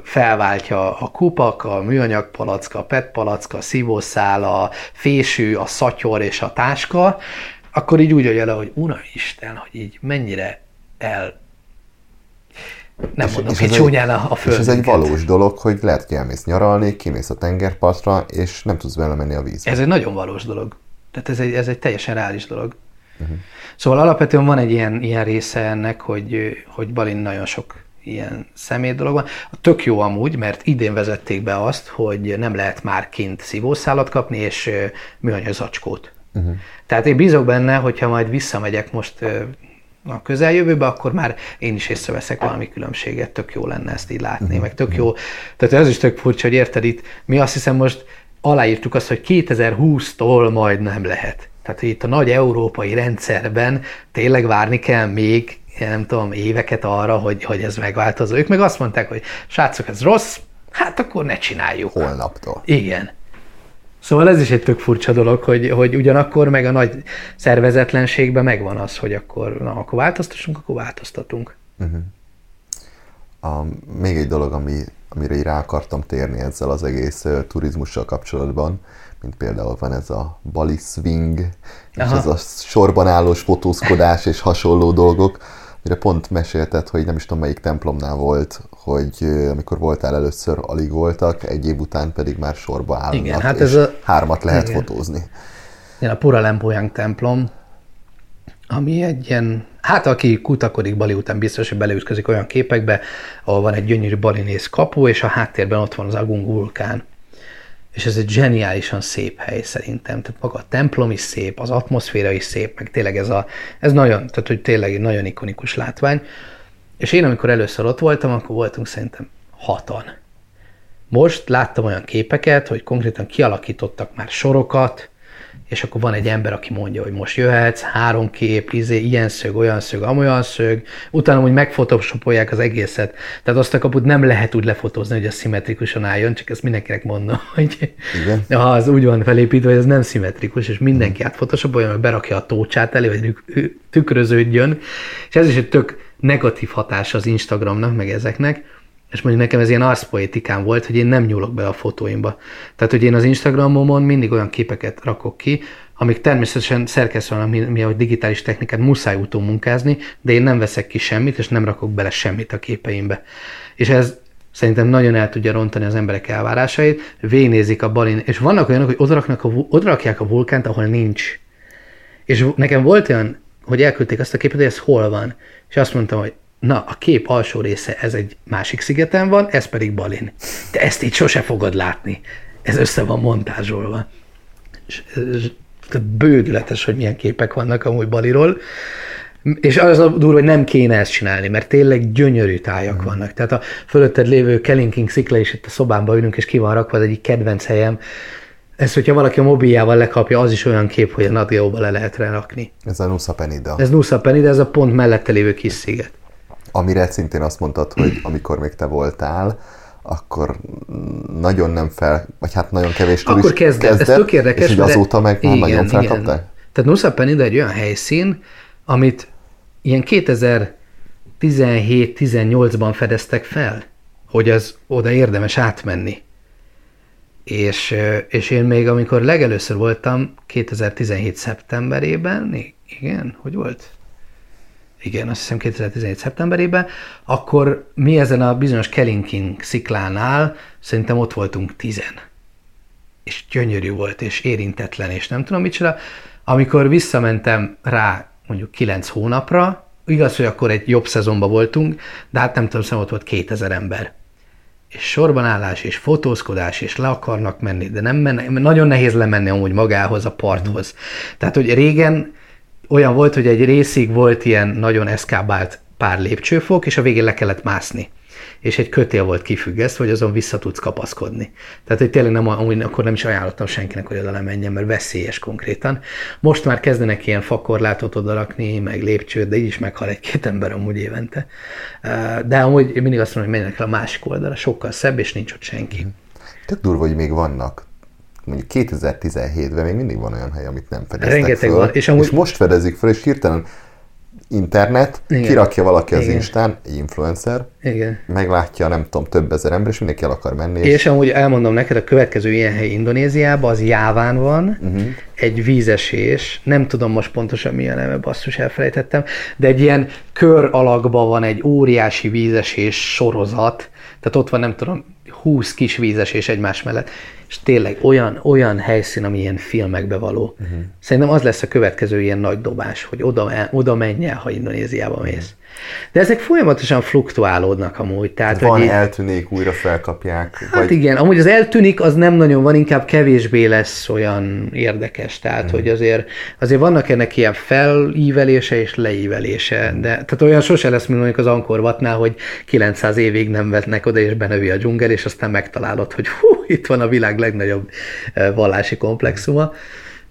felváltja a kupak, a műanyag palacka, a PET palacka, a szívószál, a fésű, a szatyor és a táska, akkor így úgy adja le, hogy Isten, hogy így mennyire el nem és, mondom, és hogy csúnyán a, a És ez egy valós dolog, hogy lehet, hogy elmész nyaralni, kimész a tengerpartra, és nem tudsz belemenni a vízbe. Ez egy nagyon valós dolog. Tehát ez egy, ez egy teljesen reális dolog. Uh-huh. Szóval alapvetően van egy ilyen, ilyen része ennek, hogy, hogy Balin nagyon sok ilyen személy dolog van. Tök jó amúgy, mert idén vezették be azt, hogy nem lehet már kint szívószálat kapni, és műanyag zacskót. Uh-huh. Tehát én bízok benne, hogyha majd visszamegyek most a közeljövőbe, akkor már én is észreveszek valami különbséget, tök jó lenne ezt így látni, uh-huh. meg tök jó. Tehát ez is tök furcsa, hogy érted itt, mi azt hiszem most aláírtuk azt, hogy 2020-tól majd nem lehet. Tehát itt a nagy európai rendszerben tényleg várni kell még nem tudom, éveket arra, hogy, hogy ez megváltozó. Ők meg azt mondták, hogy srácok, ez rossz, hát akkor ne csináljuk. Holnaptól. Igen. Szóval ez is egy tök furcsa dolog, hogy, hogy ugyanakkor meg a nagy szervezetlenségben megvan az, hogy akkor, na, akkor változtassunk, akkor változtatunk. Uh-huh. A, még egy dolog, ami, amire így rá akartam térni ezzel az egész uh, turizmussal kapcsolatban, mint például van ez a Bali Swing, Aha. és ez a sorban állós fotózkodás és hasonló dolgok, mire pont mesélted, hogy nem is tudom melyik templomnál volt, hogy amikor voltál először, alig voltak, egy év után pedig már sorba állnak, Igen, hát ez a... hármat lehet Igen. fotózni. Igen, a Pura Lempoyang templom, ami egy ilyen, hát aki kutakodik Bali után biztos, hogy beleütközik olyan képekbe, ahol van egy gyönyörű balinész kapu, és a háttérben ott van az Agung vulkán és ez egy zseniálisan szép hely szerintem. Tehát maga a templom is szép, az atmoszféra is szép, meg tényleg ez a, ez nagyon, tehát hogy tényleg egy nagyon ikonikus látvány. És én, amikor először ott voltam, akkor voltunk szerintem hatan. Most láttam olyan képeket, hogy konkrétan kialakítottak már sorokat, és akkor van egy ember, aki mondja, hogy most jöhetsz, három kép, izé, ilyen szög, olyan szög, amolyan szög, utána hogy megfotoshopolják az egészet. Tehát azt a kaput nem lehet úgy lefotózni, hogy ez szimmetrikusan álljon, csak ezt mindenkinek mondom, hogy Igen. ha az úgy van felépítve, hogy ez nem szimmetrikus, és mindenki átfotoshopolja, hogy berakja a tócsát elé, hogy tükröződjön, és ez is egy tök negatív hatás az Instagramnak, meg ezeknek, és mondjuk nekem ez ilyen arszpoetikám volt, hogy én nem nyúlok be a fotóimba. Tehát, hogy én az Instagramomon mindig olyan képeket rakok ki, amik természetesen szerkesztően, mi, mi a digitális technikát muszáj utó munkázni, de én nem veszek ki semmit, és nem rakok bele semmit a képeimbe. És ez szerintem nagyon el tudja rontani az emberek elvárásait, végnézik a balin, és vannak olyanok, hogy odaraknak a, odarakják a vulkánt, ahol nincs. És nekem volt olyan, hogy elküldték azt a képet, hogy ez hol van. És azt mondtam, hogy na, a kép alsó része ez egy másik szigeten van, ez pedig Balin. De ezt így sose fogod látni. Ez össze van montázsolva. És, és bődületes, hogy milyen képek vannak amúgy Baliról. És az a durva, hogy nem kéne ezt csinálni, mert tényleg gyönyörű tájak mm. vannak. Tehát a fölötted lévő Kellinking szikla is itt a szobámba ülünk, és ki van rakva, az egyik kedvenc helyem. Ez, hogyha valaki a mobiljával lekapja, az is olyan kép, hogy a Nadióba le lehet rakni. Ez a Nusa Penida. Ez Nusa Penida, ez a pont mellette lévő kis sziget. Amire szintén azt mondtad, hogy amikor még te voltál, akkor nagyon nem fel, vagy hát nagyon kevés turist Akkor kezdett, kezdett ez tök érdekes. És azóta meg igen, már nagyon felkapták? Igen. Tehát Nusa Penida egy olyan helyszín, amit ilyen 2017-18-ban fedeztek fel, hogy az oda érdemes átmenni. És, és én még amikor legelőször voltam 2017. szeptemberében, igen, hogy volt? igen, azt hiszem 2017. szeptemberében, akkor mi ezen a bizonyos Kellinking sziklánál szerintem ott voltunk tizen. És gyönyörű volt, és érintetlen, és nem tudom micsoda. Amikor visszamentem rá mondjuk kilenc hónapra, igaz, hogy akkor egy jobb szezonban voltunk, de hát nem tudom, szóval ott volt 2000 ember. És sorbanállás, és fotózkodás, és le akarnak menni, de nem menne, nagyon nehéz lemenni amúgy magához, a parthoz. Tehát, hogy régen olyan volt, hogy egy részig volt ilyen nagyon eszkábált pár lépcsőfok, és a végén le kellett mászni. És egy kötél volt kifüggesztve, hogy azon vissza tudsz kapaszkodni. Tehát, hogy tényleg nem, amúgy akkor nem is ajánlottam senkinek, hogy oda lemenjen, mert veszélyes konkrétan. Most már kezdenek ilyen fakorlátot odarakni, meg lépcsőt, de így is meghal egy-két ember amúgy évente. De amúgy mindig azt mondom, hogy menjenek el a másik oldalra, sokkal szebb, és nincs ott senki. Tök durva, hogy még vannak mondjuk 2017-ben még mindig van olyan hely, amit nem fedeztek Rengeteg föl, van. És, amúgy... és most fedezik fel, és hirtelen internet, Igen. kirakja valaki az Igen. Instán, influencer, Igen. meglátja, nem tudom, több ezer ember, és mindenki el akar menni. És, és amúgy elmondom neked, a következő ilyen hely Indonéziában, az Jáván van, uh-huh. egy vízesés, nem tudom most pontosan mi a neve, basszus, elfelejtettem, de egy ilyen kör alakban van egy óriási vízesés sorozat, tehát ott van, nem tudom, 20 kis vízesés egymás mellett, és tényleg olyan, olyan helyszín, ami ilyen filmekbe való. Uh-huh. Szerintem az lesz a következő ilyen nagy dobás, hogy oda, oda menj el, ha Indonéziába mész. Uh-huh. De ezek folyamatosan fluktuálódnak amúgy. Tehát, van, hogy eltűnik, újra felkapják. Hát vagy... igen, amúgy az eltűnik, az nem nagyon van, inkább kevésbé lesz olyan érdekes. Tehát, hmm. hogy azért, azért vannak ennek ilyen felívelése és leívelése. Hmm. De, tehát olyan sose lesz, mint mondjuk az Ankorvatnál, hogy 900 évig nem vetnek oda, és benövi a dzsungel, és aztán megtalálod, hogy hú, itt van a világ legnagyobb eh, vallási komplexuma.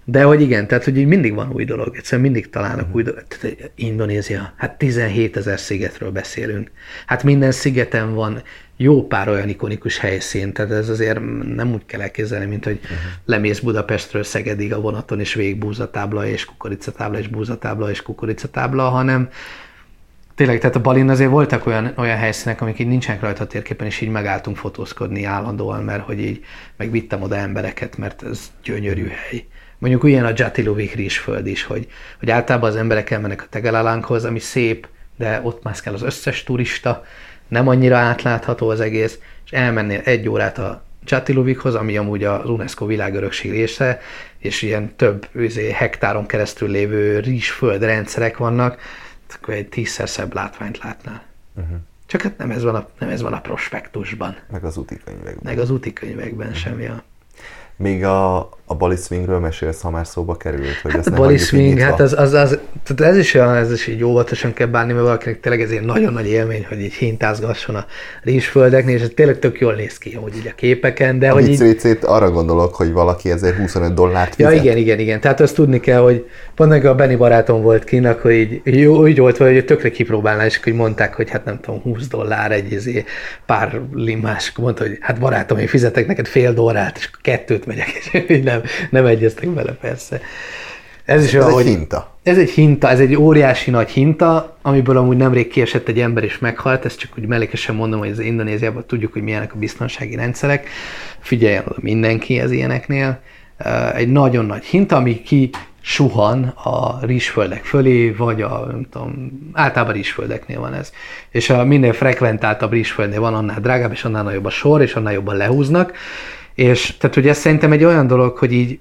De hogy igen, tehát hogy mindig van új dolog, egyszerűen mindig találnak mm. új dolog. Tehát Indonézia, hát 17 ezer szigetről beszélünk. Hát minden szigeten van jó pár olyan ikonikus helyszín, tehát ez azért nem úgy kell elképzelni, mint hogy uh-huh. lemész Budapestről Szegedig a vonaton, és végig búzatábla, és kukoricatábla, és búzatábla, és kukoricatábla, hanem tényleg, tehát a Balin azért voltak olyan, olyan helyszínek, amik így nincsenek rajta a térképen, és így megálltunk fotózkodni állandóan, mert hogy így megvittem oda embereket, mert ez gyönyörű hely. Mondjuk ilyen a Jatilovik rizsföld is, hogy, hogy általában az emberek elmennek a Tegelalánkhoz, ami szép, de ott mászkál az összes turista, nem annyira átlátható az egész, és elmennél egy órát a Jatilovikhoz, ami amúgy az UNESCO világörökség része, és ilyen több üzé, hektáron keresztül lévő rizsföld rendszerek vannak, akkor egy tízszer szebb látványt látnál. Uh-huh. Csak hát nem ez van a, nem ez van a prospektusban. Meg az útikönyvekben. Meg az útikönyvekben uh-huh. semmi a... Még a, a Bali Swingről mesélsz, ha már szóba került, hogy Hát ezt a Bali Swing, hát az, az, az, tehát ez is olyan, ez is így óvatosan kell bánni, mert valakinek tényleg ez egy nagyon nagy élmény, hogy így hintázgasson a rizsföldeknél, és ez tényleg tök jól néz ki, hogy így a képeken, de A hogy így, arra gondolok, hogy valaki ezért 25 dollárt Ja, fizet. igen, igen, igen. Tehát azt tudni kell, hogy pont meg a Benny barátom volt kint, akkor így jó, úgy volt, hogy tökre kipróbálná, és így mondták, hogy hát nem tudom, 20 dollár egy izé, pár limás, mondta, hogy hát barátom, én fizetek neked fél dollárt, és akkor kettőt megyek, és nem, nem egyeztek bele persze. Ez is Ez olyan, egy hinta. ez egy hinta, ez egy óriási nagy hinta, amiből amúgy nemrég kiesett egy ember és meghalt, ezt csak úgy mellékesen mondom, hogy az Indonéziában tudjuk, hogy milyenek a biztonsági rendszerek, figyeljen oda mindenki az ilyeneknél. Egy nagyon nagy hinta, ami ki suhan a rizsföldek fölé, vagy a, nem tudom, általában rizsföldeknél van ez. És a minél frekventáltabb rizsföldnél van, annál drágább, és annál nagyobb a sor, és annál jobban lehúznak. És tehát ugye ez szerintem egy olyan dolog, hogy így,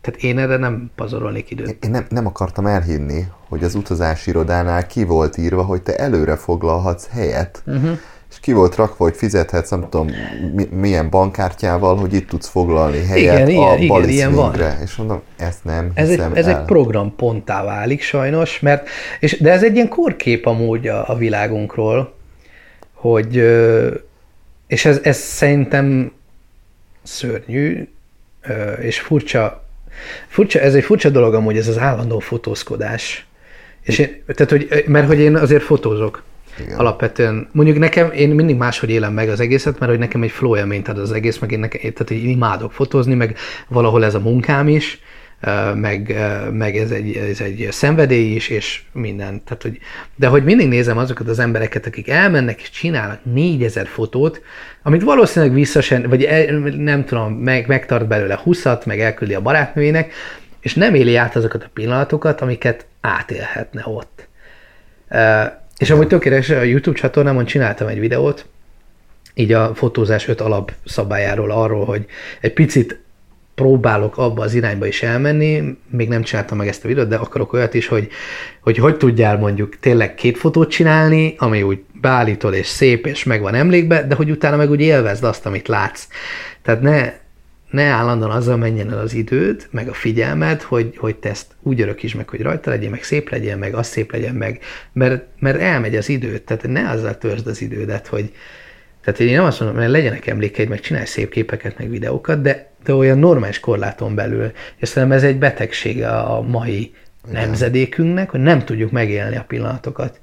tehát én erre nem pazarolnék időt. Én nem, nem akartam elhinni, hogy az utazási irodánál ki volt írva, hogy te előre foglalhatsz helyet, uh-huh. és ki volt rakva, hogy fizethetsz, nem tudom, mi, milyen bankkártyával, hogy itt tudsz foglalni helyet Igen, a igen, Bali ilyen van. És mondom, ezt nem Ez egy, ez el. egy program ponttá válik sajnos, mert, és, de ez egy ilyen korkép amúgy a, a világunkról, hogy, és ez, ez szerintem szörnyű, és furcsa, furcsa, ez egy furcsa dolog amúgy, ez az állandó fotózkodás. És én, tehát, hogy, mert hogy én azért fotózok. Igen. Alapvetően, mondjuk nekem, én mindig máshogy élem meg az egészet, mert hogy nekem egy flow élményt ad az egész, meg én, nekem, tehát én imádok fotózni, meg valahol ez a munkám is, meg, meg ez, egy, ez egy szenvedély is, és minden. Tehát, hogy, de hogy mindig nézem azokat az embereket, akik elmennek és csinálnak 4000 fotót, amit valószínűleg vissza sem, vagy el, nem tudom, meg, megtart belőle 20 meg elküldi a barátnőjének, és nem éli át azokat a pillanatokat, amiket átélhetne ott. És amúgy tökéletes, a YouTube csatornámon csináltam egy videót, így a fotózás öt alapszabályáról, arról, hogy egy picit próbálok abba az irányba is elmenni, még nem csináltam meg ezt a videót, de akarok olyat is, hogy hogy, hogy tudjál mondjuk tényleg két fotót csinálni, ami úgy beállítol és szép, és meg van emlékbe, de hogy utána meg úgy élvezd azt, amit látsz. Tehát ne, ne állandóan azzal menjen el az időd, meg a figyelmed, hogy, hogy te ezt úgy örökítsd meg, hogy rajta legyen, meg szép legyen, meg az szép legyen, meg, mert, mert elmegy az időt, tehát ne azzal törzsd az idődet, hogy, tehát én nem azt mondom, hogy legyenek emlékeid, meg csinálj szép képeket, meg videókat, de, de olyan normális korláton belül. És szerintem ez egy betegsége a mai nemzedékünknek, hogy nem tudjuk megélni a pillanatokat.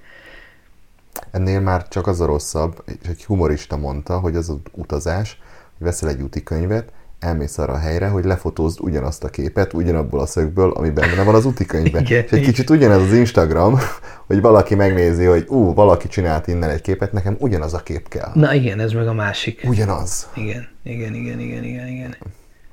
Ennél már csak az a rosszabb, és egy humorista mondta, hogy az az utazás, hogy veszel egy úti könyvet, elmész arra a helyre, hogy lefotózd ugyanazt a képet, ugyanabból a szögből, ami benne van az úti könyvben. Igen, és egy kicsit ugyanez az Instagram, hogy valaki megnézi, hogy ú, valaki csinált innen egy képet, nekem ugyanaz a kép kell. Na igen, ez meg a másik. Ugyanaz. Igen, igen, igen, igen, igen, igen.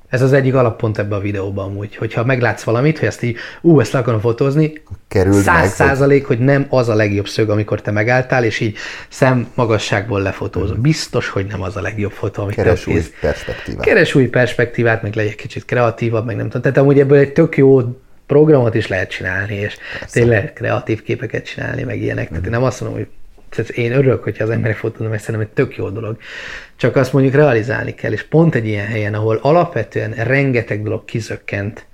Ez az egyik alappont ebbe a videóban amúgy, hogyha meglátsz valamit, hogy ezt így, ú, ezt le akarom fotózni, Kerüld száz százalék, hogy nem az a legjobb szög, amikor te megálltál, és így szem magasságból lefotózol. Biztos, hogy nem az a legjobb fotó, amit Keres te új kész. perspektívát. Keres új perspektívát, meg legyen kicsit kreatívabb, meg nem tudom. Tehát amúgy ebből egy tök jó programot is lehet csinálni, és tényleg kreatív képeket csinálni, meg ilyenek. Tehát én nem azt mondom, hogy tehát én örülök, hogyha az emberek fotóznak, mert szerintem egy tök jó dolog. Csak azt mondjuk realizálni kell, és pont egy ilyen helyen, ahol alapvetően rengeteg dolog kizökkent,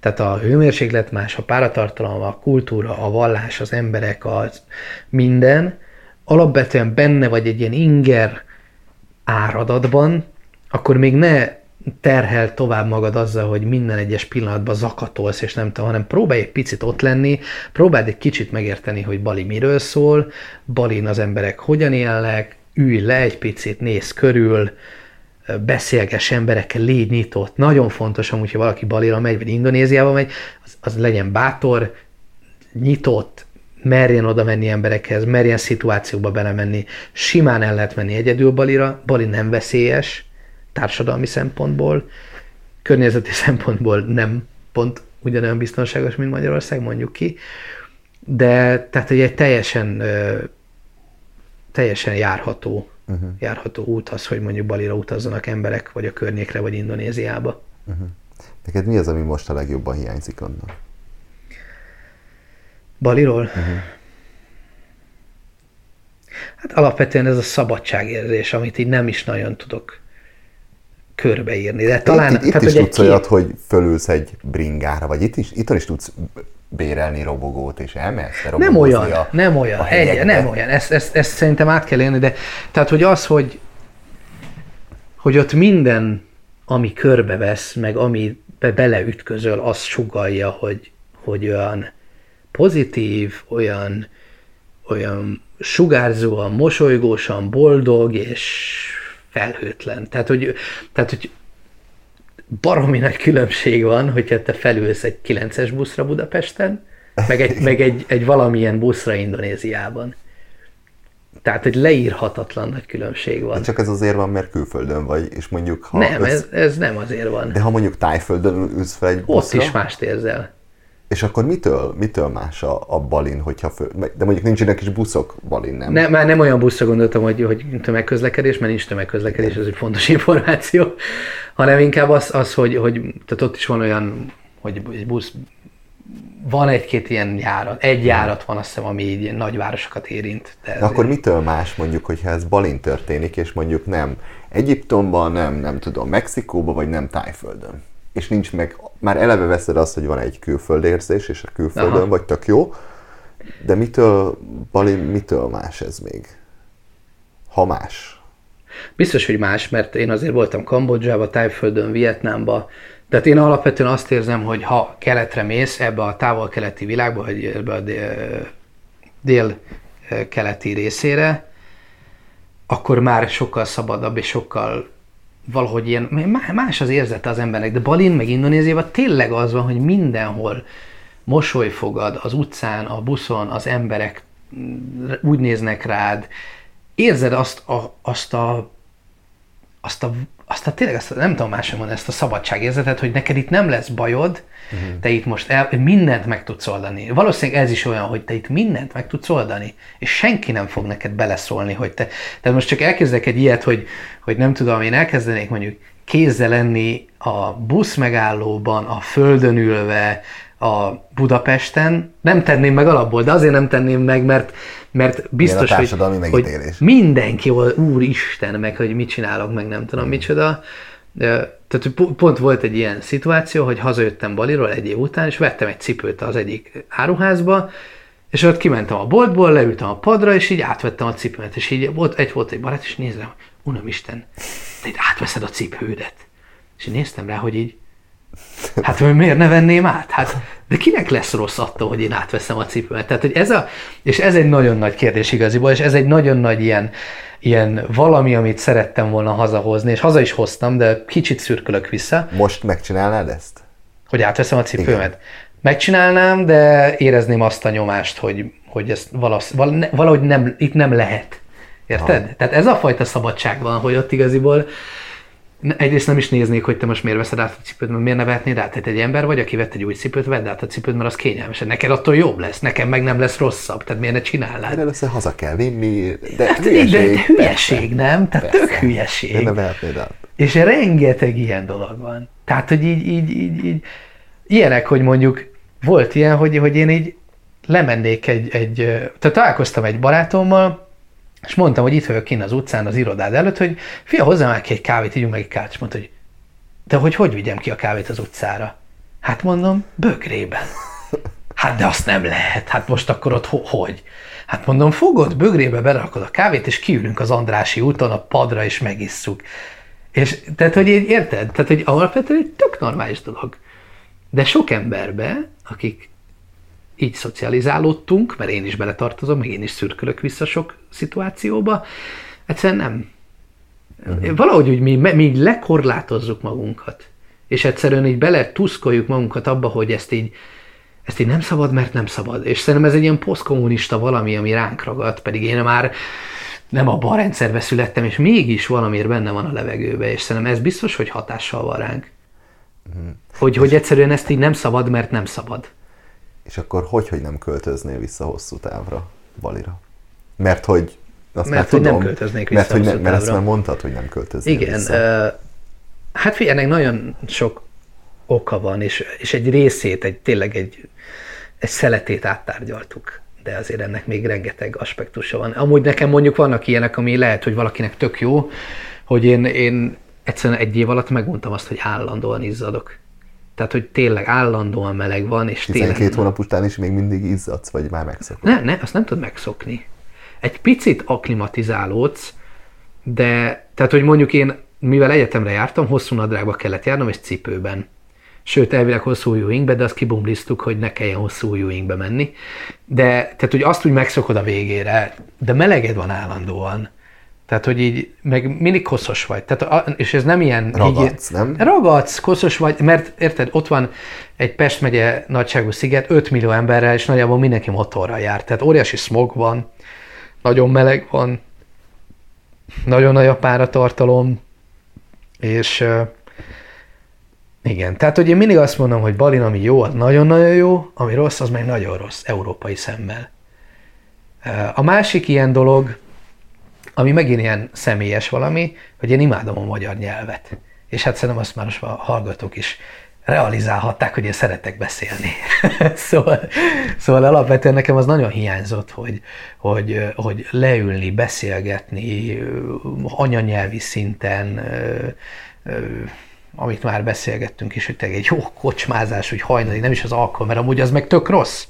tehát a hőmérséklet más, a páratartalom, a kultúra, a vallás, az emberek, az minden, alapvetően benne vagy egy ilyen inger áradatban, akkor még ne terhel tovább magad azzal, hogy minden egyes pillanatban zakatolsz, és nem tudom, hanem próbálj egy picit ott lenni, próbáld egy kicsit megérteni, hogy Bali miről szól, Balin az emberek hogyan élnek, ülj le egy picit, nézz körül, beszélgess emberekkel, légy nyitott. Nagyon fontos amúgy, ha valaki Balira megy, vagy Indonéziába megy, az, az legyen bátor, nyitott, merjen oda menni emberekhez, merjen szituációkba belemenni. Simán el lehet menni egyedül Balira, Bali nem veszélyes társadalmi szempontból, környezeti szempontból nem pont ugyanolyan biztonságos, mint Magyarország, mondjuk ki, de tehát hogy egy teljesen teljesen járható, uh-huh. járható út az, hogy mondjuk Balira utazzanak emberek, vagy a környékre, vagy Indonéziába. Neked mi az, ami most a legjobban hiányzik onnan? Baliról? Uh-huh. Hát alapvetően ez a szabadságérzés, amit így nem is nagyon tudok körbeírni. De talán, itt, itt tehát, is hogy egy tudsz olyat, hogy fölülsz egy bringára, vagy itt is, itt is tudsz bérelni robogót, és elmehetsz Nem olyan, a, nem olyan, a egy, nem olyan. Ezt, ezt, ezt szerintem át kell élni, de tehát, hogy az, hogy, hogy ott minden, ami körbevesz, meg ami be beleütközöl, az sugalja, hogy, hogy olyan pozitív, olyan, olyan sugárzóan, mosolygósan, boldog és felhőtlen. Tehát, hogy, tehát, hogy baromi nagy különbség van, hogyha te felülsz egy 9-es buszra Budapesten, meg egy, meg egy, egy valamilyen buszra Indonéziában. Tehát, hogy leírhatatlan nagy különbség van. De csak ez azért van, mert külföldön vagy, és mondjuk ha Nem, össz- ez, ez nem azért van. De ha mondjuk tájföldön ülsz fel egy Ott buszra, is mást érzel. És akkor mitől, mitől más a, a balin, hogyha föl, de mondjuk nincsenek is buszok balin, nem? Ne, már nem olyan buszra gondoltam, hogy, hogy tömegközlekedés, mert nincs tömegközlekedés, ez egy fontos információ, hanem inkább az, az hogy, hogy tehát ott is van olyan, hogy egy busz, van egy-két ilyen járat, egy járat van azt hiszem, ami így nagyvárosokat érint. De ez De akkor mitől más mondjuk, hogyha ez balin történik, és mondjuk nem Egyiptomban, nem, nem tudom, Mexikóban, vagy nem Tájföldön. És nincs meg, már eleve veszed azt, hogy van egy külföldérzés, és a külföldön Aha. vagy tök jó, de mitől, balin, mitől más ez még? Ha más. Biztos, hogy más, mert én azért voltam Kambodzsába, Tájföldön, Vietnámba, tehát én alapvetően azt érzem, hogy ha keletre mész ebbe a távol-keleti világba, vagy ebbe a dél- dél-keleti részére, akkor már sokkal szabadabb és sokkal valahogy ilyen, má- más az érzete az embernek, de Balin meg Indonéziában tényleg az van, hogy mindenhol mosoly fogad az utcán, a buszon, az emberek mm, úgy néznek rád, érzed azt a, azt a azt a, azt a tényleg, azt nem tudom mondani, ezt a szabadságérzetet, hogy neked itt nem lesz bajod, uh-huh. te itt most el, mindent meg tudsz oldani. Valószínűleg ez is olyan, hogy te itt mindent meg tudsz oldani, és senki nem fog neked beleszólni, hogy te, tehát most csak elkezdek egy ilyet, hogy, hogy nem tudom, én elkezdenék mondjuk kézzel lenni a busz megállóban, a földön ülve, a Budapesten, nem tenném meg alapból, de azért nem tenném meg, mert, mert biztos, hogy, hogy mindenki, úristen, meg hogy mit csinálok, meg nem tudom micsoda. De, Tehát pont volt egy ilyen szituáció, hogy hazajöttem Baliról egy év után, és vettem egy cipőt az egyik áruházba, és ott kimentem a boltból, leültem a padra, és így átvettem a cipőmet, és így volt, egy volt egy barát, és nézem, unom Isten, te itt átveszed a cipődet. És én néztem rá, hogy így, Hát hogy miért ne venném át? Hát, de kinek lesz rossz attól, hogy én átveszem a cipőmet? Tehát, hogy ez a, és ez egy nagyon nagy kérdés igaziból, és ez egy nagyon nagy ilyen, ilyen valami, amit szerettem volna hazahozni, és haza is hoztam, de kicsit szürkölök vissza, Most megcsinálnád ezt? hogy átveszem a cipőmet. Megcsinálnám, de érezném azt a nyomást, hogy, hogy ezt valasz, valahogy nem, itt nem lehet. Érted? Ha. Tehát ez a fajta szabadság van, hogy ott igaziból egyrészt nem is néznék, hogy te most miért veszed át a cipőt, mert miért ne vehetnéd át? Tehát egy ember vagy, aki vett egy új cipőt, vedd át a cipőt, mert az kényelmes. Neked attól jobb lesz, nekem meg nem lesz rosszabb. Tehát miért ne csinálnád? Erre először haza kell vinni, de Hát, de, hülyeség. de hülyeség, nem? Tehát Persze. tök hülyeség. De ne vehetnéd át. És rengeteg ilyen dolog van. Tehát, hogy így, így, így, így ilyenek, hogy mondjuk volt ilyen, hogy, hogy én így lemennék egy, egy, tehát találkoztam egy barátommal, és mondtam, hogy itt vagyok kint az utcán, az irodád előtt, hogy fia, hozzá már ki egy kávét, ígyunk meg egy kávét, és mondta, hogy de hogy hogy vigyem ki a kávét az utcára? Hát mondom, bögrében. Hát de azt nem lehet. Hát most akkor ott ho- hogy? Hát mondom, fogod, bögrébe berakod a kávét, és kiülünk az Andrási úton a padra, és megisszuk. És tehát, hogy így érted? Tehát, hogy alapvetően egy tök normális dolog. De sok emberbe, akik így szocializálódtunk, mert én is beletartozom, meg én is szürkölök vissza sok szituációba, egyszerűen nem. Uh-huh. Valahogy úgy mi, mi lekorlátozzuk magunkat, és egyszerűen így bele tuszkoljuk magunkat abba, hogy ezt így, ezt így nem szabad, mert nem szabad. És szerintem ez egy ilyen posztkommunista valami, ami ránk ragadt, pedig én már nem abban a rendszerbe születtem, és mégis valamiért benne van a levegőbe, és szerintem ez biztos, hogy hatással van ránk. Hogy, hogy egyszerűen ezt így nem szabad, mert nem szabad. És akkor hogy, hogy nem költöznél vissza hosszú távra Balira? Mert hogy azt Mert hogy nem tudom, költöznék mert, vissza hogy ne, mert ezt távra. már mondtad, hogy nem költöznél Igen, vissza. ö, hát figyelj, ennek nagyon sok oka van, és, és egy részét, egy tényleg egy, egy szeletét áttárgyaltuk, de azért ennek még rengeteg aspektusa van. Amúgy nekem mondjuk vannak ilyenek, ami lehet, hogy valakinek tök jó, hogy én, én egyszerűen egy év alatt megmondtam azt, hogy állandóan izzadok. Tehát, hogy tényleg állandóan meleg van, és 12 tényleg... hónap után is még mindig izzadsz, vagy már megszokod? Ne, ne, azt nem tudod megszokni. Egy picit aklimatizálódsz, de, tehát, hogy mondjuk én, mivel egyetemre jártam, hosszú nadrágba kellett járnom, és cipőben. Sőt, elvileg hosszú ujjúinkbe, de azt kibumlisztuk, hogy ne kelljen hosszú ujjúinkbe menni. De, tehát, hogy azt úgy megszokod a végére, de meleged van állandóan. Tehát, hogy így, meg mindig koszos vagy. Tehát, és ez nem ilyen... Ragadsz, nem? Ragadsz, koszos vagy, mert érted, ott van egy Pest megye nagyságú sziget, 5 millió emberrel, és nagyjából mindenki motorral jár. Tehát óriási smog van, nagyon meleg van, nagyon nagy a páratartalom, és igen, tehát hogy én mindig azt mondom, hogy Balin, ami jó, az nagyon-nagyon jó, ami rossz, az meg nagyon rossz, európai szemmel. A másik ilyen dolog, ami megint ilyen személyes valami, hogy én imádom a magyar nyelvet. És hát szerintem azt már most a hallgatók is realizálhatták, hogy én szeretek beszélni. szóval, szóval alapvetően nekem az nagyon hiányzott, hogy, hogy, hogy leülni, beszélgetni anyanyelvi szinten, amit már beszélgettünk is, hogy egy jó kocsmázás, hogy hajnali, nem is az alkohol, mert amúgy az meg tök rossz,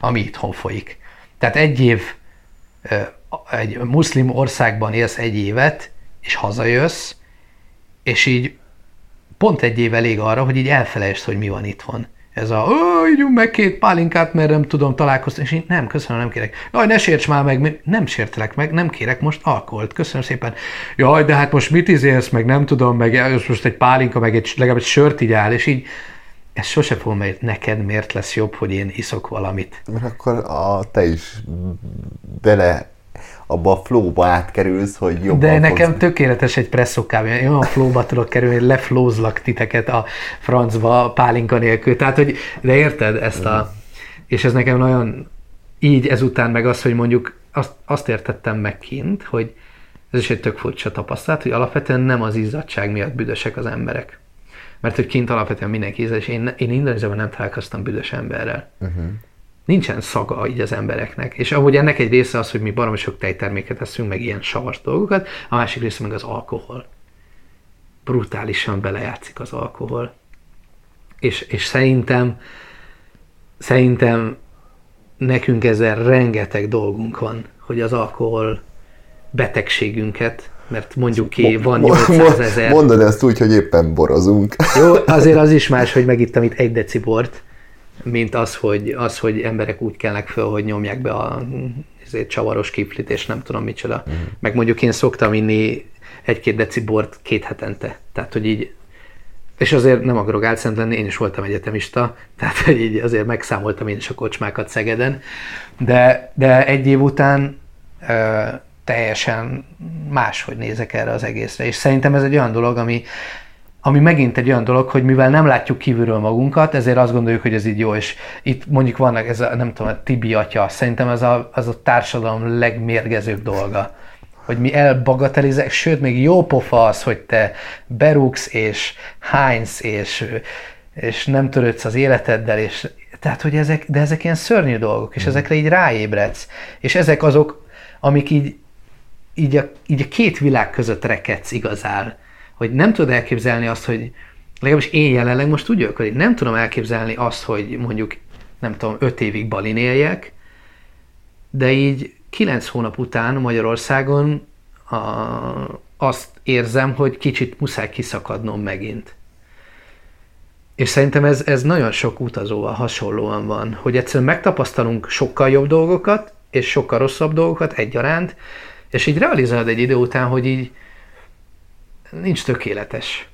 ami itthon folyik. Tehát egy év egy muszlim országban élsz egy évet, és hazajössz, és így pont egy év elég arra, hogy így elfelejtsd, hogy mi van itthon. Ez a, ó, ígyunk meg két pálinkát, mert nem tudom találkozni, és így nem, köszönöm, nem kérek. Jaj, ne sérts már meg, nem sértelek meg, nem kérek most alkoholt, köszönöm szépen. Jaj, de hát most mit izélsz, meg nem tudom, meg most egy pálinka, meg egy, legalább egy sört így áll, és így, ez sose fogom meg, neked miért lesz jobb, hogy én iszok valamit. Mert akkor a, te is bele abba a flowba átkerülsz, hogy jobban De nekem fogsz- tökéletes egy presszó kávé. Én olyan flowba tudok kerülni, hogy leflózlak titeket a francba pálinka nélkül. Tehát, hogy, de érted ezt a... És ez nekem nagyon így ezután meg az, hogy mondjuk azt, azt értettem meg kint, hogy ez is egy tök furcsa tapasztalat, hogy alapvetően nem az izzadság miatt büdösek az emberek. Mert hogy kint alapvetően mindenki izzad, és én, én Indonéziában nem találkoztam büdös emberrel. Uh-huh. Nincsen szaga így az embereknek. És amúgy ennek egy része az, hogy mi baromi sok tejterméket eszünk, meg ilyen savas dolgokat, a másik része meg az alkohol. Brutálisan belejátszik az alkohol. És, és szerintem, szerintem nekünk ezzel rengeteg dolgunk van, hogy az alkohol betegségünket, mert mondjuk ki, van Mo- mo- 800 ezer. Mondod ezt úgy, hogy éppen borozunk. Jó, azért az is más, hogy megittam itt egy deci bort, mint az, hogy, az, hogy emberek úgy kelnek föl, hogy nyomják be a ezért csavaros kiflit, és nem tudom micsoda. Mm. Meg mondjuk én szoktam inni egy-két deci bort két hetente. Tehát, hogy így és azért nem akarok álszent lenni, én is voltam egyetemista, tehát hogy így azért megszámoltam én is a kocsmákat Szegeden, de, de egy év után ö, teljesen máshogy nézek erre az egészre, és szerintem ez egy olyan dolog, ami, ami megint egy olyan dolog, hogy mivel nem látjuk kívülről magunkat, ezért azt gondoljuk, hogy ez így jó, és itt mondjuk vannak ez a, nem tudom, a Tibi atya, szerintem ez a, az a társadalom legmérgezőbb dolga, hogy mi elbagatelizek, sőt, még jó pofa az, hogy te berúgsz, és hánysz, és, és nem törődsz az életeddel, és tehát, hogy ezek, de ezek ilyen szörnyű dolgok, és ezekre így ráébredsz, és ezek azok, amik így, így, a, így a két világ között rekedsz igazán, hogy nem tudod elképzelni azt, hogy legalábbis én jelenleg most úgy hogy nem tudom elképzelni azt, hogy mondjuk, nem tudom, öt évig balin éljek, de így kilenc hónap után Magyarországon a, azt érzem, hogy kicsit muszáj kiszakadnom megint. És szerintem ez, ez nagyon sok utazóval hasonlóan van, hogy egyszerűen megtapasztalunk sokkal jobb dolgokat, és sokkal rosszabb dolgokat egyaránt, és így realizálod egy idő után, hogy így nincs tökéletes.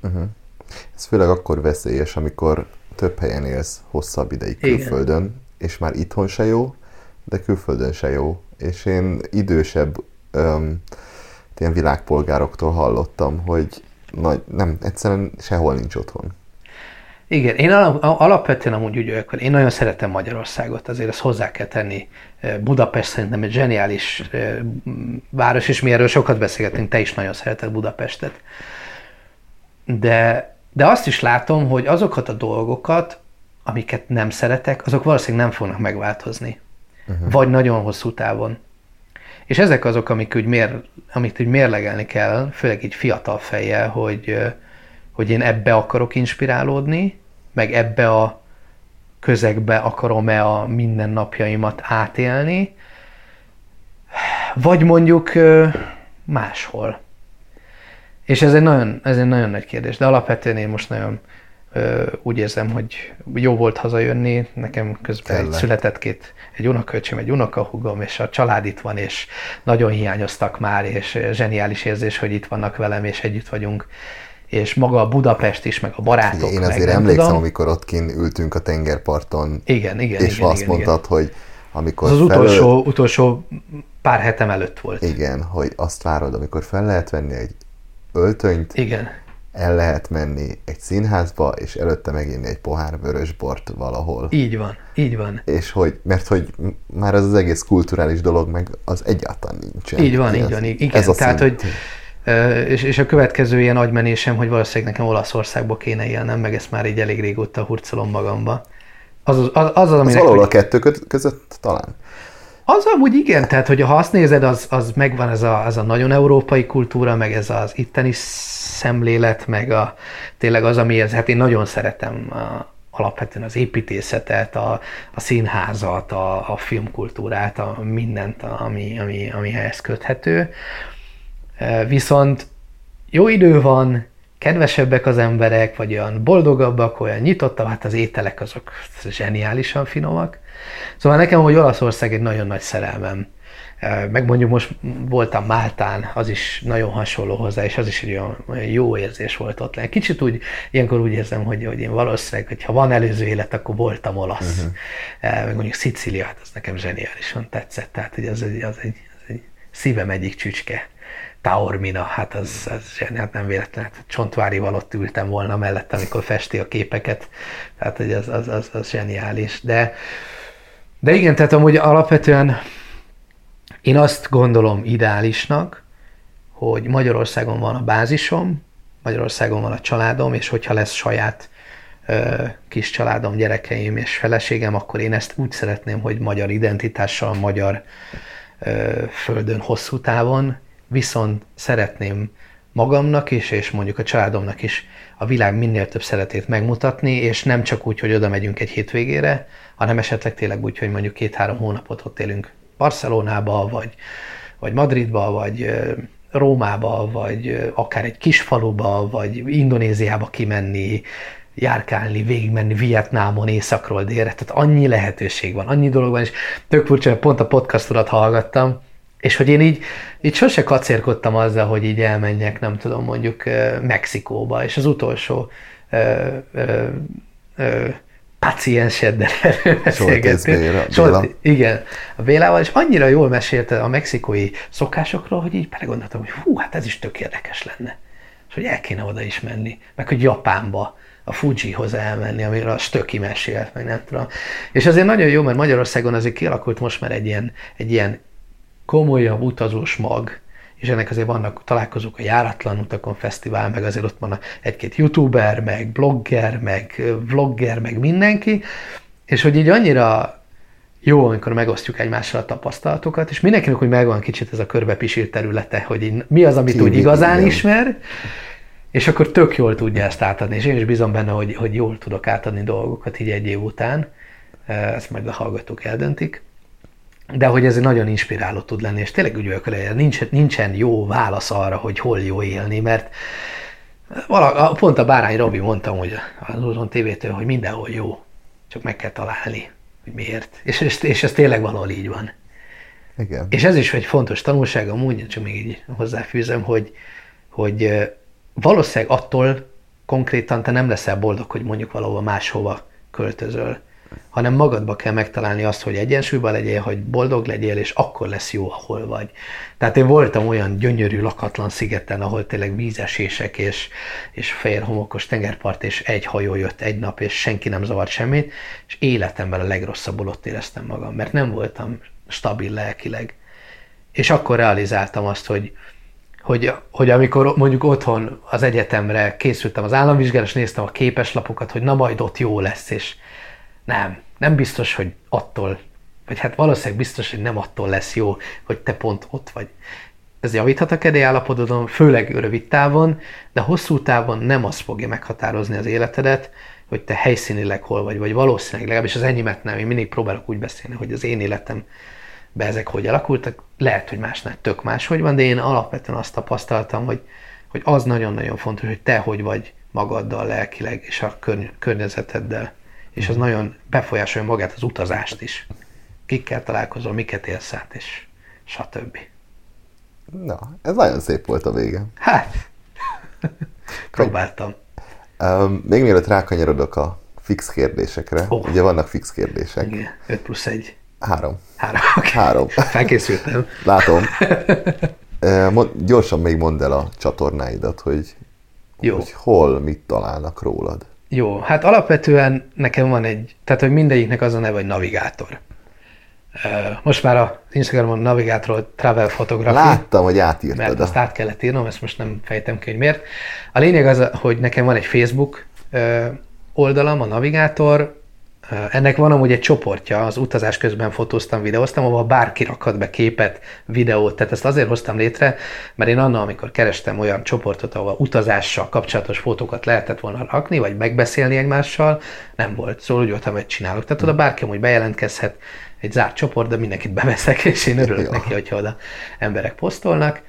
Ez főleg akkor veszélyes, amikor több helyen élsz hosszabb ideig Igen. külföldön, és már itthon se jó, de külföldön se jó. És én idősebb öm, ilyen világpolgároktól hallottam, hogy nagy, nem, egyszerűen sehol nincs otthon. Igen, én alap, alapvetően amúgy úgy vagyok, én nagyon szeretem Magyarországot, azért ezt hozzá kell tenni. Budapest szerintem egy zseniális város, és mi erről sokat beszélgetünk, te is nagyon szereted Budapestet. De, de azt is látom, hogy azokat a dolgokat, amiket nem szeretek, azok valószínűleg nem fognak megváltozni. Uh-huh. Vagy nagyon hosszú távon. És ezek azok, amik úgy, mér, amit úgy mérlegelni kell, főleg így fiatal fejjel, hogy, hogy én ebbe akarok inspirálódni, meg ebbe a közegbe akarom-e a mindennapjaimat átélni, vagy mondjuk máshol. És ez egy nagyon, ez egy nagyon nagy kérdés, de alapvetően én most nagyon úgy érzem, hogy jó volt hazajönni, nekem közben Tényleg. egy született két, egy unokaöcsém, egy unokahugom, és a család itt van, és nagyon hiányoztak már, és zseniális érzés, hogy itt vannak velem, és együtt vagyunk és maga a Budapest is, meg a barátok. Én azért meg, emlékszem, tudom. amikor ott kint ültünk a tengerparton, igen, igen, és igen, azt igen, mondtad, igen. hogy amikor az, az felölt, utolsó, utolsó pár hetem előtt volt. Igen, hogy azt várod, amikor fel lehet venni egy öltönyt, igen. el lehet menni egy színházba, és előtte meginni egy pohár vörös bort valahol. Így van, így van. És hogy, mert hogy már ez az egész kulturális dolog, meg az egyáltalán nincsen. Így van, így van, igen. Ez a Tehát, szint. hogy és, és a következő ilyen agymenésem, hogy valószínűleg nekem Olaszországba kéne élnem, meg ezt már így elég régóta hurcolom magamba. Az az, az, az, az valahol a kettő között talán. Az amúgy igen, tehát hogy ha azt nézed, az, az megvan ez a, ez a nagyon európai kultúra, meg ez az itteni szemlélet, meg a, tényleg az, amihez, hát én nagyon szeretem a, alapvetően az építészetet, a, a színházat, a, a filmkultúrát, a mindent, ami, ami, ami ehhez köthető. Viszont jó idő van, kedvesebbek az emberek, vagy olyan boldogabbak, olyan nyitottabb, hát az ételek azok zseniálisan finomak. Szóval nekem, hogy Olaszország egy nagyon nagy szerelmem. Meg mondjuk most voltam Máltán, az is nagyon hasonló hozzá, és az is egy olyan, olyan jó érzés volt ott lenni. Kicsit úgy, ilyenkor úgy érzem, hogy, hogy én valószínűleg, hogyha van előző élet, akkor voltam olasz. Uh-huh. Meg mondjuk Szicília, hát az nekem zseniálisan tetszett, tehát hogy az egy, az egy, az egy szívem egyik csücske. Taormina, hát az, az hát nem véletlen, hát Csontvárival ott ültem volna mellett, amikor festi a képeket, tehát hogy az, az, az, az zseniális. De, de igen, tehát amúgy alapvetően én azt gondolom ideálisnak, hogy Magyarországon van a bázisom, Magyarországon van a családom, és hogyha lesz saját ö, kis családom, gyerekeim és feleségem, akkor én ezt úgy szeretném, hogy magyar identitással, magyar ö, földön hosszú távon, viszont szeretném magamnak is, és mondjuk a családomnak is a világ minél több szeretét megmutatni, és nem csak úgy, hogy oda megyünk egy hétvégére, hanem esetleg tényleg úgy, hogy mondjuk két-három hónapot ott élünk Barcelonába, vagy, vagy Madridba, vagy Rómába, vagy akár egy kis faluba, vagy Indonéziába kimenni, járkálni, végigmenni Vietnámon, északról délre, tehát annyi lehetőség van, annyi dolog van, és tök furcsa, pont a podcastodat hallgattam, és hogy én így, így sose kacérkodtam azzal, hogy így elmenjek, nem tudom, mondjuk Mexikóba, és az utolsó ö, ö, ö, pacienseddel beszélgettünk. Igen, a Bélával, és annyira jól mesélte a mexikói szokásokról, hogy így belegondoltam, hogy hú, hát ez is tök érdekes lenne. És hogy el kéne oda is menni, meg hogy Japánba, a Fujihoz elmenni, amiről a Stöki mesélt, meg nem tudom. És azért nagyon jó, mert Magyarországon azért kialakult most már egy ilyen, egy ilyen komolyabb utazós mag, és ennek azért vannak találkozók a Járatlan Utakon Fesztivál, meg azért ott van egy-két youtuber, meg blogger, meg vlogger, meg mindenki, és hogy így annyira jó, amikor megosztjuk egymással a tapasztalatokat, és mindenkinek, hogy megvan kicsit ez a körbepisírt területe, hogy így, mi az, amit Ki, úgy igazán igen. ismer, és akkor tök jól tudja ezt átadni, és én is bízom benne, hogy, hogy jól tudok átadni dolgokat így egy év után, ezt majd a hallgatók eldöntik de hogy ez nagyon inspiráló tud lenni, és tényleg vele, nincs, nincsen jó válasz arra, hogy hol jó élni, mert vala, pont a Bárány Robi mondtam, hogy az Uzon TV-től, hogy mindenhol jó, csak meg kell találni, hogy miért. És, és, és ez tényleg valahol így van. Igen. És ez is egy fontos tanulság, amúgy csak még így hozzáfűzem, hogy, hogy valószínűleg attól konkrétan te nem leszel boldog, hogy mondjuk valahova máshova költözöl hanem magadba kell megtalálni azt, hogy egyensúlyban legyél, hogy boldog legyél, és akkor lesz jó, ahol vagy. Tehát én voltam olyan gyönyörű lakatlan szigeten, ahol tényleg vízesések és, és fehér homokos tengerpart, és egy hajó jött egy nap, és senki nem zavart semmit, és életemben a legrosszabbul ott éreztem magam, mert nem voltam stabil lelkileg. És akkor realizáltam azt, hogy, hogy, hogy amikor mondjuk otthon az egyetemre készültem az államvizsgára, és néztem a képeslapokat, hogy na majd ott jó lesz, és nem, nem biztos, hogy attól, vagy hát valószínűleg biztos, hogy nem attól lesz jó, hogy te pont ott vagy. ez javíthat a kedélyállapotodon, főleg rövid távon, de hosszú távon nem az fogja meghatározni az életedet, hogy te helyszínileg hol vagy, vagy valószínűleg legalábbis az enyémet nem. Én mindig próbálok úgy beszélni, hogy az én életem be ezek hogy alakultak. Lehet, hogy másnál tök máshogy van, de én alapvetően azt tapasztaltam, hogy, hogy az nagyon-nagyon fontos, hogy te hogy vagy magaddal lelkileg és a körny- környezeteddel. És az nagyon befolyásolja magát az utazást is. Kikkel találkozol, miket élsz át, és stb. Na, ez nagyon szép volt a vége. Hát, próbáltam. Um, még mielőtt rákanyarodok a fix kérdésekre, Oh. ugye vannak fix kérdések. Igen, 5 plusz 1. Három. Három. Okay. Három. Felkészültem. Látom. Mond, gyorsan még mondd el a csatornáidat, hogy, Jó. hogy hol mit találnak rólad. Jó, hát alapvetően nekem van egy, tehát hogy mindegyiknek az a neve, hogy navigátor. Most már az Instagramon navigátor travel photography. Láttam, hogy mert átírtad. azt A... át kellett írnom, ezt most nem fejtem ki, hogy miért. A lényeg az, hogy nekem van egy Facebook oldalam, a navigátor, ennek van amúgy egy csoportja, az utazás közben fotóztam, videóztam, ahol bárki rakhat be képet, videót, tehát ezt azért hoztam létre, mert én annól, amikor kerestem olyan csoportot, ahol utazással kapcsolatos fotókat lehetett volna rakni, vagy megbeszélni egymással, nem volt. Szóval úgy voltam, hogy csinálok. Tehát oda bárki amúgy bejelentkezhet, egy zárt csoport, de mindenkit beveszek, és én örülök Jó. neki, hogyha oda emberek posztolnak.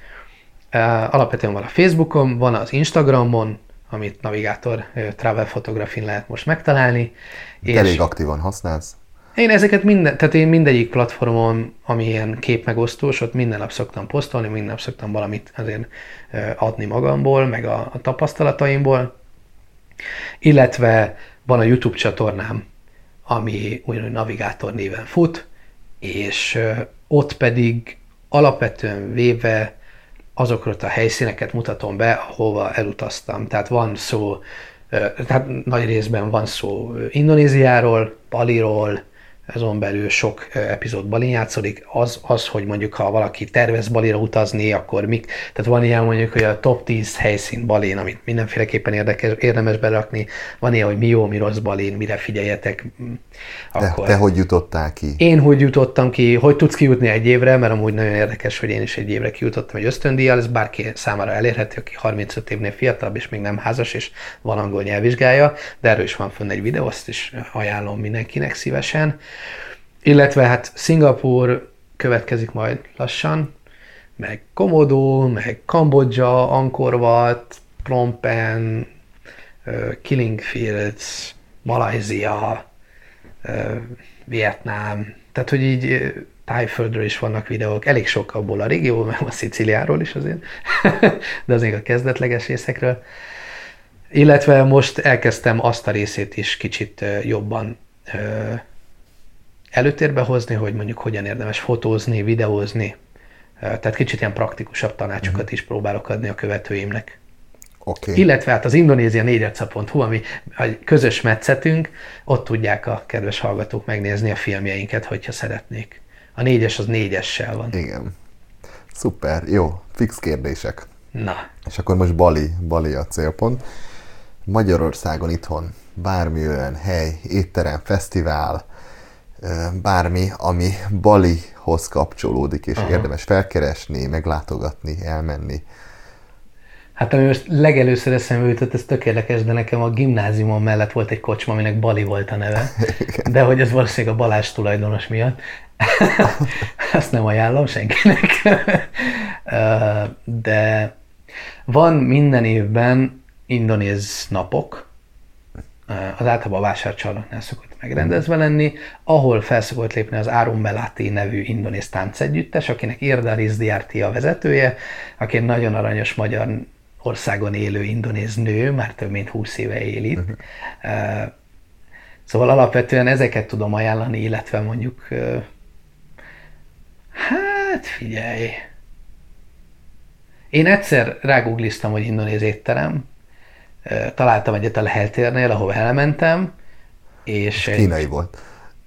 Alapvetően van a Facebookon, van az Instagramon, amit navigátor travel photography lehet most megtalálni. És... Elég aktívan használsz. Én ezeket minden, tehát én mindegyik platformon, ami ilyen képmegosztós, ott minden nap szoktam posztolni, minden nap szoktam valamit azért adni magamból, meg a, a tapasztalataimból. Illetve van a YouTube csatornám, ami ugyanúgy navigátor néven fut, és ott pedig alapvetően véve azokról a helyszíneket mutatom be, ahova elutaztam. Tehát van szó, tehát nagy részben van szó Indonéziáról, Baliról, azon belül sok epizód Balin játszódik, az, az, hogy mondjuk ha valaki tervez Balira utazni, akkor mik, tehát van ilyen mondjuk, hogy a top 10 helyszín Balin, amit mindenféleképpen érdekes, érdemes berakni, van ilyen, hogy mi jó, mi rossz Balin, mire figyeljetek, mm, Te, akkor... te hogy jutottál ki? Én hogy jutottam ki, hogy tudsz kijutni egy évre, mert amúgy nagyon érdekes, hogy én is egy évre kijutottam egy ösztöndíjjal, ez bárki számára elérhető, aki 35 évnél fiatalabb és még nem házas, és van angol nyelvvizsgája, de erről is van fönn egy videó, azt is ajánlom mindenkinek szívesen. Illetve hát Szingapúr következik majd lassan, meg Komodo, meg Kambodzsa, Angkor Wat, Phnom Penh, Killing Fields, Malajzia, Vietnám, tehát hogy így Tájföldről is vannak videók, elég sok abból a régióból, meg a Sziciliáról is azért, de az még a kezdetleges részekről. Illetve most elkezdtem azt a részét is kicsit jobban előtérbe hozni, hogy mondjuk hogyan érdemes fotózni, videózni. Tehát kicsit ilyen praktikusabb tanácsokat is próbálok adni a követőimnek. Okay. Illetve hát az Indonézia 4.hu, ami egy közös metszetünk, ott tudják a kedves hallgatók megnézni a filmjeinket, hogyha szeretnék. A négyes az négyessel van. Igen. Szuper, jó. Fix kérdések. Na, És akkor most Bali, Bali a célpont. Magyarországon itthon bármi olyan hely, étterem, fesztivál, bármi, ami Balihoz kapcsolódik, és Aha. érdemes felkeresni, meglátogatni, elmenni. hát ami most legelőször eszembe jutott, ez tök érdekes, de nekem a gimnáziumon mellett volt egy kocsma, aminek Bali volt a neve. De hogy ez valószínűleg a Balázs tulajdonos miatt. Azt nem ajánlom senkinek. De van minden évben indonéz napok, az általában a vásárcsarnoknál szokott megrendezve lenni, ahol felszokott lépni az Áron Melati nevű indonéz táncegyüttes, akinek Irda Rizdiárti a vezetője, aki egy nagyon aranyos magyar országon élő indonéz nő, már több mint 20 éve él itt. Ö, Szóval alapvetően ezeket tudom ajánlani, illetve mondjuk, hát figyelj, én egyszer rágugliztam, hogy indonéz étterem, találtam egyet a Leheltérnél, ahova elmentem, és egy, Kínai volt.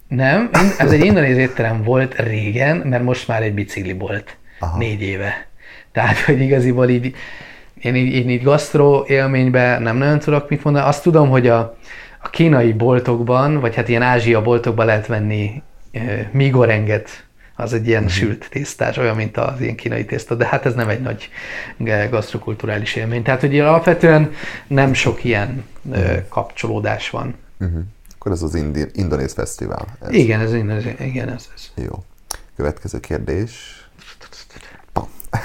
nem, ez egy indonéz étterem volt régen, mert most már egy bicikli volt, Aha. négy éve. Tehát, hogy igaziból így, én így, én így gasztró élményben nem nagyon tudok mit mondani. Azt tudom, hogy a, a kínai boltokban, vagy hát ilyen Ázsia boltokban lehet venni uh, migorenget az egy ilyen uh-huh. sült tésztás, olyan, mint az ilyen kínai tészta, de hát ez nem egy nagy gasztrokulturális élmény. Tehát ugye alapvetően nem sok ilyen uh-huh. kapcsolódás van. Uh-huh. Akkor ez az Indi- Indonéz Fesztivál. Ez. Igen, ez, Indonéz, igen, ez, ez. Jó. Következő kérdés.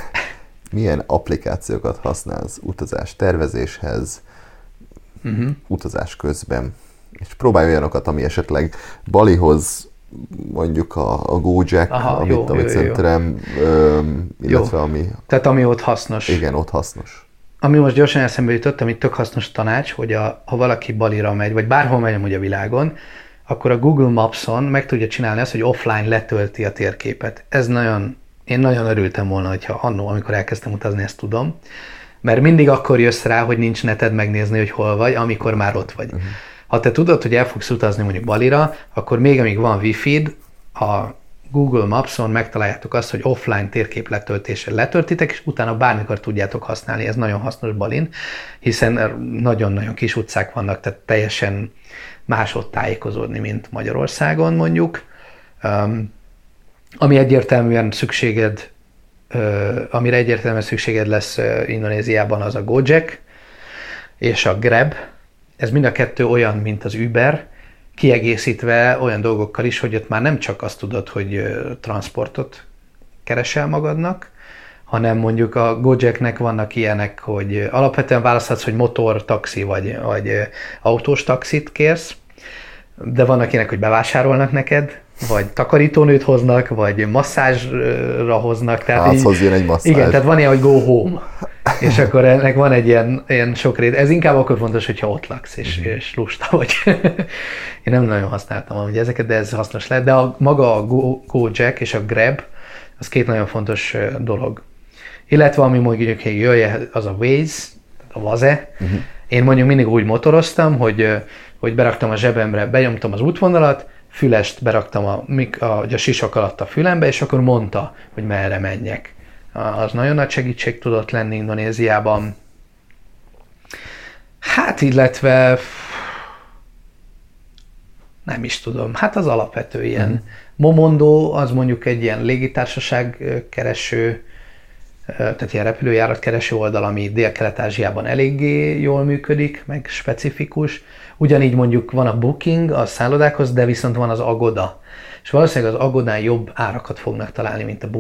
Milyen applikációkat használsz utazás tervezéshez, uh-huh. utazás közben? És próbálj olyanokat, ami esetleg Balihoz mondjuk a, a Gojek, Aha, amit, jó, amit jó, szerintem, jó. Öm, illetve jó. ami... Tehát ami ott hasznos. Igen, ott hasznos. Ami most gyorsan eszembe jutott, ami tök hasznos tanács, hogy a, ha valaki Balira megy, vagy bárhol megy amúgy a világon, akkor a Google Maps-on meg tudja csinálni azt, hogy offline letölti a térképet. Ez nagyon, én nagyon örültem volna, hogyha annó, amikor elkezdtem utazni, ezt tudom. Mert mindig akkor jössz rá, hogy nincs neted megnézni, hogy hol vagy, amikor már ott vagy. Uh-huh. Ha te tudod, hogy el fogsz utazni mondjuk Balira, akkor még amíg van Wi-Fi, a Google Maps-on megtaláljátok azt, hogy offline térkép letöltéssel letöltitek, és utána bármikor tudjátok használni. Ez nagyon hasznos Balin, hiszen nagyon-nagyon kis utcák vannak, tehát teljesen másod tájékozódni, mint Magyarországon mondjuk. Um, ami egyértelműen szükséged, uh, amire egyértelműen szükséged lesz uh, Indonéziában, az a Gojek és a Grab, ez mind a kettő olyan, mint az Uber, kiegészítve olyan dolgokkal is, hogy ott már nem csak azt tudod, hogy transportot keresel magadnak, hanem mondjuk a Gojeknek vannak ilyenek, hogy alapvetően választhatsz, hogy motor, taxi vagy, vagy autós taxit kérsz, de vannak ilyenek, hogy bevásárolnak neked, vagy takarítónőt hoznak, vagy masszázsra hoznak. Tehát Házhoz jön egy masszázs. Igen, tehát van ilyen, hogy go home. És akkor ennek van egy ilyen, ilyen sok rét. Ez inkább akkor fontos, hogyha ott laksz, és, uh-huh. és lusta vagy. Én nem nagyon használtam amúgy ezeket, de ez hasznos lehet. De a, maga a Go, Gojek és a Grab, az két nagyon fontos dolog. Illetve ami mondjuk jöjje, az a Waze, a Vaze. Uh-huh. Én mondjuk mindig úgy motoroztam, hogy, hogy beraktam a zsebemre, benyomtam az útvonalat, fülest beraktam a, a, a sisak alatt a fülembe, és akkor mondta, hogy merre menjek. Az nagyon nagy segítség tudott lenni Indonéziában. Hát, illetve nem is tudom, hát az alapvető ilyen. Mm. Momondo az mondjuk egy ilyen légitársaság kereső, tehát ilyen repülőjárat kereső oldal, ami Dél-Kelet-Ázsiában eléggé jól működik, meg specifikus. Ugyanígy mondjuk van a Booking a szállodákhoz, de viszont van az Agoda. És valószínűleg az Agodán jobb árakat fognak találni, mint a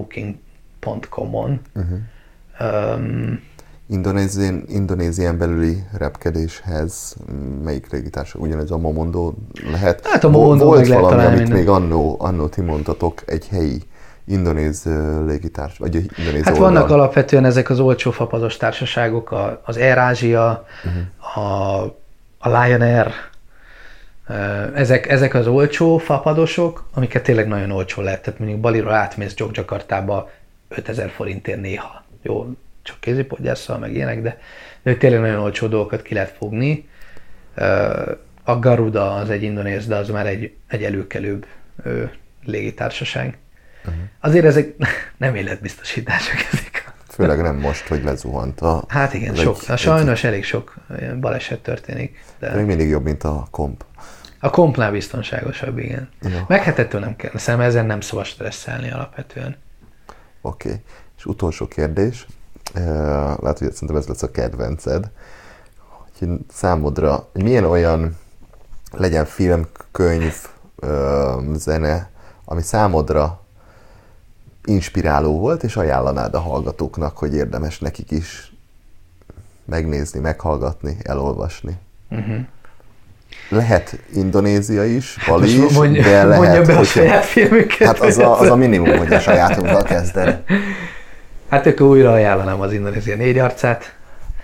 Booking.com-on. Uh-huh. Um, Indonézien, Indonézien belüli repkedéshez melyik légitársaság? Ugyanez a Momondo lehet? Hát a Momondo Volt valami, lehet amit minden. még annó, annó ti mondtatok, egy helyi indonéz légitárs, vagy indonéz Hát oldal. vannak alapvetően ezek az olcsó fapados társaságok, az Air Asia, uh-huh. a, a Lion Air, ezek, ezek az olcsó fapadosok, amiket tényleg nagyon olcsó lehet. Tehát mondjuk Baliról átmész Jogjakartába 5000 forintért néha. Jó, csak kézipodgyásszal, meg ilyenek, de, de tényleg nagyon olcsó dolgokat ki lehet fogni. A Garuda az egy indonéz, de az már egy, egy előkelőbb légitársaság. Uh-huh. Azért ezek nem életbiztosítások ezek. Főleg nem most, hogy lezuhant a... Hát igen, sok. Egy, sajnos egy... elég sok baleset történik. De... Még mindig jobb, mint a komp. A kompnál biztonságosabb, igen. Ja. Meg hát ettől nem kell. Szerintem ezen nem szabad stresszelni alapvetően. Oké. Okay. És utolsó kérdés. Lehet, hogy szerintem ez lesz a kedvenced. Hogy számodra milyen olyan legyen film, könyv, zene, ami számodra inspiráló volt, és ajánlanád a hallgatóknak, hogy érdemes nekik is megnézni, meghallgatni, elolvasni. Uh-huh. Lehet Indonézia is, hát Bali is, mondja, de lehet, mondja be a hogyha, saját filmüket. Hát az a, az a minimum, hogy a sajátunkkal kezded. Hát akkor újra ajánlanám az Indonézia négy arcát.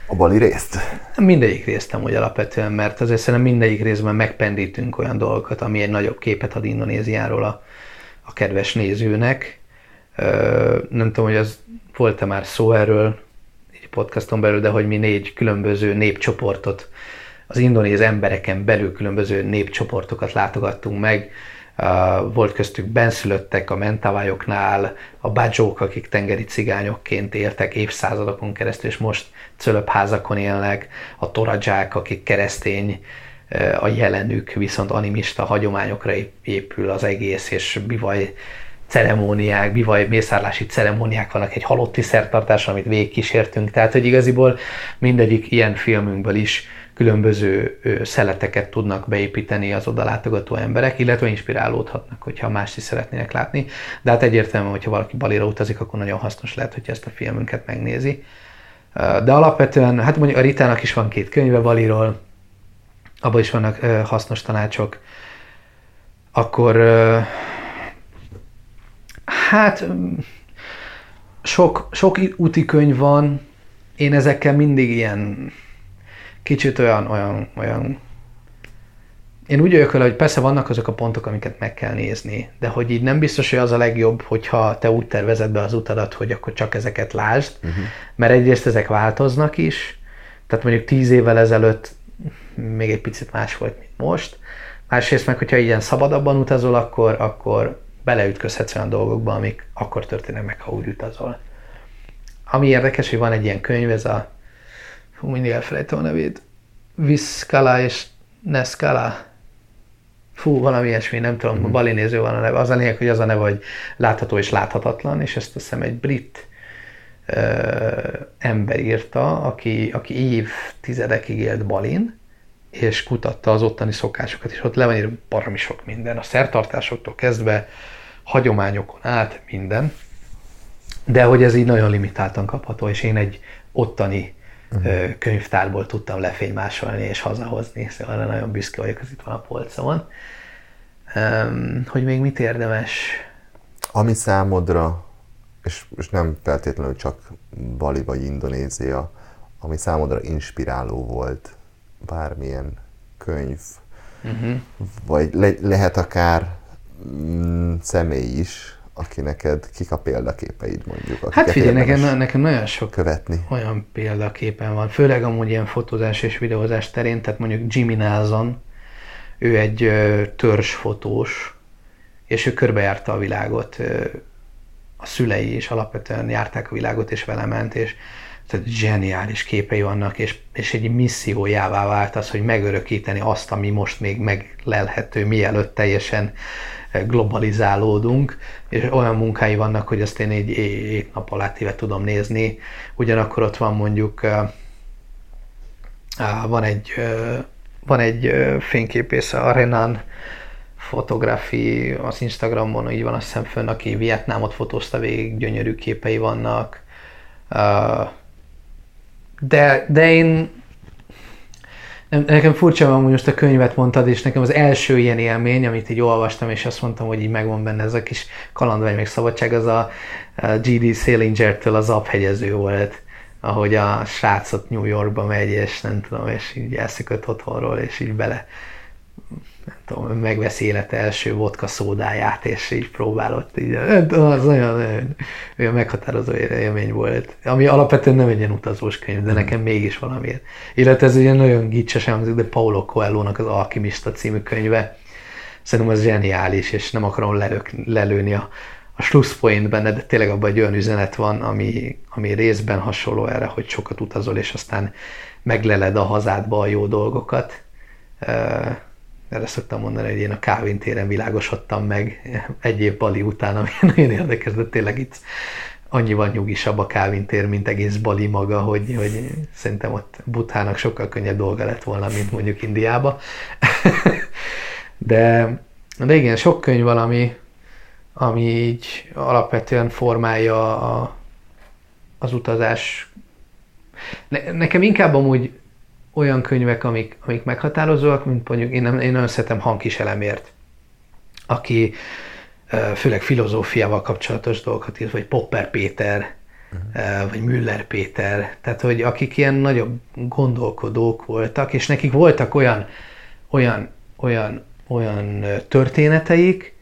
A Bali részt? Mindegyik részt hogy alapvetően, mert azért szerintem mindegyik részben megpendítünk olyan dolgokat, ami egy nagyobb képet ad Indonéziáról a, a kedves nézőnek. Nem tudom, hogy az volt-e már szó erről, egy podcaston belül, de hogy mi négy különböző népcsoportot, az indonéz embereken belül különböző népcsoportokat látogattunk meg. Volt köztük benszülöttek a mentavályoknál, a bácsók, akik tengeri cigányokként éltek évszázadokon keresztül, és most cölöpházakon élnek, a toradzsák, akik keresztény a jelenük, viszont animista hagyományokra épül az egész, és bivaj ceremóniák, bivaj mészárlási ceremóniák vannak, egy halotti szertartás, amit végigkísértünk, tehát hogy igaziból mindegyik ilyen filmünkből is különböző szeleteket tudnak beépíteni az oda látogató emberek, illetve inspirálódhatnak, hogyha más is szeretnének látni. De hát egyértelműen, hogyha valaki Balira utazik, akkor nagyon hasznos lehet, hogyha ezt a filmünket megnézi. De alapvetően, hát mondjuk a Ritának is van két könyve Baliról, abban is vannak hasznos tanácsok. Akkor hát sok, sok úti könyv van, én ezekkel mindig ilyen kicsit olyan, olyan, olyan én úgy vagyok vele, hogy persze vannak azok a pontok, amiket meg kell nézni, de hogy így nem biztos, hogy az a legjobb, hogyha te úgy tervezed be az utadat, hogy akkor csak ezeket lásd, uh-huh. mert egyrészt ezek változnak is, tehát mondjuk tíz évvel ezelőtt még egy picit más volt, mint most. Másrészt meg, hogyha ilyen szabadabban utazol, akkor, akkor beleütközhetsz olyan dolgokba, amik akkor történnek meg, ha úgy utazol. Ami érdekes, hogy van egy ilyen könyv, ez a Hú, mindig elfelejtem a nevét. Viszkala és Neszkala. Fú, valami ilyesmi, nem tudom, mm. balinéző van a neve. Az a lényeg, hogy az a neve, hogy látható és láthatatlan, és ezt azt hiszem egy brit ö, ember írta, aki, aki évtizedekig élt Balin, és kutatta az ottani szokásokat, és ott le van írva baromi sok minden, a szertartásoktól kezdve, hagyományokon át minden, de hogy ez így nagyon limitáltan kapható, és én egy ottani uh-huh. könyvtárból tudtam lefénymásolni és hazahozni, szóval arra nagyon büszke vagyok, az itt van a polcomon. Hogy még mit érdemes? Ami számodra, és, és nem feltétlenül csak Bali vagy Indonézia, ami számodra inspiráló volt, bármilyen könyv, uh-huh. vagy le, lehet akár mm, személy is, aki neked, kik a példaképeid mondjuk? Hát figyelj, nekem, nekem nagyon sok követni. olyan példaképen van, főleg amúgy ilyen fotózás és videózás terén, tehát mondjuk Jimmy Nelson, ő egy törzsfotós, és ő körbejárta a világot, a szülei is alapvetően járták a világot, és vele ment, és tehát zseniális képei vannak, és, és egy missziójává vált az, hogy megörökíteni azt, ami most még meglelhető, mielőtt teljesen globalizálódunk, és olyan munkái vannak, hogy azt én egy nap alatt éve tudom nézni. Ugyanakkor ott van mondjuk van egy, van egy fényképész, a Renan fotografi az Instagramon, így van azt hiszem fönn, aki Vietnámot fotózta végig, gyönyörű képei vannak. De, de én Nekem furcsa hogy most a könyvet mondtad, és nekem az első ilyen élmény, amit így olvastam, és azt mondtam, hogy így megvan benne ez a kis kalandvágy meg szabadság, az a G.D. Salinger-től az aphegyező volt, ahogy a srácot New Yorkba megy, és nem tudom, és így elszökött otthonról, és így bele nem tudom, megveszi élete első vodka szódáját, és így próbálott. Így, az olyan, olyan, olyan meghatározó élmény volt. Ami alapvetően nem egy ilyen utazós könyv, de nekem mégis valamiért. Illetve ez ugye nagyon gicses hangzik, de Paulo Coelho-nak az Alkimista című könyve. Szerintem ez zseniális, és nem akarom lelök, lelőni a, a slusszpoint benne, de tényleg abban egy olyan üzenet van, ami, ami részben hasonló erre, hogy sokat utazol, és aztán megleled a hazádba a jó dolgokat erre szoktam mondani, hogy én a Kávin téren világosodtam meg egy év Bali után, ami nagyon érdekes, de tényleg itt annyival nyugisabb a Kávin tér, mint egész Bali maga, hogy, hogy szerintem ott Buthának sokkal könnyebb dolga lett volna, mint mondjuk Indiába. de, de igen, sok könyv van, ami, ami így alapvetően formálja a, az utazás. Ne, nekem inkább amúgy olyan könyvek, amik, amik meghatározóak, mint mondjuk én, nem, én nagyon szeretem Hankis Elemért, aki főleg filozófiával kapcsolatos dolgokat írt, vagy Popper Péter, uh-huh. vagy Müller Péter, tehát hogy akik ilyen nagyobb gondolkodók voltak, és nekik voltak olyan, olyan, olyan, olyan történeteik,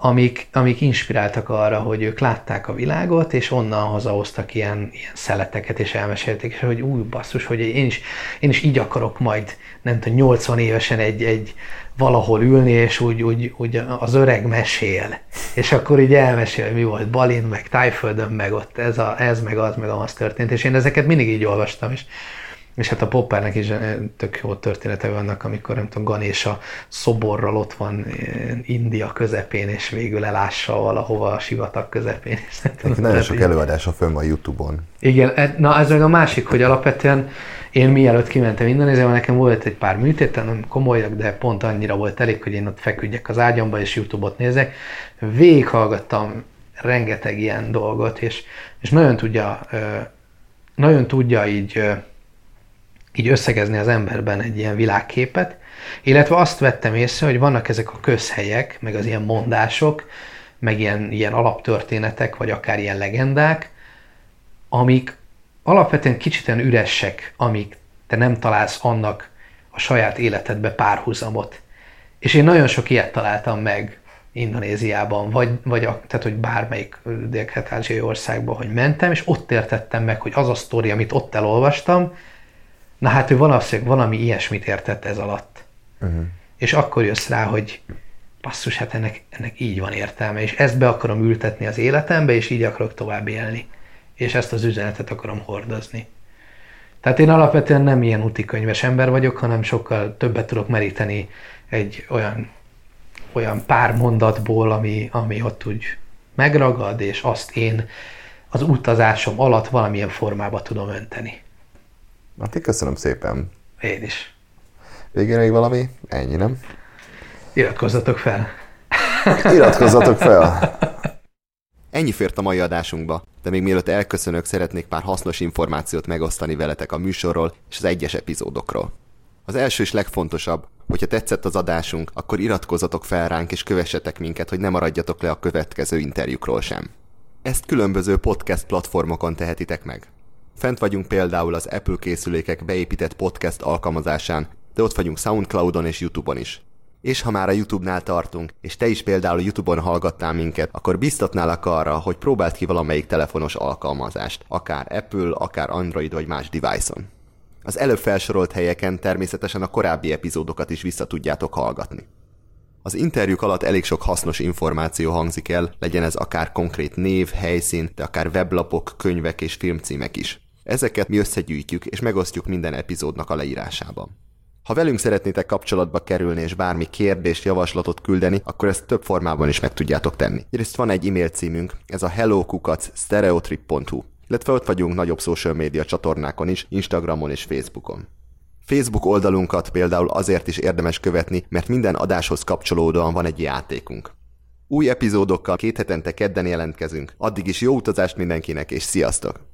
amik, amik inspiráltak arra, hogy ők látták a világot, és onnan hazahoztak ilyen, ilyen szeleteket, és elmesélték, és hogy új basszus, hogy én is, én is így akarok majd, nem tudom, 80 évesen egy, egy valahol ülni, és úgy, úgy, úgy az öreg mesél. És akkor így elmesél, mi volt Balin, meg Tájföldön, meg ott ez, a, ez meg az, meg az történt. És én ezeket mindig így olvastam, és És hát a Poppernek is eh, tök jó története vannak, amikor nem tudom, Ganesha szoborral ott van eh, India közepén, és végül elássa valahova a sivatag közepén. És nem tudom, Nagyon sok így- előadása fönn van Youtube-on. igen, e- na ez meg a másik, hogy alapvetően én mielőtt kimentem Indonéziába, nekem volt egy pár műtétem, nem komolyak, de pont annyira volt elég, hogy én ott feküdjek az ágyamba és Youtube-ot nézek. Végighallgattam rengeteg ilyen dolgot, és, és nagyon tudja, nagyon tudja így, így összegezni az emberben egy ilyen világképet, illetve azt vettem észre, hogy vannak ezek a közhelyek, meg az ilyen mondások, meg ilyen, ilyen alaptörténetek, vagy akár ilyen legendák, amik alapvetően kicsit üresek, amik te nem találsz annak a saját életedbe párhuzamot. És én nagyon sok ilyet találtam meg Indonéziában, vagy, vagy a, tehát, hogy bármelyik dél-kelet-ázsiai országban, hogy mentem, és ott értettem meg, hogy az a sztori, amit ott elolvastam, na hát ő valószínűleg valami ilyesmit értett ez alatt. Uh-huh. És akkor jössz rá, hogy basszus, hát ennek, ennek így van értelme, és ezt be akarom ültetni az életembe, és így akarok tovább élni. És ezt az üzenetet akarom hordozni. Tehát én alapvetően nem ilyen utikönyves ember vagyok, hanem sokkal többet tudok meríteni egy olyan, olyan pár mondatból, ami, ami ott úgy megragad, és azt én az utazásom alatt valamilyen formába tudom önteni. Hát én köszönöm szépen. Én is. Végén még valami? Ennyi, nem? Iratkozzatok fel! Iratkozzatok fel! Ennyi fért a mai adásunkba, de még mielőtt elköszönök, szeretnék pár hasznos információt megosztani veletek a műsorról és az egyes epizódokról. Az első és legfontosabb, hogyha tetszett az adásunk, akkor iratkozzatok fel ránk és kövessetek minket, hogy ne maradjatok le a következő interjúkról sem. Ezt különböző podcast platformokon tehetitek meg. Fent vagyunk például az Apple készülékek beépített podcast alkalmazásán, de ott vagyunk Soundcloudon és YouTube-on is. És ha már a YouTube-nál tartunk, és te is például YouTube-on hallgattál minket, akkor biztatnálak arra, hogy próbáld ki valamelyik telefonos alkalmazást, akár Apple, akár Android vagy más device-on. Az előbb felsorolt helyeken természetesen a korábbi epizódokat is vissza tudjátok hallgatni. Az interjúk alatt elég sok hasznos információ hangzik el, legyen ez akár konkrét név, helyszín, de akár weblapok, könyvek és filmcímek is. Ezeket mi összegyűjtjük és megosztjuk minden epizódnak a leírásában. Ha velünk szeretnétek kapcsolatba kerülni és bármi kérdést, javaslatot küldeni, akkor ezt több formában is meg tudjátok tenni. Egyrészt van egy e-mail címünk, ez a hellokukac.stereotrip.hu, illetve ott vagyunk nagyobb social média csatornákon is, Instagramon és Facebookon. Facebook oldalunkat például azért is érdemes követni, mert minden adáshoz kapcsolódóan van egy játékunk. Új epizódokkal két hetente kedden jelentkezünk, addig is jó utazást mindenkinek, és sziasztok!